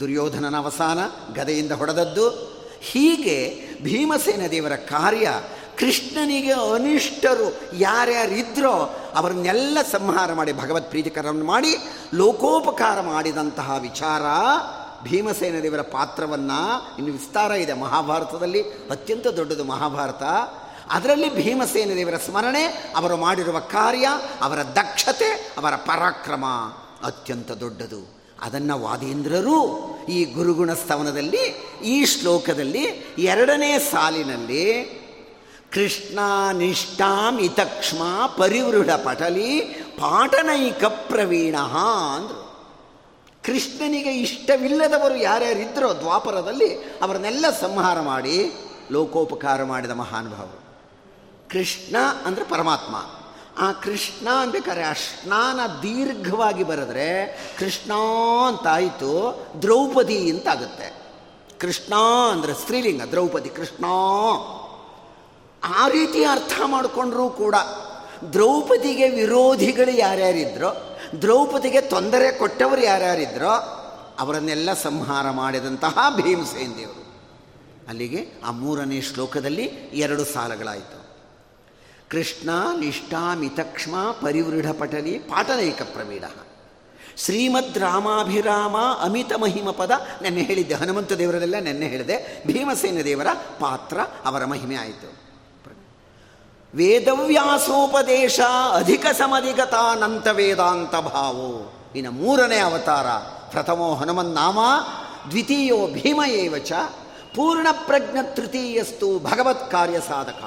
ದುರ್ಯೋಧನನ ಅವಸಾನ, ಗದೆಯಿಂದ ಹೊಡೆದದ್ದು. ಹೀಗೆ ಭೀಮಸೇನ ದೇವರ ಕಾರ್ಯ ಕೃಷ್ಣನಿಗೆ ಅನಿಷ್ಟರು ಯಾರ್ಯಾರಿದ್ರೋ ಅವರನ್ನೆಲ್ಲ ಸಂಹಾರ ಮಾಡಿ ಭಗವತ್ ಪ್ರೀತಿಕರವನ್ನು ಮಾಡಿ ಲೋಕೋಪಕಾರ ಮಾಡಿದಂತಹ ವಿಚಾರ ಭೀಮಸೇನ ದೇವರ ಪಾತ್ರವನ್ನು ಇನ್ನು ವಿಸ್ತಾರ ಇದೆ. ಮಹಾಭಾರತದಲ್ಲಿ ಅತ್ಯಂತ ದೊಡ್ಡದು ಮಹಾಭಾರತ. ಅದರಲ್ಲಿ ಭೀಮಸೇನ ದೇವರ ಸ್ಮರಣೆ, ಅವರು ಮಾಡಿರುವ ಕಾರ್ಯ, ಅವರ ದಕ್ಷತೆ, ಅವರ ಪರಾಕ್ರಮ ಅತ್ಯಂತ ದೊಡ್ಡದು. ಅದನ್ನು ವಾದೇಂದ್ರರು ಈ ಗುರುಗುಣ ಸ್ತವನದಲ್ಲಿ, ಈ ಶ್ಲೋಕದಲ್ಲಿ, ಎರಡನೇ ಸಾಲಿನಲ್ಲಿ, ಕೃಷ್ಣ ನಿಷ್ಠಾಂ ಇತಕ್ಷ್ಮ ಪರಿವೃಢ ಪಟಲಿ ಪಾಟನೈಕ ಪ್ರವೀಣ ಅಂದರು. ಕೃಷ್ಣನಿಗೆ ಇಷ್ಟವಿಲ್ಲದವರು ಯಾರ್ಯಾರಿದ್ದರೋ ದ್ವಾಪರದಲ್ಲಿ ಅವರನ್ನೆಲ್ಲ ಸಂಹಾರ ಮಾಡಿ ಲೋಕೋಪಕಾರ ಮಾಡಿದ ಮಹಾನುಭಾವರು. ಕೃಷ್ಣ ಅಂದರೆ ಪರಮಾತ್ಮ. ಆ ಕೃಷ್ಣ ಅನ್ಬೇಕಾದ್ರೆ ಸ್ನಾನ ದೀರ್ಘವಾಗಿ ಬರೆದ್ರೆ ಕೃಷ್ಣ ಅಂತಾಯಿತು, ದ್ರೌಪದಿ ಅಂತಾಗುತ್ತೆ. ಕೃಷ್ಣ ಅಂದರೆ ಸ್ತ್ರೀಲಿಂಗ, ದ್ರೌಪದಿ ಕೃಷ್ಣ. ಆ ರೀತಿ ಅರ್ಥ ಮಾಡಿಕೊಂಡ್ರೂ ಕೂಡ ದ್ರೌಪದಿಗೆ ವಿರೋಧಿಗಳು ಯಾರ್ಯಾರಿದ್ರೋ ದ್ರೌಪದಿಗೆ ತೊಂದರೆ ಕೊಟ್ಟವರು ಯಾರ್ಯಾರಿದ್ರೋ ಅವರನ್ನೆಲ್ಲ ಸಂಹಾರ ಮಾಡಿದಂತಹ ಭೀಮಸೇನ್ ದೇವರು. ಅಲ್ಲಿಗೆ ಆ ಮೂರನೇ ಶ್ಲೋಕದಲ್ಲಿ ಎರಡು ಸಾಲಗಳಾಯಿತು. ಕೃಷ್ಣ ನಿಷ್ಠಾಮಿತಕ್ಷ್ಮ ಪರಿವೃಢ ಪಟಲಿ ಪಾಟನೈಕ ಪ್ರವೀಣ. ಶ್ರೀಮದ್ ರಾಮಾಭಿರಾಮ ಅಮಿತ ಮಹಿಮ ಪದ ನೆನ್ನೆ ಹೇಳಿದ್ದೆ. ಹನುಮಂತ ದೇವರದೆಲ್ಲ ನೆನ್ನೆ ಹೇಳಿದೆ. ಭೀಮಸೇನ ದೇವರ ಪಾತ್ರ ಅವರ ಮಹಿಮೆ ಆಯಿತು. ವೇದವ್ಯಾಸೋಪದೇಶ ಅಧಿಕ ಸಮಧಿಗತಾನಂತ ವೇದಾಂತ ಭಾವೋ. ಇನ್ನು ಮೂರನೇ ಅವತಾರ ಪ್ರಥಮೋ ಹನುಮನ್ನಾಮ, ದ್ವಿತೀಯೋ ಭೀಮ ಏವಚ, ಪೂರ್ಣ ಪ್ರಜ್ಞ ತೃತೀಯಸ್ತು ಭಗವತ್ ಕಾರ್ಯ ಸಾಧಕ.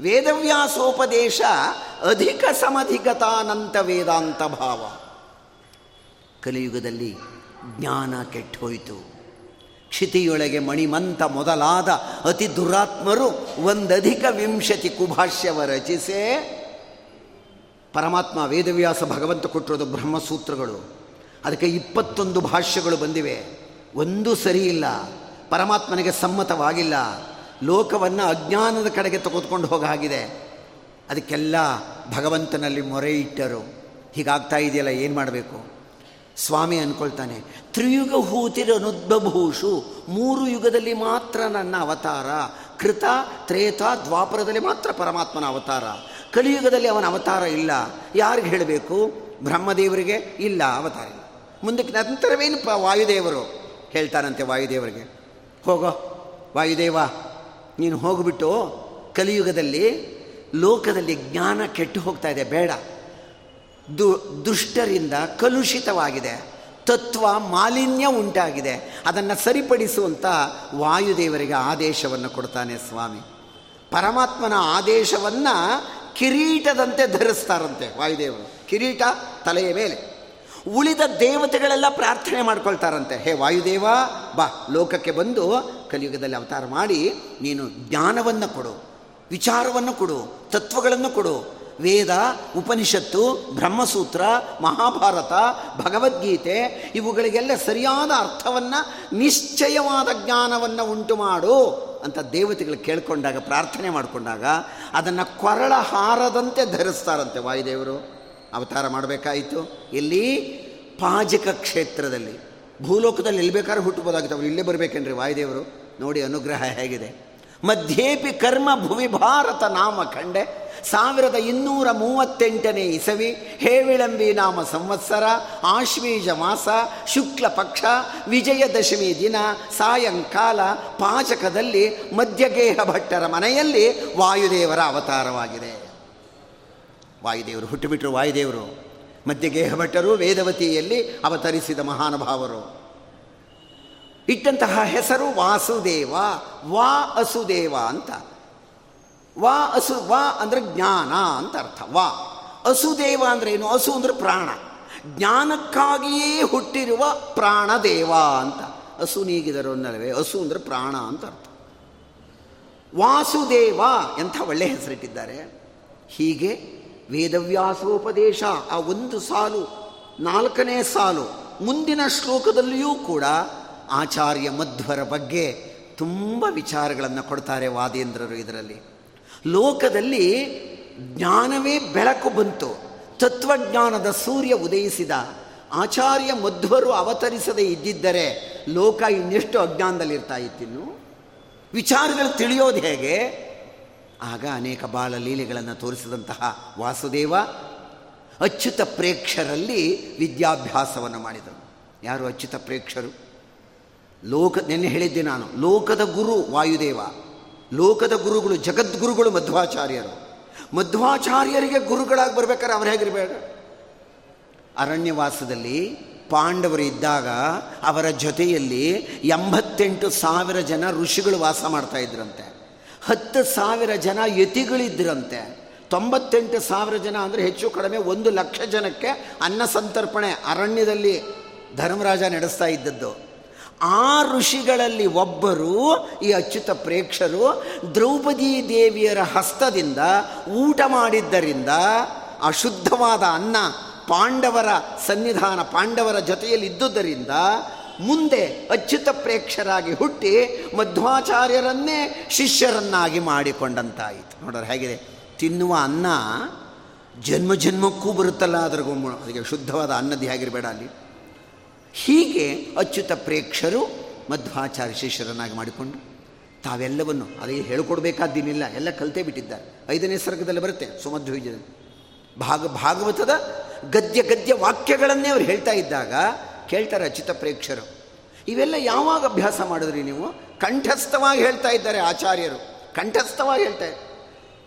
ವೇದವ್ಯಾಸೋಪದೇಶ ಅಧಿಕ ಸಮಧಿಗತಾನಂತ ವೇದಾಂತ ಭಾವ. ಕಲಿಯುಗದಲ್ಲಿ ಜ್ಞಾನ ಕೆಟ್ಟೋಯಿತು. ಕ್ಷಿತಿಯೊಳಗೆ ಮಣಿಮಂತ ಮೊದಲಾದ ಅತಿ ದುರಾತ್ಮರು ಒಂದಧಿಕ ವಿಂಶತಿ ಕುಭಾಷ್ಯವ ರಚಿಸೇ ಪರಮಾತ್ಮ ವೇದವ್ಯಾಸ ಭಗವಂತ ಕೊಟ್ಟಿರೋದು ಬ್ರಹ್ಮಸೂತ್ರಗಳು. ಅದಕ್ಕೆ ಇಪ್ಪತ್ತೊಂದು ಭಾಷ್ಯಗಳು ಬಂದಿವೆ. ಒಂದೂ ಇಲ್ಲ. ಪರಮಾತ್ಮನಿಗೆ ಸಮ್ಮತವಾಗಿಲ್ಲ. ಲೋಕವನ್ನು ಅಜ್ಞಾನದ ಕಡೆಗೆ ತೆಗೆದುಕೊಂಡು ಹೋಗಾಗಿದೆ ಅದಕ್ಕೆಲ್ಲ ಭಗವಂತನಲ್ಲಿ ಮೊರೆ ಇಟ್ಟರು. ಹೀಗಾಗ್ತಾ ಇದೆಯಲ್ಲ, ಏನು ಮಾಡಬೇಕು? ಸ್ವಾಮಿ ಅನ್ಕೊಳ್ತಾನೆ ತ್ರಿಯುಗ ಹೂತಿರನುದ್ಭೂಷು ಮೂರು ಯುಗದಲ್ಲಿ ಮಾತ್ರ ನನ್ನ ಅವತಾರ, ಕೃತ, ತ್ರೇತ, ದ್ವಾಪರದಲ್ಲಿ ಮಾತ್ರ ಪರಮಾತ್ಮನ ಅವತಾರ. ಕಲಿಯುಗದಲ್ಲಿ ಅವನ ಅವತಾರ ಇಲ್ಲ. ಯಾರಿಗೆ ಹೇಳಬೇಕು? ಬ್ರಹ್ಮದೇವರಿಗೆ ಇಲ್ಲ ಅವತಾರ. ಮುಂದಕ್ಕೆ ನಂತರವೇನು ಪ ವಾಯುದೇವರು ಹೇಳ್ತಾರಂತೆ ವಾಯುದೇವರಿಗೆ. ಹೋಗೋ, ವಾಯುದೇವ, ನೀನು ಹೋಗ್ಬಿಟ್ಟು ಕಲಿಯುಗದಲ್ಲಿ, ಲೋಕದಲ್ಲಿ ಜ್ಞಾನ ಕೆಟ್ಟು ಹೋಗ್ತಾ ಇದೆ, ಬೇಡ. ದು, ದುಷ್ಟರಿಂದ ಕಲುಷಿತವಾಗಿದೆ. ತತ್ವ ಮಾಲಿನ್ಯ ಉಂಟಾಗಿದೆ. ಅದನ್ನು ಸರಿಪಡಿಸುವಂಥ ವಾಯುದೇವರಿಗೆ ಆದೇಶವನ್ನು ಕೊಡ್ತಾನೆ ಸ್ವಾಮಿ. ಪರಮಾತ್ಮನ ಆದೇಶವನ್ನು ಕಿರೀಟದಂತೆ ಧರಿಸ್ತಾರಂತೆ ವಾಯುದೇವರು. ಕಿರೀಟ ತಲೆಯ ಮೇಲೆ. ಉಳಿದ ದೇವತೆಗಳೆಲ್ಲ ಪ್ರಾರ್ಥನೆ ಮಾಡ್ಕೊಳ್ತಾರಂತೆ. ಹೇ ವಾಯುದೇವ, ಬಾ, ಲೋಕಕ್ಕೆ ಬಂದು ಕಲಿಯುಗದಲ್ಲಿ ಅವತಾರ ಮಾಡಿ ನೀನು ಜ್ಞಾನವನ್ನು ಕೊಡು, ವಿಚಾರವನ್ನು ಕೊಡು, ತತ್ವಗಳನ್ನು ಕೊಡು ವೇದ, ಉಪನಿಷತ್ತು, ಬ್ರಹ್ಮಸೂತ್ರ, ಮಹಾಭಾರತ, ಭಗವದ್ಗೀತೆ ಇವುಗಳಿಗೆಲ್ಲ ಸರಿಯಾದ ಅರ್ಥವನ್ನು, ನಿಶ್ಚಯವಾದ ಜ್ಞಾನವನ್ನು ಉಂಟು ಮಾಡು ಅಂತ ದೇವತೆಗಳು ಕೇಳಿಕೊಂಡಾಗ, ಪ್ರಾರ್ಥನೆ ಮಾಡಿಕೊಂಡಾಗ ಅದನ್ನು ಕೊರಳ ಹಾರದಂತೆ ಧರಿಸ್ತಾರಂತೆ ವಾಯುದೇವರು. ಅವತಾರ ಮಾಡಬೇಕಾಯಿತು. ಇಲ್ಲಿ ಪಾಜಕ ಕ್ಷೇತ್ರದಲ್ಲಿ. ಭೂಲೋಕದಲ್ಲಿ ಎಲ್ಲಿ ಬೇಕಾದ್ರೂ ಹುಟ್ಟಬೋದಾಗುತ್ತೆ ಅವ್ರು ಇಲ್ಲೇ ಬರಬೇಕೇನ್ರಿ ವಾಯುದೇವರು? ನೋಡಿ, ಅನುಗ್ರಹ ಹೇಗಿದೆ. ಮಧ್ಯೇಪಿ ಕರ್ಮ ಭುವಿ ಭಾರತ ನಾಮ ಕಂಡೆ ಸಾವಿರದ ಇನ್ನೂರ ಮೂವತ್ತೆಂಟನೇ ಇಸವಿ ಹೇವಿಳಂಬಿ ನಾಮ ಸಂವತ್ಸರ, ಆಶ್ವೀಜ ಮಾಸ, ಶುಕ್ಲ ಪಕ್ಷ, ವಿಜಯದಶಮಿ ದಿನ, ಸಾಯಂಕಾಲ ಪಾಚಕದಲ್ಲಿ ಮಧ್ಯಗೇಹ ಭಟ್ಟರ ಮನೆಯಲ್ಲಿ ವಾಯುದೇವರ ಅವತಾರವಾಗಿದೆ. ವಾಯುದೇವರು ಹುಟ್ಟುಬಿಟ್ರು ವಾಯುದೇವರು. ಮಧ್ಯಗೇಹ ಭಟ್ಟರು ವೇದವತಿಯಲ್ಲಿ ಅವತರಿಸಿದ ಮಹಾನುಭಾವರು. ಇಟ್ಟಂತಹ ಹೆಸರು ವಾಸುದೇವ, ವಾ ಅಸುದೇವ ಅಂತ. ವಾ ಅಸು, ವಾ ಅಂದರೆ ಜ್ಞಾನ ಅಂತ ಅರ್ಥ. ವಾ. ಅಸುದೇವ ಅಂದರೆ ಏನು? ಅಸು ಅಂದರೆ ಪ್ರಾಣ. ಜ್ಞಾನಕ್ಕಾಗಿಯೇ ಹುಟ್ಟಿರುವ ಪ್ರಾಣದೇವ ಅಂತ. ಹಸು ನೀಗಿದರು ಅನ್ನಲ್ವೇ? ಹಸು ಅಂದರೆ ಪ್ರಾಣ ಅಂತ ಅರ್ಥ. ವಾಸುದೇವ ಎಂಥ ಒಳ್ಳೆಯ ಹೆಸರಿಟ್ಟಿದ್ದಾರೆ? ಹೀಗೆ ವೇದವ್ಯಾಸೋಪದೇಶ ಆ ಒಂದು ಸಾಲು, ನಾಲ್ಕನೇ ಸಾಲು, ಮುಂದಿನ ಶ್ಲೋಕದಲ್ಲಿಯೂ ಕೂಡ ಆಚಾರ್ಯ ಮಧ್ವರ ಬಗ್ಗೆ ತುಂಬ ವಿಚಾರಗಳನ್ನು ಕೊಡ್ತಾರೆ ವಾದೇಂದ್ರರು ಇದರಲ್ಲಿ. ಲೋಕದಲ್ಲಿ ಜ್ಞಾನವೇ ಬೆಳಕು ಬಂತು. ತತ್ವಜ್ಞಾನದ ಸೂರ್ಯ ಉದಯಿಸಿದ. ಆಚಾರ್ಯ ಮಧ್ವರು ಅವತರಿಸದೇ ಇದ್ದಿದ್ದರೆ ಲೋಕ ಇನ್ನೆಷ್ಟು ಅಜ್ಞಾನದಲ್ಲಿರ್ತಾ ಇತ್ತಿನ್ನು? ವಿಚಾರಗಳು ತಿಳಿಯೋದು ಹೇಗೆ? ಆಗ ಅನೇಕ ಬಾಲ ಲೀಲೆಗಳನ್ನು ತೋರಿಸಿದಂತಹ ವಾಸುದೇವ ಅಚ್ಯುತ ಪ್ರೇಕ್ಷರಲ್ಲಿ ವಿದ್ಯಾಭ್ಯಾಸವನ್ನು ಮಾಡಿದರು ಯಾರು ಅಚ್ಯುತ ಪ್ರೇಕ್ಷರು? ಲೋಕ, ನೆನ್ನೆ ಹೇಳಿದ್ದೆ ನಾನು, ಲೋಕದ ಗುರು ವಾಯುದೇವ. ಲೋಕದ ಗುರುಗಳು, ಜಗದ್ಗುರುಗಳು ಮಧ್ವಾಚಾರ್ಯರು. ಮಧ್ವಾಚಾರ್ಯರಿಗೆ ಗುರುಗಳಾಗಿ ಬರ್ಬೇಕಾದ್ರೆ ಅವ್ರು ಹೇಗಿರಬೇಡ. ಅರಣ್ಯವಾಸದಲ್ಲಿ ಪಾಂಡವರು ಇದ್ದಾಗ ಅವರ ಜೊತೆಯಲ್ಲಿ ಎಂಬತ್ತೆಂಟು ಸಾವಿರ ಜನ ಋಷಿಗಳು ವಾಸ ಮಾಡ್ತಾ ಇದ್ರಂತೆ. ಹತ್ತು ಸಾವಿರ ಜನ ಯತಿಗಳಿದ್ರಂತೆ. ತೊಂಬತ್ತೆಂಟು ಸಾವಿರ ಜನ ಅಂದರೆ ಹೆಚ್ಚು ಕಡಿಮೆ ಒಂದು ಲಕ್ಷ ಜನಕ್ಕೆ ಅನ್ನ ಸಂತರ್ಪಣೆ ಅರಣ್ಯದಲ್ಲಿ ಧರ್ಮರಾಜ ನಡೆಸ್ತಾ ಇದ್ದದ್ದು. ಆ ಋಷಿಗಳಲ್ಲಿ ಒಬ್ಬರು, ಈ ಅಚ್ಯುತ ಪ್ರೇಕ್ಷರು, ದ್ರೌಪದಿ ದೇವಿಯರ ಹಸ್ತದಿಂದ ಊಟ ಮಾಡಿದ್ದರಿಂದ ಅಶುದ್ಧವಾದ ಅನ್ನ ಪಾಂಡವರ ಸನ್ನಿಧಾನ, ಪಾಂಡವರ ಜೊತೆಯಲ್ಲಿ ಇದ್ದುದರಿಂದ ಮುಂದೆ ಅಚ್ಯುತ ಪ್ರೇಕ್ಷರಾಗಿ ಹುಟ್ಟಿ ಮಧ್ವಾಚಾರ್ಯರನ್ನೇ ಶಿಷ್ಯರನ್ನಾಗಿ ಮಾಡಿಕೊಂಡಂತಾಯಿತು. ನೋಡೋರು ಹೇಗಿದೆ, ತಿನ್ನುವ ಅನ್ನ ಜನ್ಮ ಜನ್ಮಕ್ಕೂ ಬರುತ್ತಲ್ಲ ಅದರ ಗೊಂಬ ಅದಕ್ಕೆ ಶುದ್ಧವಾದ ಅನ್ನದ ಹೇಗಿರಬೇಡ ಅಲ್ಲಿ. ಹೀಗೆ ಅಚ್ಯುತ ಪ್ರೇಕ್ಷರು ಮಧ್ವಾಚಾರ್ಯ ಶಿಷ್ಯರನ್ನಾಗಿ ಮಾಡಿಕೊಂಡು ತಾವೆಲ್ಲವನ್ನು, ಅದೇ ಹೇಳಿಕೊಡ್ಬೇಕಾದ್ದೀನಿಲ್ಲ, ಎಲ್ಲ ಕಲಿತೇ ಬಿಟ್ಟಿದ್ದಾರೆ. ಐದನೇ ಸರ್ಗದಲ್ಲಿ ಬರುತ್ತೆ ಸುಮಧ್ವೀಜದಲ್ಲಿ ಭಾಗ, ಭಾಗವತದ ಗದ್ಯ ಗದ್ಯ ವಾಕ್ಯಗಳನ್ನೇ ಅವ್ರು ಹೇಳ್ತಾ ಇದ್ದಾಗ ಕೇಳ್ತಾರೆ ಅಚ್ಯುತ ಪ್ರೇಕ್ಷರು. ಇವೆಲ್ಲ ಯಾವಾಗ ಅಭ್ಯಾಸ ಮಾಡಿದ್ರಿ ನೀವು? ಕಂಠಸ್ಥವಾಗಿ ಹೇಳ್ತಾ ಇದ್ದಾರೆ ಆಚಾರ್ಯರು. ಕಂಠಸ್ಥವಾಗಿ ಹೇಳ್ತಾರೆ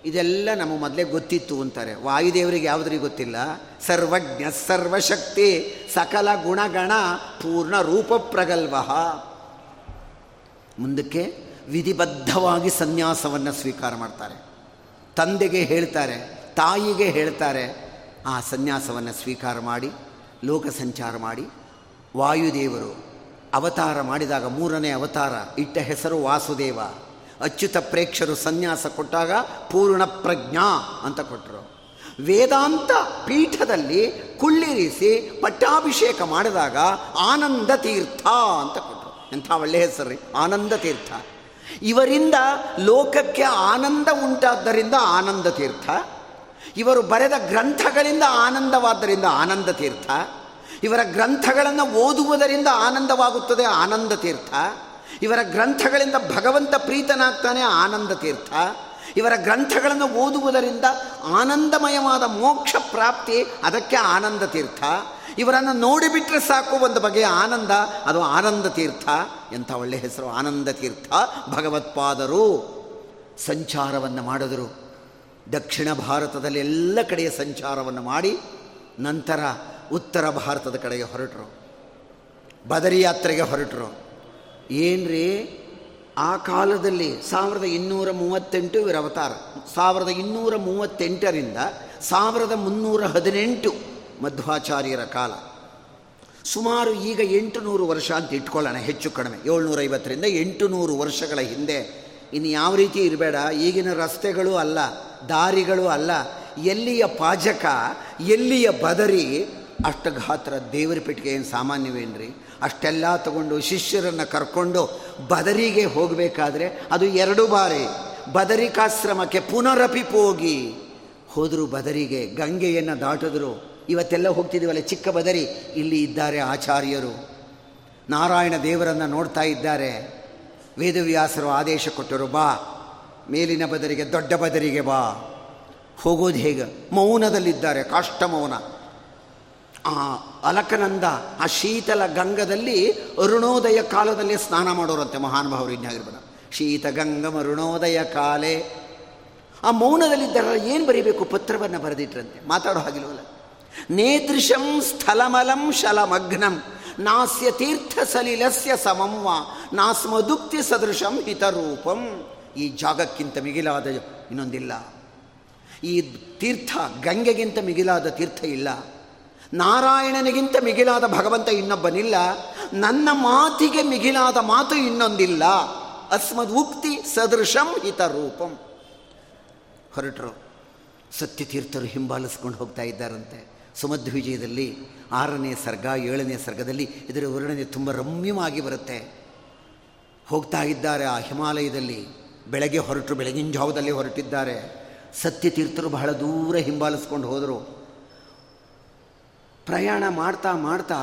ಇದೆಲ್ಲ ನಮಗೆ ಮೊದಲೇ ಗೊತ್ತಿತ್ತು ಅಂತಾರೆ. ವಾಯುದೇವರಿಗೆ ಯಾವುದ್ರಿಗೆ ಗೊತ್ತಿಲ್ಲ? ಸರ್ವಜ್ಞ, ಸರ್ವಶಕ್ತಿ, ಸಕಲ ಗುಣಗಣ, ಪೂರ್ಣ ರೂಪ ಪ್ರಗಲ್ಭ ಮುಂದಕ್ಕೆ ವಿಧಿಬದ್ಧವಾಗಿ ಸನ್ಯಾಸವನ್ನು ಸ್ವೀಕಾರ ಮಾಡ್ತಾರೆ. ತಂದೆಗೆ ಹೇಳ್ತಾರೆ, ತಾಯಿಗೆ ಹೇಳ್ತಾರೆ. ಆ ಸನ್ಯಾಸವನ್ನು ಸ್ವೀಕಾರ ಮಾಡಿ, ಲೋಕ ಸಂಚಾರ ಮಾಡಿ, ವಾಯುದೇವರು ಅವತಾರ ಮಾಡಿದಾಗ ಮೂರನೇ ಅವತಾರ, ಇಟ್ಟ ಹೆಸರು ವಾಸುದೇವ. ಅಚ್ಯುತ ಪ್ರೇಕ್ಷರು ಸನ್ಯಾಸ ಕೊಟ್ಟಾಗ ಪೂರ್ಣ ಪ್ರಜ್ಞಾ ಅಂತ ಕೊಟ್ಟರು ವೇದಾಂತ ಪೀಠದಲ್ಲಿ ಕುಳ್ಳಿರಿಸಿ ಪಟ್ಟಾಭಿಷೇಕ ಮಾಡಿದಾಗ ಆನಂದ ತೀರ್ಥ ಅಂತ ಕೊಟ್ಟರು ಎಂಥ ಒಳ್ಳೆ ಹೆಸರು ಆನಂದ ತೀರ್ಥ. ಇವರಿಂದ ಲೋಕಕ್ಕೆ ಆನಂದ ಉಂಟಾದ್ದರಿಂದ ಆನಂದ ತೀರ್ಥ. ಇವರು ಬರೆದ ಗ್ರಂಥಗಳಿಂದ ಆನಂದವಾದ್ದರಿಂದ ಆನಂದ ತೀರ್ಥ. ಇವರ ಗ್ರಂಥಗಳನ್ನು ಓದುವುದರಿಂದ ಆನಂದವಾಗುತ್ತದೆ ಆನಂದ ತೀರ್ಥ. ಇವರ ಗ್ರಂಥಗಳಿಂದ ಭಗವಂತ ಪ್ರೀತನಾಗ್ತಾನೆ ಆನಂದ ತೀರ್ಥ. ಇವರ ಗ್ರಂಥಗಳನ್ನು ಓದುವುದರಿಂದ ಆನಂದಮಯವಾದ ಮೋಕ್ಷ ಪ್ರಾಪ್ತಿ ಅದಕ್ಕೆ ಆನಂದ ತೀರ್ಥ. ಇವರನ್ನು ನೋಡಿಬಿಟ್ರೆ ಸಾಕು ಒಂದು ಬಗೆಯ ಆನಂದ, ಅದು ಆನಂದ ತೀರ್ಥ. ಎಂಥ ಒಳ್ಳೆ ಹೆಸರು, ಆನಂದ ತೀರ್ಥ. ಭಗವತ್ಪಾದರು ಸಂಚಾರವನ್ನು ಮಾಡಿದರು. ದಕ್ಷಿಣ ಭಾರತದಲ್ಲಿ ಎಲ್ಲ ಕಡೆಯ ಸಂಚಾರವನ್ನು ಮಾಡಿ, ನಂತರ ಉತ್ತರ ಭಾರತದ ಕಡೆಗೆ ಹೊರಟರು. ಬದರಿಯಾತ್ರೆಗೆ ಹೊರಟರು. ಏನ್ರಿ? ಆ ಕಾಲದಲ್ಲಿ ಸಾವಿರದ ಇನ್ನೂರ ಮೂವತ್ತೆಂಟು ಇವರ ಅವತಾರ. ಸಾವಿರದ ಇನ್ನೂರ ಮೂವತ್ತೆಂಟರಿಂದ ಸಾವಿರದ ಮುನ್ನೂರ ಹದಿನೆಂಟು ಮಧ್ವಾಚಾರ್ಯರ ಕಾಲ. ಸುಮಾರು ಈಗ ಎಂಟು ನೂರು ವರ್ಷ ಅಂತ ಇಟ್ಕೊಳ್ಳೋಣ, ಹೆಚ್ಚು ಕಡಿಮೆ. ಏಳ್ನೂರೈವತ್ತರಿಂದ ಎಂಟು ನೂರು ವರ್ಷಗಳ ಹಿಂದೆ. ಇನ್ನು ಯಾವ ರೀತಿ ಇರಬೇಡ. ಈಗಿನ ರಸ್ತೆಗಳು ಅಲ್ಲ, ದಾರಿಗಳು ಅಲ್ಲ. ಎಲ್ಲಿಯ ಪಾಜಕ, ಎಲ್ಲಿಯ ಬದರಿ ಅಷ್ಟು ಗಾತ್ರ ದೇವರ ಪೆಟ್ಟಿಗೆ ಏನು ಸಾಮಾನ್ಯವೇನ್ರಿ? ಅಷ್ಟೆಲ್ಲ ತಗೊಂಡು ಶಿಷ್ಯರನ್ನು ಕರ್ಕೊಂಡು ಬದರಿಗೆ ಹೋಗಬೇಕಾದ್ರೆ ಅದು ಎರಡು ಬಾರಿ. ಬದರಿಕಾಶ್ರಮಕ್ಕೆ ಪುನರಪಿ ಹೋಗಿ ಹೋದರು ಬದರಿಗೆ, ಗಂಗೆಯನ್ನು ದಾಟಿದ್ರು. ಇವತ್ತೆಲ್ಲ ಹೋಗ್ತಿದ್ದೀವಲ್ಲ ಚಿಕ್ಕ ಬದರಿ, ಇಲ್ಲಿ ಇದ್ದಾರೆ ಆಚಾರ್ಯರು. ನಾರಾಯಣ ದೇವರನ್ನು ನೋಡ್ತಾ ಇದ್ದಾರೆ. ವೇದವ್ಯಾಸರು ಆದೇಶ ಕೊಟ್ಟರು, ಬಾ, ಮೇಲಿನ ಬದರಿಗೆ, ದೊಡ್ಡ ಬದರಿಗೆ ಬಾ. ಹೋಗೋದು ಹೇಗೆ? ಮೌನದಲ್ಲಿದ್ದಾರೆ ಕಾಷ್ಟ ಮೌನ ಆ ಅಲಕನಂದ ಆ ಶೀತಲ ಗಂಗದಲ್ಲಿ ಅರುಣೋದಯ ಕಾಲದಲ್ಲಿ ಸ್ನಾನ ಮಾಡೋರಂತೆ ಮಹಾನುಭಾವರು ಇನ್ಯಾಗಿರ್ಬೇಡ ಶೀತ ಗಂಗಮ ಅರುಣೋದಯ ಕಾಲೇ. ಆ ಮೌನದಲ್ಲಿದ್ದರ ಏನು ಬರೀಬೇಕು? ಪತ್ರವನ್ನು ಬರೆದಿಟ್ರಂತೆ. ಮಾತಾಡೋ ಹಾಗಿಲ್ವಲ್ಲ? ನೇದೃಶಂ ಸ್ಥಲಮಲಂ ಶಲಮಗ್ನಂ. ನಾಸ್ಯ ತೀರ್ಥ ಸಲಿಲಸ್ಯ ಸಮಂವ ನಾಸ್ಮದುಕ್ತಿ ಸದೃಶಂ ಹಿತರೂಪಂ. ಈ ಜಾಗಕ್ಕಿಂತ ಮಿಗಿಲಾದ ಇನ್ನೊಂದಿಲ್ಲ. ಈ ತೀರ್ಥ ಗಂಗೆಗಿಂತ ಮಿಗಿಲಾದ ತೀರ್ಥ ಇಲ್ಲ. ನಾರಾಯಣನಿಗಿಂತ ಮಿಗಿಲಾದ ಭಗವಂತ ಇನ್ನೊಬ್ಬನಿಲ್ಲ, ನನ್ನ ಮಾತಿಗೆ ಮಿಗಿಲಾದ ಮಾತು ಇನ್ನೊಂದಿಲ್ಲ. ಅಸ್ಮದ್ ಉಕ್ತಿ ಸದೃಶಂ ಹಿತರೂಪಂ. ಹೊರಟರು. ಸತ್ಯತೀರ್ಥರು ಹಿಂಬಾಲಿಸ್ಕೊಂಡು ಹೋಗ್ತಾ ಇದ್ದಾರಂತೆ. ಸುಮಧ್ವಿಜಯದಲ್ಲಿ ಆರನೇ ಸರ್ಗ, ಏಳನೇ ಸರ್ಗದಲ್ಲಿ ಇದರ ವರ್ಣನೆ ತುಂಬ ರಮ್ಯವಾಗಿ ಬರುತ್ತೆ. ಹೋಗ್ತಾ ಇದ್ದಾರೆ ಆ ಹಿಮಾಲಯದಲ್ಲಿ. ಬೆಳಗ್ಗೆ ಹೊರಟರು, ಬೆಳಗಿನ ಜಾವದಲ್ಲಿ ಹೊರಟಿದ್ದಾರೆ. ಸತ್ಯತೀರ್ಥರು ಬಹಳ ದೂರ ಹಿಂಬಾಲಿಸ್ಕೊಂಡು ಹೋದರು. ಪ್ರಯಾಣ ಮಾಡ್ತಾ ಮಾಡ್ತಾ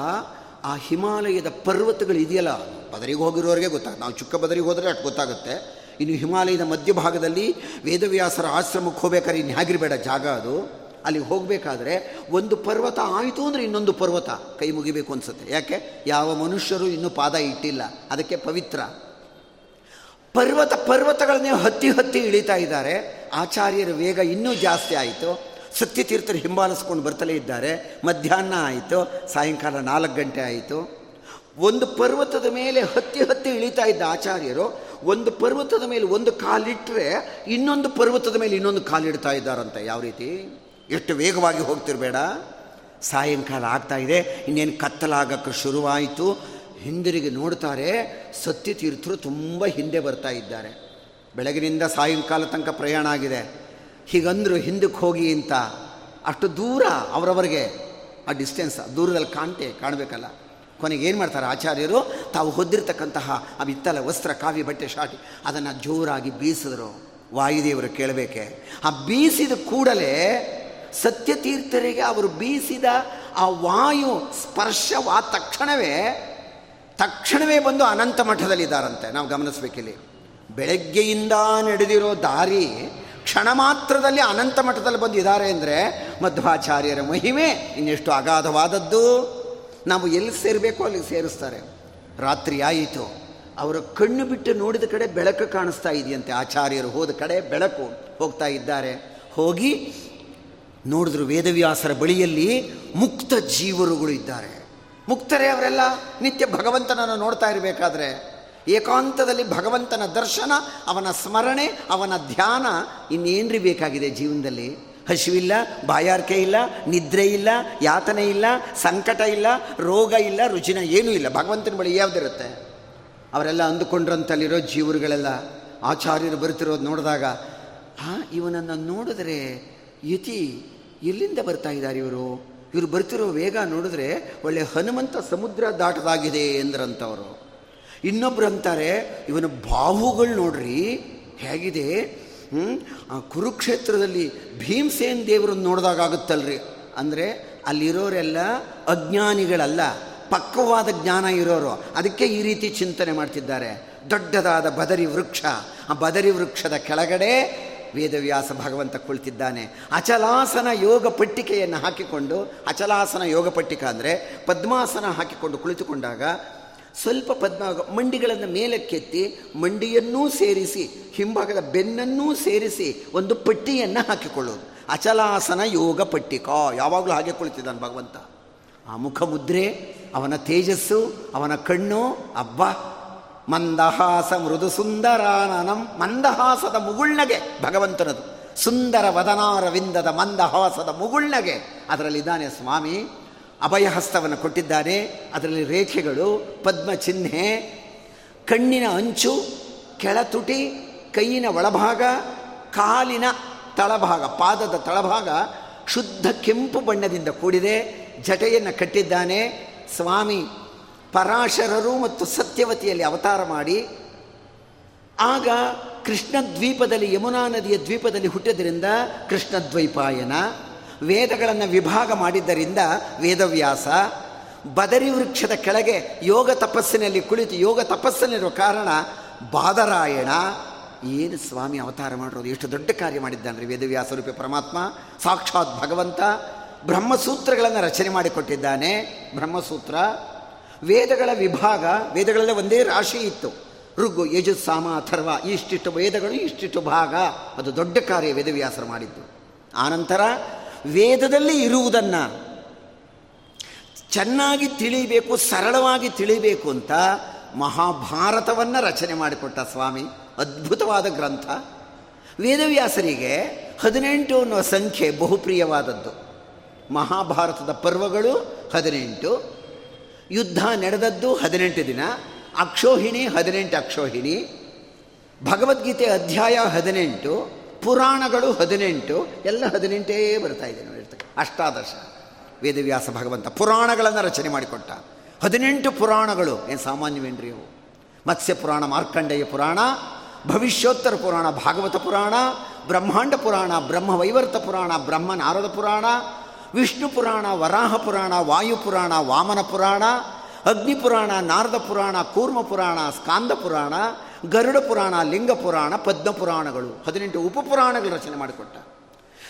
ಆ ಹಿಮಾಲಯದ ಪರ್ವತಗಳು ಇದೆಯಲ್ಲ? ಬದರಿಗೆ ಹೋಗಿರೋರಿಗೆ ಗೊತ್ತಾಗುತ್ತೆ. ನಾವು ಚುಕ್ಕ ಬದರಿಗೆ ಹೋದರೆ ಅಷ್ಟು ಗೊತ್ತಾಗುತ್ತೆ. ಇನ್ನು ಹಿಮಾಲಯದ ಮಧ್ಯಭಾಗದಲ್ಲಿ ವೇದವ್ಯಾಸರ ಆಶ್ರಮಕ್ಕೆ ಹೋಗ್ಬೇಕಾದ್ರೆ ಇನ್ನು ಹೇಗಿರಬೇಡ ಜಾಗ ಅದು. ಅಲ್ಲಿ ಹೋಗಬೇಕಾದ್ರೆ ಒಂದು ಪರ್ವತ ಆಯಿತು ಅಂದರೆ ಇನ್ನೊಂದು ಪರ್ವತ ಕೈ ಮುಗಿಬೇಕು ಅನಿಸುತ್ತೆ. ಯಾಕೆ? ಯಾವ ಮನುಷ್ಯರು ಇನ್ನೂ ಪಾದ ಇಟ್ಟಿಲ್ಲ. ಅದಕ್ಕೆ ಪವಿತ್ರ. ಪರ್ವತ ಪರ್ವತಗಳನ್ನೇ ಹತ್ತಿ ಹತ್ತಿ ಇಳಿತಾ ಇದ್ದಾರೆ. ಆಚಾರ್ಯರ ವೇಗ ಇನ್ನೂ ಜಾಸ್ತಿ ಆಯಿತು. ಸತ್ಯತೀರ್ಥರು ಹಿಂಬಾಲಿಸ್ಕೊಂಡು ಬರ್ತಲೇ ಇದ್ದಾರೆ. ಮಧ್ಯಾಹ್ನ ಆಯಿತು, ಸಾಯಂಕಾಲ ನಾಲ್ಕು ಗಂಟೆ ಆಯಿತು. ಒಂದು ಪರ್ವತದ ಮೇಲೆ ಹತ್ತಿ ಹತ್ತಿ ಇಳಿತಾ ಇದ್ದ ಆಚಾರ್ಯರು, ಒಂದು ಪರ್ವತದ ಮೇಲೆ ಒಂದು ಕಾಲಿಟ್ಟರೆ ಇನ್ನೊಂದು ಪರ್ವತದ ಮೇಲೆ ಇನ್ನೊಂದು ಕಾಲಿಡ್ತಾ ಇದ್ದಾರಂತೆ. ಯಾವ ರೀತಿ? ಎಷ್ಟು ವೇಗವಾಗಿ ಹೋಗ್ತಿರ್ಬೇಡ. ಸಾಯಂಕಾಲ ಆಗ್ತಾ ಇದೆ, ಇನ್ನೇನು ಕತ್ತಲಾಗಕ್ಕೆ ಶುರುವಾಯಿತು. ಹಿಂದಿರುಗಿ ನೋಡ್ತಾರೆ, ಸತ್ಯತೀರ್ಥರು ತುಂಬ ಹಿಂದೆ ಬರ್ತಾ ಇದ್ದಾರೆ. ಬೆಳಗಿನಿಂದ ಸಾಯಂಕಾಲ ತನಕ ಪ್ರಯಾಣ ಆಗಿದೆ. ಹೀಗಂದ್ರು ಹಿಂದಕ್ಕೆ ಹೋಗಿ ಅಂತ ಅಷ್ಟು ದೂರ ಅವರವರಿಗೆ ಆ ಡಿಸ್ಟೆನ್ಸ್ ದೂರದಲ್ಲಿ ಕಾಣ್ತೆ, ಕಾಣಬೇಕಲ್ಲ. ಕೊನೆಗೆ ಏನು ಮಾಡ್ತಾರೆ ಆಚಾರ್ಯರು? ತಾವು ಹೊದ್ದಿರ್ತಕ್ಕಂತಹ ಆ ಬಿತ್ತಲ ವಸ್ತ್ರ ಕಾವಿ ಬಟ್ಟೆ, ಶಾಟಿ, ಅದನ್ನು ಜೋರಾಗಿ ಬೀಸಿದ್ರು. ವಾಯುದೇವರು ಕೇಳಬೇಕೆ? ಆ ಬೀಸಿದ ಕೂಡಲೇ ಸತ್ಯತೀರ್ಥರಿಗೆ ಅವರು ಬೀಸಿದ ಆ ವಾಯು ಸ್ಪರ್ಶವಾದ ತಕ್ಷಣವೇ ತಕ್ಷಣವೇ ಬಂದು ಅನಂತ ಮಠದಲ್ಲಿದ್ದಾರಂತೆ. ನಾವು ಗಮನಿಸ್ಬೇಕಿಲ್ಲಿ. ಬೆಳಗ್ಗೆಯಿಂದ ನಡೆದಿರೋ ದಾರಿ ಕ್ಷಣ ಮಾತ್ರದಲ್ಲಿ ಅನಂತ ಮಠದಲ್ಲಿ ಬಂದಿದ್ದಾರೆ ಅಂದರೆ ಮಧ್ವಾಚಾರ್ಯರ ಮಹಿಮೆ ಇನ್ನೆಷ್ಟು ಅಗಾಧವಾದದ್ದು. ನಾವು ಎಲ್ಲಿ ಸೇರಬೇಕು ಅಲ್ಲಿ ಸೇರಿಸ್ತಾರೆ. ರಾತ್ರಿ ಆಯಿತು. ಅವರ ಕಣ್ಣು ಬಿಟ್ಟು ನೋಡಿದ ಕಡೆ ಬೆಳಕು ಕಾಣಿಸ್ತಾ ಇದೆಯಂತೆ. ಆಚಾರ್ಯರು ಹೋದ ಕಡೆ ಬೆಳಕು ಹೋಗ್ತಾ ಇದ್ದಾರೆ. ಹೋಗಿ ನೋಡಿದ್ರು ವೇದವ್ಯಾಸರ ಬಳಿಯಲ್ಲಿ ಮುಕ್ತ ಜೀವರುಗಳು ಇದ್ದಾರೆ. ಮುಕ್ತರೇ ಅವರೆಲ್ಲ. ನಿತ್ಯ ಭಗವಂತನನ್ನು ನೋಡ್ತಾ ಇರಬೇಕಾದ್ರೆ. ಏಕಾಂತದಲ್ಲಿ ಭಗವಂತನ ದರ್ಶನ, ಅವನ ಸ್ಮರಣೆ, ಅವನ ಧ್ಯಾನ ಇನ್ನೇನ್ರಿ ಬೇಕಾಗಿದೆ ಜೀವನದಲ್ಲಿ? ಹಸಿವಿಲ್ಲ, ಬಾಯಾರಿಕೆ ಇಲ್ಲ, ನಿದ್ರೆ ಇಲ್ಲ, ಯಾತನೆ ಇಲ್ಲ, ಸಂಕಟ ಇಲ್ಲ, ರೋಗ ಇಲ್ಲ ರುಚಿನ ಏನೂ ಇಲ್ಲ. ಭಗವಂತನ ಬಳಿ ಯಾವುದಿರುತ್ತೆ? ಅವರೆಲ್ಲ ಅಂದುಕೊಂಡ್ರಂತಲ್ಲಿರೋ ಜೀವರುಗಳೆಲ್ಲ, ಆಚಾರ್ಯರು ಬರ್ತಿರೋದು ನೋಡಿದಾಗ, ಹಾಂ, ಇವನನ್ನು ನೋಡಿದ್ರೆ ಯತಿ ಎಲ್ಲಿಂದ ಬರ್ತಾ ಇದ್ದಾರೆ ಇವರು? ಇವರು ಬರ್ತಿರೋ ವೇಗ ನೋಡಿದ್ರೆ ಒಳ್ಳೆ ಹನುಮಂತ ಸಮುದ್ರ ದಾಟದಾಗಿದೆ ಎಂದ್ರಂಥವರು ಇನ್ನೊಬ್ರು ಅಂತಾರೆ, ಇವನ ಬಾಹುಗಳು ನೋಡ್ರಿ, ಹೇಗಿದೆ? ಆ ಕುರುಕ್ಷೇತ್ರದಲ್ಲಿ ಭೀಮಸೇನ್ ದೇವರನ್ನು ನೋಡಿದಾಗುತ್ತಲ್ರಿ ಅಂದರೆ ಅಲ್ಲಿರೋರೆಲ್ಲ ಅಜ್ಞಾನಿಗಳಲ್ಲ, ಪಕ್ವವಾದ ಜ್ಞಾನ ಇರೋರು. ಅದಕ್ಕೆ ಈ ರೀತಿ ಚಿಂತನೆ ಮಾಡ್ತಿದ್ದಾರೆ. ದೊಡ್ಡದಾದ ಬದರಿ ವೃಕ್ಷ. ಆ ಬದರಿ ವೃಕ್ಷದ ಕೆಳಗಡೆ ವೇದವ್ಯಾಸ ಭಗವಂತ ಕುಳಿತಿದ್ದಾನೆ. ಅಚಲಾಸನ ಯೋಗ ಪಟ್ಟಿಕೆಯನ್ನು ಹಾಕಿಕೊಂಡು, ಅಚಲಾಸನ ಯೋಗ ಪಟ್ಟಿಕ ಅಂದರೆ ಪದ್ಮಾಸನ ಹಾಕಿಕೊಂಡು ಕುಳಿತುಕೊಂಡಾಗ ಸ್ವಲ್ಪ ಪದ್ಮ ಮಂಡಿಗಳನ್ನು ಮೇಲಕ್ಕೆತ್ತಿ ಮಂಡಿಯನ್ನೂ ಸೇರಿಸಿ, ಹಿಂಭಾಗದ ಬೆನ್ನನ್ನೂ ಸೇರಿಸಿ ಒಂದು ಪಟ್ಟಿಯನ್ನು ಹಾಕಿಕೊಳ್ಳೋದು. ಅಚಲಾಸನ ಯೋಗ ಪಟ್ಟಿಕ. ಯಾವಾಗಲೂ ಹಾಗೆ ಕುಳಿತಿದ್ದಾನೆ ಭಗವಂತ. ಆ ಮುಖ ಮುದ್ರೆ ಅವನ ತೇಜಸ್ಸು, ಅವನ ಕಣ್ಣು, ಅಬ್ಬ! ಮಂದಹಾಸ ಮೃದು ಸುಂದರಾನನಂ ಮಂದಹಾಸದ ಮುಗುಳ್ನಗೆ ಭಗವಂತನದು. ಸುಂದರ ವದನಾರವಿಂದದ ಮಂದಹಾಸದ ಮುಗುಳ್ನಗೆ. ಅದರಲ್ಲಿದ್ದಾನೆ ಸ್ವಾಮಿ ಅಭಯಹಸ್ತವನ್ನು ಕೊಟ್ಟಿದ್ದಾರೆ. ಅದರಲ್ಲಿ ರೇಖೆಗಳು, ಪದ್ಮ ಚಿಹ್ನೆ, ಕಣ್ಣಿನ ಅಂಚು, ಕೆಳತುಟಿ, ಕೈಯಿನ ಒಳಭಾಗ, ಕಾಲಿನ ತಳಭಾಗ, ಪಾದದ ತಳಭಾಗ ಶುದ್ಧ ಕೆಂಪು ಬಣ್ಣದಿಂದ ಕೂಡಿದೆ. ಜಟೆಯನ್ನು ಕಟ್ಟಿದ್ದಾನೆ. ಸ್ವಾಮಿ ಪರಾಶರರು ಮತ್ತು ಸತ್ಯವತಿಯಲ್ಲಿ ಅವತಾರ ಮಾಡಿ. ಆಗ ಕೃಷ್ಣ ದ್ವೀಪದಲ್ಲಿ ಯಮುನಾ ನದಿಯ ದ್ವೀಪದಲ್ಲಿ ಹುಟ್ಟಿದ್ರಿಂದ ಕೃಷ್ಣ ದ್ವೈಪಾಯನ ವೇದಗಳನ್ನು ವಿಭಾಗ ಮಾಡಿದ್ದರಿಂದ ವೇದವ್ಯಾಸ ಬದರಿ ವೃಕ್ಷದ ಕೆಳಗೆ ಯೋಗ ತಪಸ್ಸಿನಲ್ಲಿ ಕುಳಿತು ಯೋಗ ತಪಸ್ಸಿನಲ್ಲಿರುವ ಕಾರಣ ಬಾದರಾಯಣ, ಏನು ಸ್ವಾಮಿ ಅವತಾರ ಮಾಡಿರೋದು? ಎಷ್ಟು ದೊಡ್ಡ ಕಾರ್ಯ ಮಾಡಿದ್ದಾನೆ ವೇದವ್ಯಾಸ ರೂಪಿ ಪರಮಾತ್ಮ. ಸಾಕ್ಷಾತ್ ಭಗವಂತ ಬ್ರಹ್ಮಸೂತ್ರಗಳನ್ನು ರಚನೆ ಮಾಡಿಕೊಟ್ಟಿದ್ದಾನೆ. ಬ್ರಹ್ಮಸೂತ್ರ. ವೇದಗಳ ವಿಭಾಗ, ವೇದಗಳಲ್ಲಿ ಒಂದೇ ರಾಶಿ ಇತ್ತು. ಋಗು ಯಜು ಸಾಮ, ಅಥರ್ವ, ಇಷ್ಟಿಷ್ಟು ವೇದಗಳು, ಇಷ್ಟಿಷ್ಟು ಭಾಗ. ಅದು ದೊಡ್ಡ ಕಾರ್ಯ ವೇದವ್ಯಾಸರು ಮಾಡಿದ್ದು. ಆನಂತರ ವೇದದಲ್ಲಿ ಇರುವುದನ್ನು ಚೆನ್ನಾಗಿ ತಿಳಿಬೇಕು, ಸರಳವಾಗಿ ತಿಳಿಬೇಕು ಅಂತ ಮಹಾಭಾರತವನ್ನು ರಚನೆ ಮಾಡಿಕೊಟ್ಟ ಸ್ವಾಮಿ. ಅದ್ಭುತವಾದ ಗ್ರಂಥ. ವೇದವ್ಯಾಸರಿಗೆ ಹದಿನೆಂಟು ಅನ್ನುವ ಸಂಖ್ಯೆ ಬಹುಪ್ರಿಯವಾದದ್ದು. ಮಹಾಭಾರತದ ಪರ್ವಗಳು ಹದಿನೆಂಟು, ಯುದ್ಧ ನಡೆದದ್ದು ಹದಿನೆಂಟು ದಿನ, ಅಕ್ಷೋಹಿಣಿ ಹದಿನೆಂಟು ಅಕ್ಷೋಹಿಣಿ, ಭಗವದ್ಗೀತೆ ಅಧ್ಯಾಯ ಹದಿನೆಂಟು ಪುರಾಣಗಳು ಹದಿನೆಂಟು, ಎಲ್ಲ ಹದಿನೆಂಟೇ ಬರ್ತಾ ಇದೆ ನೋಡಿರ್ತಕ್ಕ ಅಷ್ಟಾದಶ ವೇದವ್ಯಾಸ ಭಗವಂತ ಪುರಾಣಗಳನ್ನು ರಚನೆ ಮಾಡಿಕೊಟ್ಟ. ಹದಿನೆಂಟು ಪುರಾಣಗಳು, ಏನು ಸಾಮಾನ್ಯವೇನ್ರಿ ಅವು ಮತ್ಸ್ಯ ಪುರಾಣ, ಮಾರ್ಕಂಡೇಯ ಪುರಾಣ, ಭವಿಷ್ಯೋತ್ತರ ಪುರಾಣ, ಭಾಗವತ ಪುರಾಣ, ಬ್ರಹ್ಮಾಂಡ ಪುರಾಣ ಬ್ರಹ್ಮವೈವರ್ತ ಪುರಾಣ, ಬ್ರಹ್ಮ ನಾರದ ಪುರಾಣ, ವಿಷ್ಣು ಪುರಾಣ, ವರಾಹ ಪುರಾಣ, ವಾಯು ಪುರಾಣ, ವಾಮನ ಪುರಾಣ, ಅಗ್ನಿ ಪುರಾಣ, ನಾರದ ಪುರಾಣ, ಕೂರ್ಮ ಪುರಾಣ, ಸ್ಕಾಂದ ಪುರಾಣ ಗರುಡ ಪುರಾಣ, ಲಿಂಗ ಪುರಾಣ, ಪದ್ಮ ಪುರಾಣಗಳು, ಹದಿನೆಂಟು ಉಪಪುರಾಣಗಳು ರಚನೆ ಮಾಡಿಕೊಟ್ಟ.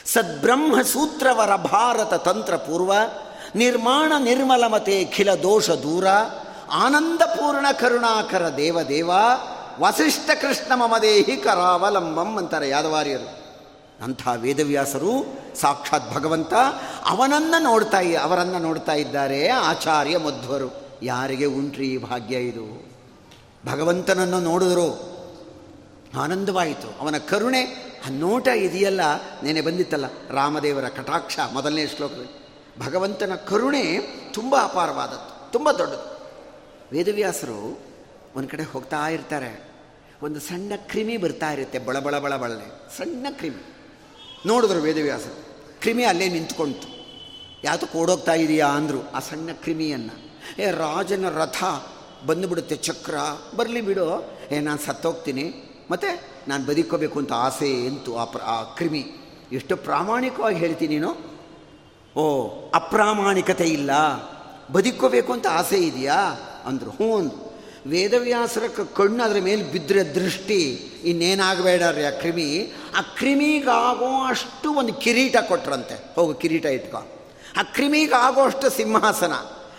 ಸದ್ಬ್ರಹ್ಮ ಸೂತ್ರವರ ಭಾರತ ತಂತ್ರ ಪೂರ್ವ, ನಿರ್ಮಾಣ ನಿರ್ಮಲಮತೆ ಖಿಲ ದೋಷ ದೂರ ಆನಂದಪೂರ್ಣ ಕರುಣಾಕರ ದೇವದೇವ ವಸಿಷ್ಠ ಕೃಷ್ಣ ಮಮದೇಹಿ ಕರಾವಲಂಬಂ ಅಂತಾರೆ ಯಾದವಾರ್ಯರು. ಅಂಥ ವೇದವ್ಯಾಸರು ಸಾಕ್ಷಾತ್ ಭಗವಂತ ಅವನನ್ನು ನೋಡ್ತಾ, ಅವರನ್ನು ನೋಡ್ತಾ ಇದ್ದಾರೆ ಆಚಾರ್ಯ ಮಧ್ವರು. ಯಾರಿಗೆ ಉಂಟ್ರಿ ಭಾಗ್ಯ ಇದು? ಭಗವಂತನನ್ನು ನೋಡಿದ್ರು. ಆನಂದವಾಯಿತು. ಅವನ ಕರುಣೆ ನೋಟ ಇದೆಯಲ್ಲ, ನೆನೆ ಬಂದಿತ್ತಲ್ಲ, ರಾಮದೇವರ ಕಟಾಕ್ಷ ಮೊದಲನೇ ಶ್ಲೋಕದಲ್ಲಿ. ಭಗವಂತನ ಕರುಣೆ ತುಂಬ ಅಪಾರವಾದದ್ದು, ತುಂಬ ದೊಡ್ಡದು. ವೇದವ್ಯಾಸರು ಒಂದು ಕಡೆ ಹೋಗ್ತಾ ಇರ್ತಾರೆ. ಒಂದು ಸಣ್ಣ ಕ್ರಿಮಿ ಬರ್ತಾ ಇರುತ್ತೆ, ಬಳ ಬಳ ಬಳ ಬಳನೆ ಸಣ್ಣ ಕ್ರಿಮಿ. ನೋಡಿದ್ರು ವೇದವ್ಯಾಸರು. ಕ್ರಿಮಿ ಅಲ್ಲೇ ನಿಂತ್ಕೊಳ್ತು ಯಾವುದು ಕೋಡೋಗ್ತಾ ಇದೆಯಾ ಅಂದರು, ಆ ಸಣ್ಣ ಕ್ರಿಮಿಯನ್ನು. ಏ ರಾಜನ ರಥ ಬಂದುಬಿಡುತ್ತೆ ಚಕ್ರ. ಬರಲಿ ಬಿಡು. ಏ, ನಾನು ಸತ್ತೋಗ್ತೀನಿ. ಮತ್ತು ನಾನು ಬದುಕೋಬೇಕು ಅಂತ ಆಸೆ ಎಂತು ಆ ಪ್ರ ಆ ಕ್ರಿಮಿ. ಎಷ್ಟು ಪ್ರಾಮಾಣಿಕವಾಗಿ ಹೇಳ್ತೀನಿ ನೀನು. ಓ, ಅಪ್ರಾಮಾಣಿಕತೆ ಇಲ್ಲ. ಬದುಕೋಬೇಕು ಅಂತ ಆಸೆ ಇದೆಯಾ? ಅಂದರು. ಹ್ಞೂ ಅಂದ್ರು. ವೇದವ್ಯಾಸರ ಕಣ್ಣು ಅದರ ಮೇಲೆ ಬಿದ್ದರೆ ದೃಷ್ಟಿ. ಇನ್ನೇನಾಗಬೇಡ್ರಿ ಆ ಕ್ರಿಮಿ. ಆ ಕ್ರಿಮಿಗಾಗೋ ಅಷ್ಟು ಒಂದು ಕಿರೀಟ ಕೊಟ್ರಂತೆ. ಹೋಗು, ಕಿರೀಟ ಇಟ್ಕೊ. ಆ ಕ್ರಿಮಿಗಾಗೋ ಅಷ್ಟು ಸಿಂಹಾಸನ.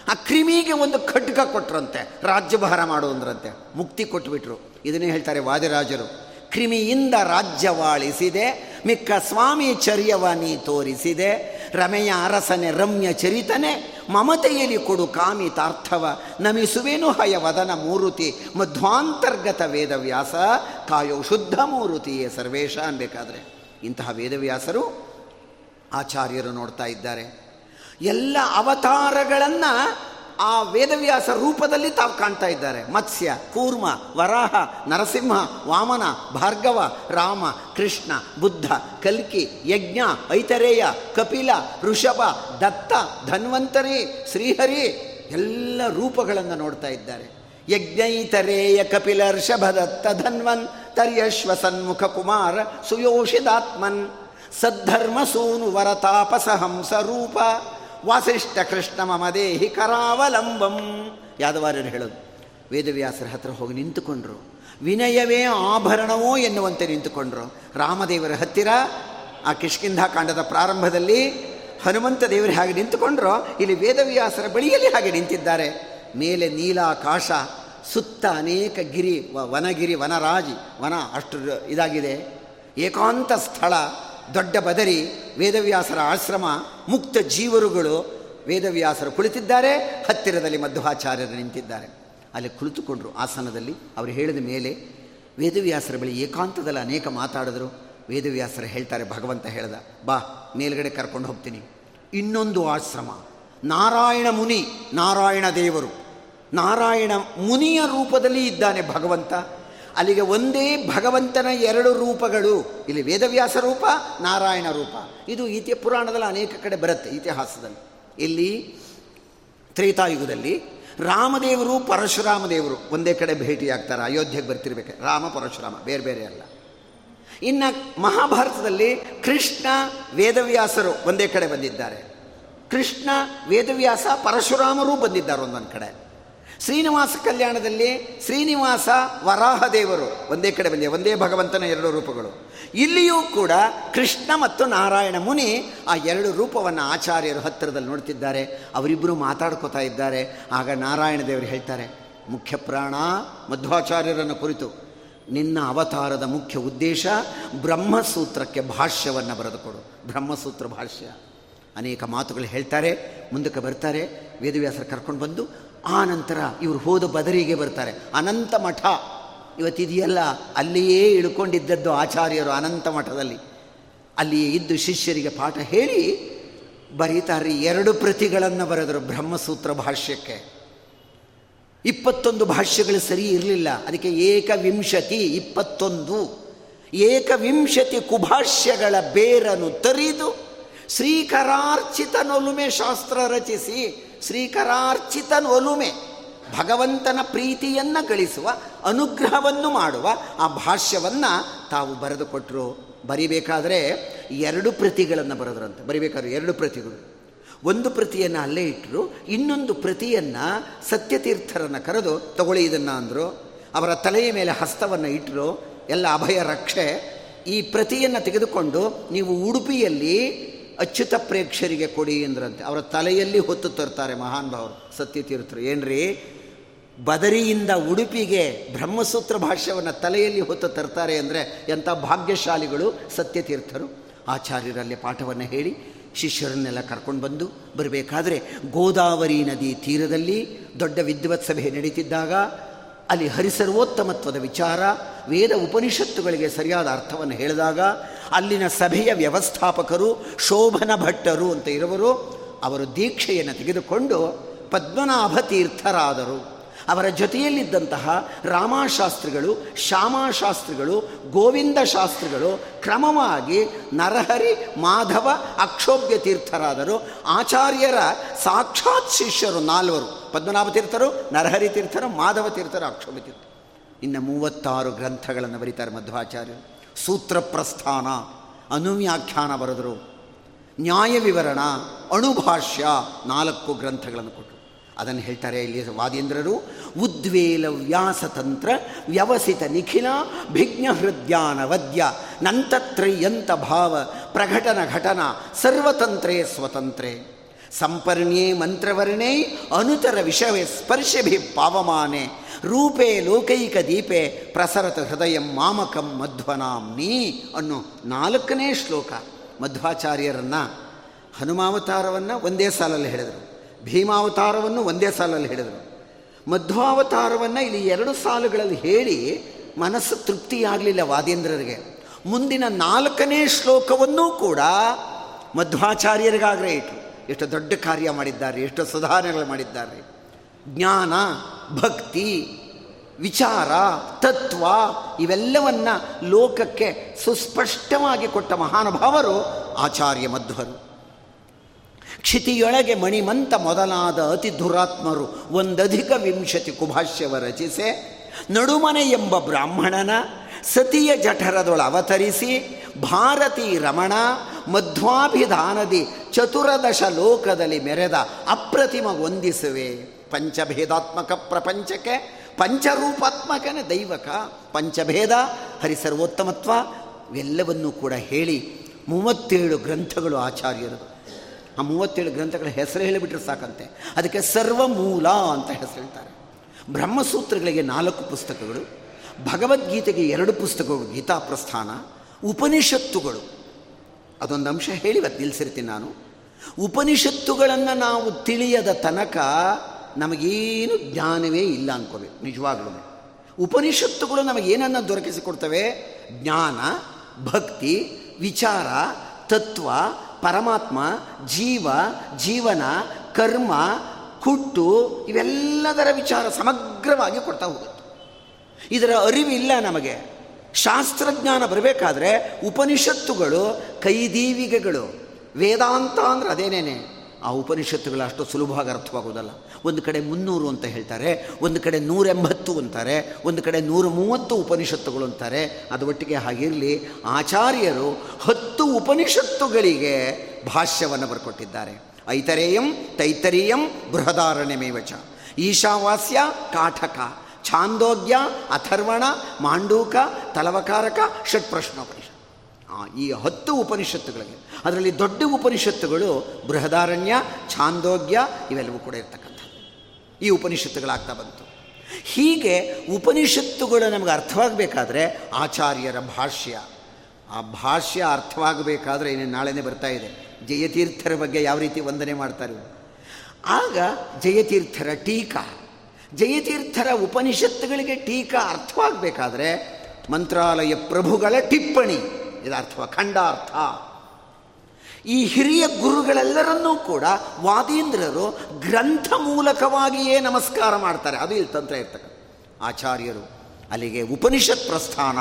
ಆ ಕ್ರಿಮಿಗೆ ಒಂದು ಖಡ್ಗ ಕೊಟ್ರಂತೆ ರಾಜ್ಯಭಾರ ಮಾಡು ಅಂದ್ರಂತೆ ಮುಕ್ತಿ ಕೊಟ್ಬಿಟ್ರು. ಇದನ್ನೇ ಹೇಳ್ತಾರೆ ವಾದಿರಾಜರು. ಕ್ರಿಮಿಯಿಂದ ರಾಜ್ಯವಾಳಿಸಿದೆ ಮಿಕ್ಕ ಸ್ವಾಮಿ ಚರ್ಯವ ತೋರಿಸಿದೆ, ರಮೆಯ ಅರಸನೆ ರಮ್ಯ ಚರಿತನೆ, ಮಮತೆಯಲ್ಲಿ ಕೊಡು ಕಾಮಿತಾರ್ಥವ, ನಮಿಸುವೇನು ಹಯ ವದನ ಮೂರುತಿ, ಮಧ್ವಾಂತರ್ಗತ ವೇದವ್ಯಾಸ, ಕಾಯೋ ಶುದ್ಧ ಮೂರುತಿಯೇ ಸರ್ವೇಶ ಅನ್ಬೇಕಾದ್ರೆ ಇಂತಹ ವೇದವ್ಯಾಸರು ಆಚಾರ್ಯರು ನೋಡ್ತಾ ಇದ್ದಾರೆ. ಎಲ್ಲ ಅವತಾರಗಳನ್ನು ಆ ವೇದವ್ಯಾಸ ರೂಪದಲ್ಲಿ ತಾವು ಕಾಣ್ತಾ ಇದ್ದಾರೆ. ಮತ್ಸ್ಯ, ಕೂರ್ಮ, ವರಾಹ, ನರಸಿಂಹ, ವಾಮನ, ಭಾರ್ಗವ, ರಾಮ, ಕೃಷ್ಣ, ಬುದ್ಧ, ಕಲ್ಕಿ, ಯಜ್ಞ, ಐತರೇಯ, ಕಪಿಲ, ಋಷಭ, ದತ್ತ, ಧನ್ವಂತರಿ, ಶ್ರೀಹರಿ ಎಲ್ಲ ರೂಪಗಳನ್ನು ನೋಡ್ತಾ ಇದ್ದಾರೆ. ಯಜ್ಞೈತರೇಯ, ಕಪಿಲ ಋಷಭದತ್ತ ಧನ್ವನ್ ತರ್ಯಶ್ವ ಸನ್ಮುಖ ಕುಮಾರ ಸುಯೋಷಿದಾತ್ಮನ್ ಸದ್ಧರ್ಮ ಸೂನು ವರತಾಪಸ ಹಂಸ ರೂಪ ವಾಸಿಷ್ಠ ಕೃಷ್ಣ ಮಮದೇಹಿ ಕರಾವಲಂಬಂ. ಯಾದವಾರ್ಯರು ಹೇಳೋದು, ವೇದವ್ಯಾಸರ ಹತ್ರ ಹೋಗಿ ನಿಂತುಕೊಂಡ್ರು. ವಿನಯವೇ ಆಭರಣವೋ ಎನ್ನುವಂತೆ ನಿಂತುಕೊಂಡ್ರು. ರಾಮದೇವರ ಹತ್ತಿರ, ಆ ಕಿಷ್ಕಿಂಧ ಕಾಂಡದ ಪ್ರಾರಂಭದಲ್ಲಿ ಹನುಮಂತ ದೇವರು ಹಾಗೆ ನಿಂತುಕೊಂಡ್ರು, ಇಲ್ಲಿ ವೇದವ್ಯಾಸರ ಬಳಿಯಲ್ಲಿ ಹಾಗೆ ನಿಂತಿದ್ದಾರೆ. ಮೇಲೆ ನೀಲಾಕಾಶ, ಸುತ್ತ ಅನೇಕ ಗಿರಿ ವನಗಿರಿ, ವನರಾಜಿ, ವನ ಅಷ್ಟು ಇದಾಗಿದೆ. ಏಕಾಂತ ಸ್ಥಳ ದೊಡ್ಡ ಬದರಿ ವೇದವ್ಯಾಸರ ಆಶ್ರಮ, ಮುಕ್ತ ಜೀವರುಗಳು ವೇದವ್ಯಾಸರು ಕುಳಿತಿದ್ದಾರೆ, ಹತ್ತಿರದಲ್ಲಿ ಮಧ್ವಾಚಾರ್ಯರು ನಿಂತಿದ್ದಾರೆ. ಅಲ್ಲಿ ಕುಳಿತುಕೊಂಡರು ಆಸನದಲ್ಲಿ. ಅವರು ಹೇಳಿದ ಮೇಲೆ ವೇದವ್ಯಾಸರ ಬಳಿ ಏಕಾಂತದಲ್ಲಿ ಅನೇಕ ಮಾತಾಡಿದ್ರು. ವೇದವ್ಯಾಸರು ಹೇಳ್ತಾರೆ, ಭಗವಂತ ಹೇಳ್ದ, ಬಾ, ಮೇಲ್ಗಡೆ ಕರ್ಕೊಂಡು ಹೋಗ್ತೀನಿ. ಇನ್ನೊಂದು ಆಶ್ರಮ, ನಾರಾಯಣ ಮುನಿ, ನಾರಾಯಣ ದೇವರು. ನಾರಾಯಣ ಮುನಿಯ ರೂಪದಲ್ಲಿ ಇದ್ದಾನೆ ಭಗವಂತ. ಅಲ್ಲಿಗೆ ಒಂದೇ ಭಗವಂತನ ಎರಡು ರೂಪಗಳು. ಇಲ್ಲಿ ವೇದವ್ಯಾಸ ರೂಪ, ನಾರಾಯಣ ರೂಪ. ಇದು ಈತಿಯ ಪುರಾಣದಲ್ಲಿ ಅನೇಕ ಕಡೆ ಬರುತ್ತೆ ಇತಿಹಾಸದಲ್ಲಿ. ಇಲ್ಲಿ ತ್ರೇತಾಯುಗದಲ್ಲಿ ರಾಮದೇವರು ಪರಶುರಾಮ ದೇವರು ಒಂದೇ ಕಡೆ ಭೇಟಿಯಾಗ್ತಾರೆ. ಅಯೋಧ್ಯೆಗೆ ಬರ್ತಿರ್ಬೇಕು. ರಾಮ, ಪರಶುರಾಮ, ಬೇರೆ ಬೇರೆ ಅಲ್ಲ. ಇನ್ನು ಮಹಾಭಾರತದಲ್ಲಿ ಕೃಷ್ಣ, ವೇದವ್ಯಾಸರು ಒಂದೇ ಕಡೆ ಬಂದಿದ್ದಾರೆ. ಕೃಷ್ಣ, ವೇದವ್ಯಾಸ, ಪರಶುರಾಮರು ಬಂದಿದ್ದಾರೆ ಒಂದೊಂದು ಕಡೆ. ಶ್ರೀನಿವಾಸ ಕಲ್ಯಾಣದಲ್ಲಿ ಶ್ರೀನಿವಾಸ ವರಾಹ ದೇವರು ಒಂದೇ ಕಡೆ ಬಂದಿದೆ ಒಂದೇ ಭಗವಂತನ ಎರಡು ರೂಪಗಳು. ಇಲ್ಲಿಯೂ ಕೂಡ ಕೃಷ್ಣ ಮತ್ತು ನಾರಾಯಣ ಮುನಿ ಆ ಎರಡು ರೂಪವನ್ನು ಆಚಾರ್ಯರು ಹತ್ತಿರದಲ್ಲಿ ನೋಡ್ತಿದ್ದಾರೆ. ಅವರಿಬ್ಬರು ಮಾತಾಡ್ಕೋತಾ ಇದ್ದಾರೆ. ಆಗ ನಾರಾಯಣ ದೇವರು ಹೇಳ್ತಾರೆ, ಮುಖ್ಯ ಪ್ರಾಣ ಮಧ್ವಾಚಾರ್ಯರನ್ನು ಕುರಿತು. ನಿನ್ನ ಅವತಾರದ ಮುಖ್ಯ ಉದ್ದೇಶ ಬ್ರಹ್ಮಸೂತ್ರಕ್ಕೆ ಭಾಷ್ಯವನ್ನು ಬರೆದುಕೊಡು ಬ್ರಹ್ಮಸೂತ್ರ ಭಾಷ್ಯ. ಅನೇಕ ಮಾತುಗಳು ಹೇಳ್ತಾರೆ, ಮುಂದಕ್ಕೆ ಬರ್ತಾರೆ. ವೇದವ್ಯಾಸರು ಕರ್ಕೊಂಡು ಬಂದು ಆ ನಂತರ ಇವರು ಹೋದ ಬದರಿಗೆ ಬರ್ತಾರೆ. ಅನಂತ ಮಠ. ಇವತ್ತಿದೆಯಲ್ಲ ಅಲ್ಲಿಯೇ ಇಳ್ಕೊಂಡಿದ್ದದ್ದು ಆಚಾರ್ಯರು ಅನಂತ ಮಠದಲ್ಲಿ. ಅಲ್ಲಿಯೇ ಇದ್ದು ಶಿಷ್ಯರಿಗೆ ಪಾಠ ಹೇಳಿ ಬರೀತಾರೆ ಎರಡು ಪ್ರತಿಗಳನ್ನು ಬರೆದರು ಬ್ರಹ್ಮಸೂತ್ರ ಭಾಷ್ಯಕ್ಕೆ. ಇಪ್ಪತ್ತೊಂದು ಭಾಷ್ಯಗಳು ಸರಿ ಇರಲಿಲ್ಲ. ಅದಕ್ಕೆ ಏಕವಿಂಶತಿ ಇಪ್ಪತ್ತೊಂದು. ಏಕವಿಂಶತಿ ಕುಭಾಷ್ಯಗಳ ಬೇರನ್ನು ತರಿದು ಶ್ರೀಕರಾರ್ಚಿತನೊಲುಮೆ ಶಾಸ್ತ್ರ ರಚಿಸಿ ಶ್ರೀಕರಾರ್ಚಿತನೊಲುಮೆ ಭಗವಂತನ ಪ್ರೀತಿಯನ್ನು ಗಳಿಸುವ, ಅನುಗ್ರಹವನ್ನು ಮಾಡುವ ಆ ಭಾಷ್ಯವನ್ನು ತಾವು ಬರೆದುಕೊಟ್ಟರು ಬರಿಬೇಕಾದರೆ ಎರಡು ಪ್ರತಿಗಳನ್ನು ಬರೆದ್ರಂತೆ. ಬರಿಬೇಕಾದ್ರೆ ಎರಡು ಪ್ರತಿಗಳು. ಒಂದು ಪ್ರತಿಯನ್ನು ಅಲ್ಲೇ ಇಟ್ಟರು ಇನ್ನೊಂದು ಪ್ರತಿಯನ್ನು ಸತ್ಯತೀರ್ಥರನ್ನು ಕರೆದು ತಗೊಳ್ಳಿ ಇದನ್ನು ಅಂದರು. ಅವರ ತಲೆಯ ಮೇಲೆ ಹಸ್ತವನ್ನು ಇಟ್ಟರು ಎಲ್ಲ ಅಭಯ ರಕ್ಷೆ. ಈ ಪ್ರತಿಯನ್ನು ತೆಗೆದುಕೊಂಡು ನೀವು ಉಡುಪಿಯಲ್ಲಿ ಅಚ್ಯುತ ಪ್ರೇಕ್ಷರಿಗೆ ಕೊಡಿ ಅಂದ್ರಂತೆ. ಅವರ ತಲೆಯಲ್ಲಿ ಹೊತ್ತು ತರ್ತಾರೆ ಮಹಾನ್ ಭಾವರು, ಸತ್ಯತೀರ್ಥರು. ಏನ್ರಿ? ಬದರಿಯಿಂದ ಉಡುಪಿಗೆ ಬ್ರಹ್ಮಸೂತ್ರ ಭಾಷ್ಯವನ್ನು ತಲೆಯಲ್ಲಿ ಹೊತ್ತು ತರ್ತಾರೆ ಅಂದರೆ ಎಂಥ ಭಾಗ್ಯಶಾಲಿಗಳು ಸತ್ಯತೀರ್ಥರು? ಆಚಾರ್ಯರಲ್ಲಿ ಪಾಠವನ್ನು ಹೇಳಿ, ಶಿಷ್ಯರನ್ನೆಲ್ಲ ಕರ್ಕೊಂಡು ಬಂದು ಬರಬೇಕಾದ್ರೆ ಗೋದಾವರಿ ನದಿ ತೀರದಲ್ಲಿ ದೊಡ್ಡ ವಿದ್ವತ್ ಸಭೆ ನಡೀತಿದ್ದಾಗ ಅಲ್ಲಿ ಹರಿಸರ್ವೋತ್ತಮತ್ವದ ವಿಚಾರ ವೇದ ಉಪನಿಷತ್ತುಗಳಿಗೆ ಸರಿಯಾದ ಅರ್ಥವನ್ನು ಹೇಳಿದಾಗ ಅಲ್ಲಿನ ಸಭೆಯ ವ್ಯವಸ್ಥಾಪಕರು ಶೋಭನ ಭಟ್ಟರು ಅಂತ ಇರುವರು. ಅವರು ದೀಕ್ಷೆಯನ್ನು ತೆಗೆದುಕೊಂಡು ಪದ್ಮನಾಭ ತೀರ್ಥರಾದರು ಅವರ ಜೊತೆಯಲ್ಲಿದ್ದಂತಹ ರಾಮಶಾಸ್ತ್ರಿಗಳು, ಶ್ಯಾಮಶಾಸ್ತ್ರಿಗಳು ಗೋವಿಂದ ಶಾಸ್ತ್ರಿಗಳು ಕ್ರಮವಾಗಿ ನರಹರಿ, ಮಾಧವ ಅಕ್ಷೋಭ್ಯ ತೀರ್ಥರಾದರು ಆಚಾರ್ಯರ ಸಾಕ್ಷಾತ್ ಶಿಷ್ಯರು ನಾಲ್ವರು. ಪದ್ಮನಾಭ ತೀರ್ಥರು, ನರಹರಿ ತೀರ್ಥರು, ಮಾಧವ ತೀರ್ಥರು, ಅಕ್ಷೋಭ ತೀರ್ಥ ಇನ್ನು ಮೂವತ್ತಾರು ಗ್ರಂಥಗಳನ್ನು ಬರೀತಾರೆ ಮಧ್ವಾಚಾರ್ಯರು. ಸೂತ್ರ ಪ್ರಸ್ಥಾನ ಅನುವ್ಯಾಖ್ಯಾನ ಬರೆದರು. ನ್ಯಾಯ ವಿವರಣ, ಅಣುಭಾಷ್ಯ ನಾಲ್ಕು ಗ್ರಂಥಗಳನ್ನು ಕೊಟ್ಟರು ಅದನ್ನು ಹೇಳ್ತಾರೆ ಇಲ್ಲಿ ವಾದೇಂದ್ರರು, ಉದ್ವೇಲ ವ್ಯಾಸತಂತ್ರ ವ್ಯವಸಿತ ನಿಖಿಲ, ಭಿಜ್ಞ ಹೃದ್ಯಾನ ವದ್ಯ, ನಂತತ್ರಯಂತ ಭಾವ, ಪ್ರಘಟನ ಘಟನ, ಸರ್ವತಂತ್ರೇ ಸ್ವತಂತ್ರೇ. ಸಂಪರ್ಣ್ಯೇ ಮಂತ್ರವರ್ಣೇ ಅನುತರ ವಿಷವೇ ಸ್ಪರ್ಶಭಿ ಪಾವಮಾನೆ. ರೂಪೇ ಲೋಕೈಕ ದೀಪೆ ಪ್ರಸರತ ಹೃದಯ ಮಾಮಕಂ ಮಧ್ವನಾಂ ನೀ ಅನ್ನೋ ನಾಲ್ಕನೇ ಶ್ಲೋಕ ಮಧ್ವಾಚಾರ್ಯರನ್ನು ಹನುಮಾವತಾರವನ್ನು ಒಂದೇ ಸಾಲಲ್ಲಿ ಹೇಳಿದರು. ಭೀಮಾವತಾರವನ್ನು ಒಂದೇ ಸಾಲಲ್ಲಿ ಹೇಳಿದರು. ಮಧ್ವಾವತಾರವನ್ನು ಇಲ್ಲಿ ಎರಡು ಸಾಲುಗಳಲ್ಲಿ ಹೇಳಿ ಮನಸ್ಸು ತೃಪ್ತಿಯಾಗಲಿಲ್ಲ ವಾದೇಂದ್ರರಿಗೆ. ಮುಂದಿನ ನಾಲ್ಕನೇ ಶ್ಲೋಕವನ್ನೂ ಕೂಡ ಮಧ್ವಾಚಾರ್ಯರಿಗಾಗಲೇ ಇಟ್ಟರು ಎಷ್ಟು ದೊಡ್ಡ ಕಾರ್ಯ ಮಾಡಿದ್ದಾರೆ, ಎಷ್ಟು ಸುಧಾರಣೆಗಳು ಮಾಡಿದ್ದಾರೆ. ಜ್ಞಾನ, ಭಕ್ತಿ, ವಿಚಾರ, ತತ್ವ ಇವೆಲ್ಲವನ್ನ ಲೋಕಕ್ಕೆ ಸುಸ್ಪಷ್ಟವಾಗಿ ಕೊಟ್ಟ ಮಹಾನುಭಾವರು ಆಚಾರ್ಯ ಮಧ್ವರು. ಕ್ಷಿತಿಯೊಳಗೆ ಮಣಿಮಂತ ಮೊದಲಾದ ಅತಿ ದುರಾತ್ಮರು ಒಂದಧಿಕ ವಿಂಶತಿ ಕುಭಾಷ್ಯವ ರಚಿಸೆ, ನಡುಮನೆ ಎಂಬ ಬ್ರಾಹ್ಮಣನ ಸತಿಯ ಜಠರದೊಳ ಅವತರಿಸಿ, ಭಾರತಿ ರಮಣ, ಮಧ್ವಾಭಿಧಾನದಿ ಚತುರದಶ ಲೋಕದಲ್ಲಿ ಮೆರೆದ ಅಪ್ರತಿಮ ವಂದಿಸುವೆ. ಪಂಚಭೇದಾತ್ಮಕ ಪ್ರಪಂಚಕ್ಕೆ ಪಂಚರೂಪಾತ್ಮಕನೇ ದೈವಕ. ಪಂಚಭೇದ, ಹರಿಸರ್ವೋತ್ತಮತ್ವ, ಇವೆಲ್ಲವನ್ನೂ ಕೂಡ ಹೇಳಿ ಮೂವತ್ತೇಳು ಗ್ರಂಥಗಳು ಆಚಾರ್ಯರು ಆ ಮೂವತ್ತೇಳು ಗ್ರಂಥಗಳ ಹೆಸರು ಹೇಳಿಬಿಟ್ರೆ ಸಾಕಂತೆ. ಅದಕ್ಕೆ ಸರ್ವ ಮೂಲ ಅಂತ ಹೆಸರು ಹೇಳ್ತಾರೆ ಬ್ರಹ್ಮಸೂತ್ರಗಳಿಗೆ ನಾಲ್ಕು ಪುಸ್ತಕಗಳು. ಭಗವದ್ಗೀತೆಗೆ ಎರಡು ಪುಸ್ತಕಗಳು ಗೀತಾ ಪ್ರಸ್ಥಾನ ಉಪನಿಷತ್ತುಗಳು. ಅದೊಂದು ಅಂಶ ಹೇಳಿ ಇವತ್ತು ನಿಲ್ಲಿಸಿರ್ತೀನಿ ನಾನು. ಉಪನಿಷತ್ತುಗಳನ್ನು ನಾವು ತಿಳಿಯದ ತನಕ ನಮಗೇನು ಜ್ಞಾನವೇ ಇಲ್ಲ ಅಂದ್ಕೋಬೇಕು ನಿಜವಾಗ್ಲೂ. ಉಪನಿಷತ್ತುಗಳು ನಮಗೇನನ್ನು ದೊರಕಿಸಿಕೊಡ್ತವೆ? ಜ್ಞಾನ, ಭಕ್ತಿ, ವಿಚಾರ, ತತ್ವ, ಪರಮಾತ್ಮ, ಜೀವ, ಜೀವನ, ಕರ್ಮ, ಕುಟ್ಟು, ಇವೆಲ್ಲದರ ವಿಚಾರ ಸಮಗ್ರವಾಗಿ ಕೊಡ್ತಾ ಹೋಗುತ್ತೆ. ಇದರ ಅರಿವಿಲ್ಲ ನಮಗೆ. ಶಾಸ್ತ್ರಜ್ಞಾನ ಬರಬೇಕಾದ್ರೆ ಉಪನಿಷತ್ತುಗಳು, ಕೈದೀವಿಗೆಗಳು, ವೇದಾಂತ ಅಂದರೆ ಅದೇನೇನೆ? ಆ ಉಪನಿಷತ್ತುಗಳು ಅಷ್ಟು ಸುಲಭವಾಗಿ ಅರ್ಥವಾಗೋದಲ್ಲ. ಒಂದು ಕಡೆ ಮುನ್ನೂರು ಅಂತ ಹೇಳ್ತಾರೆ, ಒಂದು ಕಡೆ ನೂರೆಂಬತ್ತು ಅಂತಾರೆ, ಒಂದು ಕಡೆ ನೂರ ಮೂವತ್ತು ಉಪನಿಷತ್ತುಗಳು ಅಂತಾರೆ. ಅದು ಒಟ್ಟಿಗೆ ಹಾಗಿರಲಿ, ಆಚಾರ್ಯರು ಹತ್ತು ಉಪನಿಷತ್ತುಗಳಿಗೆ ಭಾಷ್ಯವನ್ನು ಬರ್ಕೊಟ್ಟಿದ್ದಾರೆ. ಐತರೇಯಂ ತೈತರೀಯಂ ಬೃಹದಾರಣ್ಯಮೇವಚ. ಈಶಾವಾಸ್ಯ ಕಾಠಕ. ಛಾಂದೋಗ್ಯ, ಅಥರ್ವಣ, ಮಾಂಡೂಕ, ತಲವಕಾರಕ, ಷಟ್ಪ್ರಶ್ನೋಪನಿಷತ್. ಈ ಹತ್ತು ಉಪನಿಷತ್ತುಗಳಿಗೆ. ಅದರಲ್ಲಿ ದೊಡ್ಡ ಉಪನಿಷತ್ತುಗಳು ಬೃಹದಾರಣ್ಯ, ಛಾಂದೋಗ್ಯ ಇವೆಲ್ಲವೂ ಕೂಡ ಇರ್ತಕ್ಕಂಥ ಈ ಉಪನಿಷತ್ತುಗಳಾಗ್ತಾ ಬಂತು. ಹೀಗೆ ಉಪನಿಷತ್ತುಗಳು ನಮಗೆ ಅರ್ಥವಾಗಬೇಕಾದ್ರೆ ಆಚಾರ್ಯರ ಭಾಷ್ಯ. ಆ ಭಾಷ್ಯ ಅರ್ಥವಾಗಬೇಕಾದ್ರೆ ಇನ್ನು ನಾಳೆನೇ ಬರ್ತಾ ಇದೆ. ಜಯತೀರ್ಥರ ಬಗ್ಗೆ ಯಾವ ರೀತಿ ವಂದನೆ ಮಾಡ್ತಾರೆ. ಆಗ ಜಯತೀರ್ಥರ ಟೀಕಾ. ಜಯತೀರ್ಥರ ಉಪನಿಷತ್ತುಗಳಿಗೆ ಟೀಕಾ ಅರ್ಥವಾಗಬೇಕಾದ್ರೆ ಮಂತ್ರಾಲಯ ಪ್ರಭುಗಳ ಟಿಪ್ಪಣಿ ಇದು ಅರ್ಥ ಖಂಡಾರ್ಥ. ಈ ಹಿರಿಯ ಗುರುಗಳೆಲ್ಲರನ್ನೂ ಕೂಡ ವಾದೀಂದ್ರರು ಗ್ರಂಥ ಮೂಲಕವಾಗಿಯೇ ನಮಸ್ಕಾರ ಮಾಡ್ತಾರೆ. ಅದು ಇಲ್ಲಿ ತಂತ್ರ ಇರ್ತಕ್ಕ ಆಚಾರ್ಯರು. ಅಲ್ಲಿಗೆ ಉಪನಿಷತ್ ಪ್ರಸ್ಥಾನ,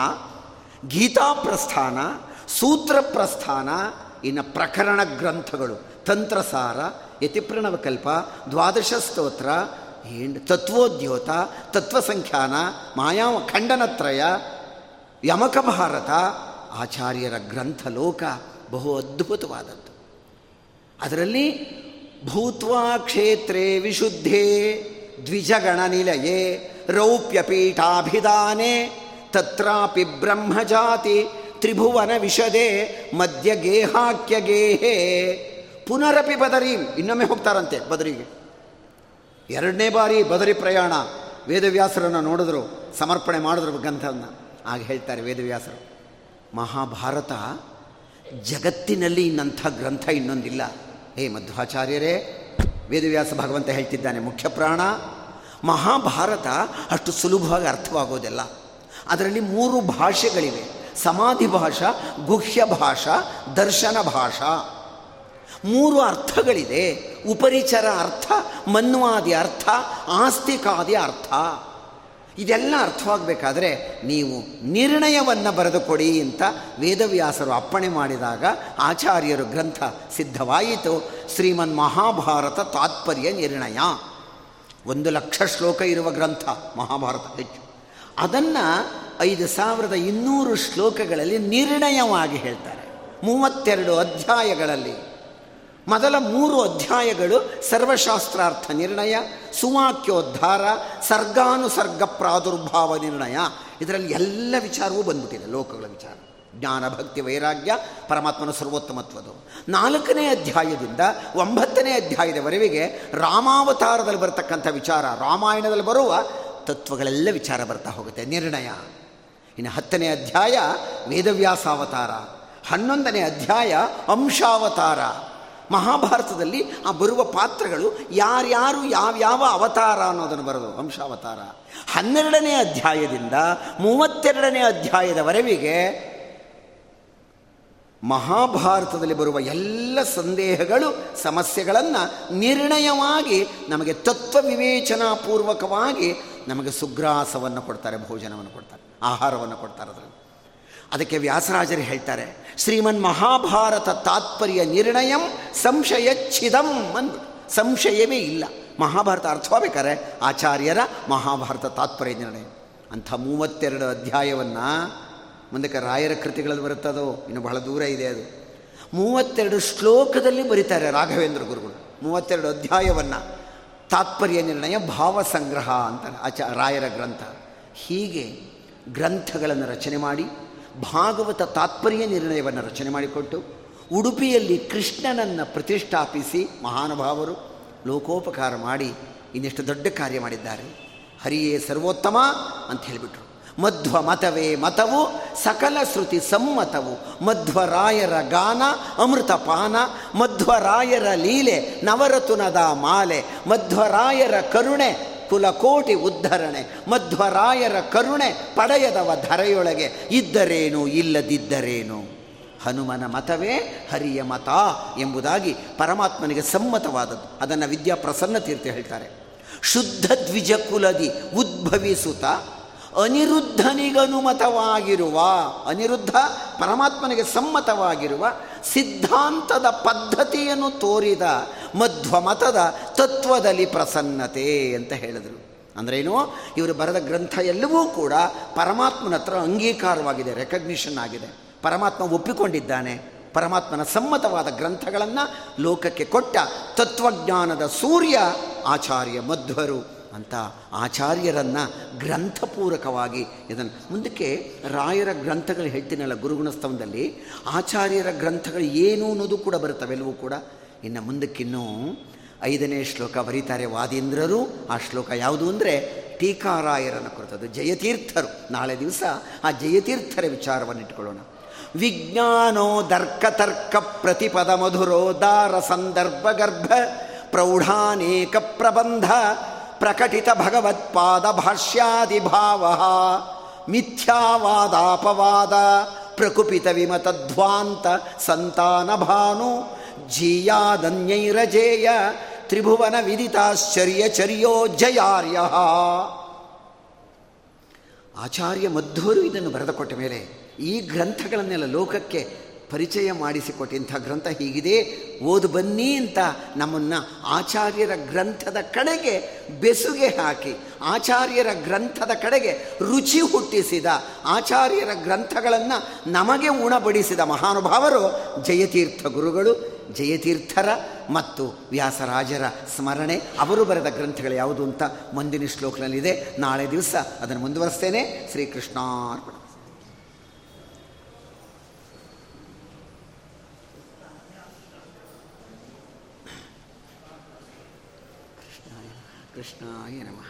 ಗೀತಾ ಪ್ರಸ್ಥಾನ, ಸೂತ್ರ ಪ್ರಸ್ಥಾನ, ಇನ್ನು ಪ್ರಕರಣ ಗ್ರಂಥಗಳು, ತಂತ್ರಸಾರ, ಯತಿಪ್ರಣವಕಲ್ಪ, ದ್ವಾದಶ ಸ್ತೋತ್ರ ತತ್ವೋದ್ಯೋತ, ತತ್ವಸಂಖ್ಯಾನ, ಮಾಯಾ ಖಂಡನತ್ರಯ, ಯಮಕ ಭಾರತ ಆಚಾರ್ಯರ ಗ್ರಂಥ ಲೋಕ ಬಹು ಅದ್ಭುತವಾದದ್ದು. ಅದರಲ್ಲಿ ಭೂತ್ವಾ ಕ್ಷೇತ್ರೇ ವಿಶುದ್ಧೇ ದ್ವಿಜಗಣ ನಿಲಯೇ ರೌಪ್ಯಪೀಠಾಭಿಧಾನೆ ತತ್ರಾಪಿ ಬ್ರಹ್ಮಜಾತಿ, ತ್ರಿಭುವನ ವಿಷದೆ ಮಧ್ಯ ಗೇಹಾಕ್ಯ ಗೇಹೇ ಪುನರಪಿ ಬದರಿ ಇನ್ನೊಮ್ಮೆ ಹೋಗ್ತಾರಂತೆ ಬದರಿಗೆ ಎರಡನೇ ಬಾರಿ ಬದರಿ ಪ್ರಯಾಣ ವೇದವ್ಯಾಸರನ್ನು ನೋಡಿದ್ರು, ಸಮರ್ಪಣೆ ಮಾಡಿದ್ರು ಗ್ರಂಥವನ್ನು. ಆಗ ಹೇಳ್ತಾರೆ ವೇದವ್ಯಾಸರು, ಮಹಾಭಾರತ ಜಗತ್ತಿನಲ್ಲಿ ಇನ್ನಂಥ ಗ್ರಂಥ ಇನ್ನೊಂದಿಲ್ಲ. ಹೇ ಮಧ್ವಾಚಾರ್ಯರೇ, ವೇದವ್ಯಾಸ ಭಗವಂತ ಹೇಳ್ತಿದ್ದಾನೆ, ಮುಖ್ಯ ಪ್ರಾಣ, ಮಹಾಭಾರತ ಅಷ್ಟು ಸುಲಭವಾಗಿ ಅರ್ಥವಾಗೋದಿಲ್ಲ. ಅದರಲ್ಲಿ ಮೂರು ಭಾಷೆಗಳಿವೆ. ಸಮಾಧಿ ಭಾಷಾ, ಗುಹ್ಯ ಭಾಷಾ, ದರ್ಶನ ಭಾಷಾ. ಮೂರು ಅರ್ಥಗಳಿದೆ. ಉಪರಿಚರ ಅರ್ಥ, ಮನ್ವಾದಿ ಅರ್ಥ, ಆಸ್ತಿಕಾದಿ ಅರ್ಥ. ಇದೆಲ್ಲ ಅರ್ಥವಾಗಬೇಕಾದ್ರೆ ನೀವು ನಿರ್ಣಯವನ್ನು ಬರೆದುಕೊಡಿ ಅಂತ ವೇದವ್ಯಾಸರು ಅಪ್ಪಣೆ ಮಾಡಿದಾಗ ಆಚಾರ್ಯರು ಗ್ರಂಥ ಸಿದ್ಧವಾಯಿತು. ಶ್ರೀಮನ್ ಮಹಾಭಾರತ ತಾತ್ಪರ್ಯ ನಿರ್ಣಯ. ಒಂದು ಲಕ್ಷ ಶ್ಲೋಕ ಇರುವ ಗ್ರಂಥ, ಮಹಾಭಾರತ ಹೆಚ್ಚು. ಅದನ್ನು ಐದು ಸಾವಿರದ ಇನ್ನೂರು ಶ್ಲೋಕಗಳಲ್ಲಿ ನಿರ್ಣಯವಾಗಿ ಹೇಳ್ತಾರೆ. ಮೂವತ್ತೆರಡು ಅಧ್ಯಾಯಗಳಲ್ಲಿ. ಮೊದಲ ಮೂರು ಅಧ್ಯಾಯಗಳು ಸರ್ವಶಾಸ್ತ್ರಾರ್ಥ ನಿರ್ಣಯ, ಸುವಾಕ್ಯೋದ್ಧಾರ, ಸರ್ಗಾನುಸರ್ಗ ಪ್ರಾದುರ್ಭಾವ ನಿರ್ಣಯ. ಇದರಲ್ಲಿ ಎಲ್ಲ ವಿಚಾರವೂ ಬಂದ್ಬಿಟ್ಟಿದೆ, ಲೋಕಗಳ ವಿಚಾರ. ಜ್ಞಾನ ಭಕ್ತಿ ವೈರಾಗ್ಯ, ಪರಮಾತ್ಮನ ಸರ್ವೋತ್ತಮತ್ವದು. ನಾಲ್ಕನೇ ಅಧ್ಯಾಯದಿಂದ ಒಂಬತ್ತನೇ ಅಧ್ಯಾಯದವರೆಗೆ ರಾಮಾವತಾರದಲ್ಲಿ ಬರತಕ್ಕಂಥ ವಿಚಾರ, ರಾಮಾಯಣದಲ್ಲಿ ಬರುವ ತತ್ವಗಳೆಲ್ಲ ವಿಚಾರ ಬರ್ತಾ ಹೋಗುತ್ತೆ. ನಿರ್ಣಯ. ಇನ್ನು ಹತ್ತನೇ ಅಧ್ಯಾಯ ವೇದವ್ಯಾಸಾವತಾರ. ಹನ್ನೊಂದನೇ ಅಧ್ಯಾಯ ಅಂಶಾವತಾರ. ಮಹಾಭಾರತದಲ್ಲಿ ಆ ಬರುವ ಪಾತ್ರಗಳು ಯಾರ್ಯಾರು ಯಾವ್ಯಾವ ಅವತಾರ ಅನ್ನೋದನ್ನು ಬರೋದು, ವಂಶಾವತಾರ. ಹನ್ನೆರಡನೇ ಅಧ್ಯಾಯದಿಂದ ಮೂವತ್ತೆರಡನೇ ಅಧ್ಯಾಯದವರೆವಿಗೆ ಮಹಾಭಾರತದಲ್ಲಿ ಬರುವ ಎಲ್ಲ ಸಂದೇಹಗಳು, ಸಮಸ್ಯೆಗಳನ್ನು ನಿರ್ಣಯವಾಗಿ ನಮಗೆ ತತ್ವ ವಿವೇಚನಾಪೂರ್ವಕವಾಗಿ ನಮಗೆ ಸುಗ್ರಾಸವನ್ನು ಕೊಡ್ತಾರೆ, ಭೋಜನವನ್ನು ಕೊಡ್ತಾರೆ, ಆಹಾರವನ್ನು ಕೊಡ್ತಾರೆ ಅದರಲ್ಲಿ. ಅದಕ್ಕೆ ವ್ಯಾಸರಾಜರು ಹೇಳ್ತಾರೆ, ಶ್ರೀಮನ್ ಮಹಾಭಾರತ ತಾತ್ಪರ್ಯ ನಿರ್ಣಯಂ ಸಂಶಯಚ್ಛಿದಂ ಅಂದ್ಬಿಟ್ಟು. ಸಂಶಯವೇ ಇಲ್ಲ. ಮಹಾಭಾರತ ಅರ್ಥವಾಗಬೇಕಾರೆ ಆಚಾರ್ಯರ ಮಹಾಭಾರತ ತಾತ್ಪರ್ಯ ನಿರ್ಣಯ. ಅಂಥ ಮೂವತ್ತೆರಡು ಅಧ್ಯಾಯವನ್ನು ಮುಂದಕ್ಕೆ ರಾಯರ ಕೃತಿಗಳಲ್ಲಿ ಬರುತ್ತದೋ? ಇನ್ನು ಬಹಳ ದೂರ ಇದೆ ಅದು. ಮೂವತ್ತೆರಡು ಶ್ಲೋಕದಲ್ಲಿ ಬರೀತಾರೆ ರಾಘವೇಂದ್ರ ಗುರುಗಳು. ಮೂವತ್ತೆರಡು ಅಧ್ಯಾಯವನ್ನು. ತಾತ್ಪರ್ಯ ನಿರ್ಣಯ ಭಾವ ಸಂಗ್ರಹ ಅಂತಾರೆ ಆಚ ರಾಯರ ಗ್ರಂಥ. ಹೀಗೆ ಗ್ರಂಥಗಳನ್ನು ರಚನೆ ಮಾಡಿ ಭಾಗವತ ತಾತ್ಪರ್ಯ ನಿರ್ಣಯವನ್ನು ರಚನೆ ಮಾಡಿಕೊಟ್ಟು ಉಡುಪಿಯಲ್ಲಿ ಕೃಷ್ಣನನ್ನು ಪ್ರತಿಷ್ಠಾಪಿಸಿ ಮಹಾನುಭಾವರು ಲೋಕೋಪಕಾರ ಮಾಡಿ ಇನ್ನೆಷ್ಟು ದೊಡ್ಡ ಕಾರ್ಯ ಮಾಡಿದ್ದಾರೆ. ಹರಿಯೇ ಸರ್ವೋತ್ತಮ ಅಂತ ಹೇಳಿಬಿಟ್ರು. ಮಧ್ವ ಮತವೇ ಮತವು ಸಕಲ ಶ್ರುತಿ ಸಮ್ಮತವು. ಮಧ್ವರಾಯರ ಗಾನ ಅಮೃತಪಾನ ಮಧ್ವರಾಯರ ಲೀಲೆ ನವರತುನದ ಮಾಲೆ. ಮಧ್ವರಾಯರ ಕರುಣೆ ಕುಲಕೋಟಿ ಉದ್ಧರಣೆ, ಮಧ್ವರಾಯರ ಕರುಣೆ ಪಡೆಯದವ ಧರೆಯೊಳಗೆ ಇದ್ದರೇನು ಇಲ್ಲದಿದ್ದರೇನು. ಹನುಮನ ಮತವೇ ಹರಿಯ ಮತ ಎಂಬುದಾಗಿ ಪರಮಾತ್ಮನಿಗೆ ಸಮ್ಮತವಾದದ್ದು. ಅದನ್ನು ವಿದ್ಯಾ ಪ್ರಸನ್ನ ತೀರ್ಥ ಹೇಳ್ತಾರೆ. ಶುದ್ಧ ದ್ವಿಜ ಕುಲದಿ ಉದ್ಭವಿಸುತ್ತ ಅನಿರುದ್ಧನಿಗನುಮತವಾಗಿರುವ, ಅನಿರುದ್ಧ ಪರಮಾತ್ಮನಿಗೆ ಸಮ್ಮತವಾಗಿರುವ ಸಿದ್ಧಾಂತದ ಪದ್ಧತಿಯನ್ನು ತೋರಿದ ಮಧ್ವಮತದ ತತ್ವದಲ್ಲಿ ಪ್ರಸನ್ನತೆ ಅಂತ ಹೇಳಿದರು. ಅಂದ್ರೇನು? ಇವರು ಬರೆದ ಗ್ರಂಥ ಎಲ್ಲವೂ ಕೂಡ ಪರಮಾತ್ಮನ ಹತ್ರ ಅಂಗೀಕಾರವಾಗಿದೆ ರೆಕಗ್ನಿಷನ್ ಆಗಿದೆ. ಪರಮಾತ್ಮ ಒಪ್ಪಿಕೊಂಡಿದ್ದಾನೆ. ಪರಮಾತ್ಮನ ಸಮ್ಮತವಾದ ಗ್ರಂಥಗಳನ್ನು ಲೋಕಕ್ಕೆ ಕೊಟ್ಟ ತತ್ವಜ್ಞಾನದ ಸೂರ್ಯ ಆಚಾರ್ಯ ಮಧ್ವರು. ಅಂತ ಆಚಾರ್ಯರನ್ನು ಗ್ರಂಥಪೂರಕವಾಗಿ ಇದನ್ನು ಮುಂದಕ್ಕೆ ರಾಯರ ಗ್ರಂಥಗಳು ಹೇಳ್ತೀನಲ್ಲ ಗುರುಗುಣಸ್ತವದಲ್ಲಿ ಆಚಾರ್ಯರ ಗ್ರಂಥಗಳು ಏನು ಅನ್ನೋದು ಕೂಡ ಬರುತ್ತವೆಲ್ಲವೂ ಕೂಡ ಇನ್ನು ಮುಂದಕ್ಕಿನ್ನೂ ಐದನೇ ಶ್ಲೋಕ ಬರೀತಾರೆ ವಾದೀಂದ್ರರು. ಆ ಶ್ಲೋಕ ಯಾವುದು ಅಂದರೆ ಟೀಕಾರಾಯರನ್ನು ಕುರಿತದ್ದು ಜಯತೀರ್ಥರು. ನಾಳೆ ದಿವಸ ಆ ಜಯತೀರ್ಥರ ವಿಚಾರವನ್ನು ಇಟ್ಕೊಳ್ಳೋಣ. ವಿಜ್ಞಾನೋ ದರ್ಕತರ್ಕ ಪ್ರತಿಪದ ಮಧುರೋದಾರ ಸಂದರ್ಭ ಗರ್ಭ ಪ್ರೌಢಾನೇಕ ಪ್ರಬಂಧ ಪ್ರಕಟಿತ ಭಗವತ್ಪಾದ ಭಾಷ್ಯಾದಿಭಾವ. ಮಿಥ್ಯಾವಾದಾಪವಾದ ಪ್ರಕುಪಿತ ವಿಮತಧ್ವಾಂತ ಸಂತಾನ ಭಾನು ಜೀಯಾದನ್ಯೈರಜೇಯ ತ್ರಿಭುವನ ವಿದಿತಾಶ್ಚರ್ಯ ಚರ್ಯೋ ಜಯಾರ್ಯ. ಆಚಾರ್ಯ ಮಧ್ವರು ಇದನ್ನು ಬರೆದುಕೊಟ್ಟ ಮೇಲೆ ಈ ಗ್ರಂಥಗಳನ್ನೆಲ್ಲ ಲೋಕಕ್ಕೆ ಪರಿಚಯ ಮಾಡಿಸಿಕೊಟ್ಟಿಂಥ ಗ್ರಂಥ ಹೀಗಿದೆ, ಓದು ಬನ್ನಿ ಅಂತ ನಮ್ಮನ್ನು ಆಚಾರ್ಯರ ಗ್ರಂಥದ ಕಡೆಗೆ ಬೆಸುಗೆ ಹಾಕಿ, ಆಚಾರ್ಯರ ಗ್ರಂಥದ ಕಡೆಗೆ ರುಚಿ ಹುಟ್ಟಿಸಿದ, ಆಚಾರ್ಯರ ಗ್ರಂಥಗಳನ್ನು ನಮಗೆ ಉಣಬಡಿಸಿದ ಮಹಾನುಭಾವರು ಜಯತೀರ್ಥ ಗುರುಗಳು, ಜಯತೀರ್ಥರ ಮತ್ತು ವ್ಯಾಸರಾಜರ ಸ್ಮರಣೆ. ಅವರು ಬರೆದ ಗ್ರಂಥಗಳು ಯಾವುದು ಅಂತ ಮುಂದಿನ ಶ್ಲೋಕನಲ್ಲಿದೆ. ನಾಳೆ ದಿವಸ ಅದನ್ನು ಮುಂದುವರಿಸ್ತೇನೆ. ಶ್ರೀಕೃಷ್ಣಾರ್ಪಣ. ಕೃಷ್ಣಾಯ ನಮಃ.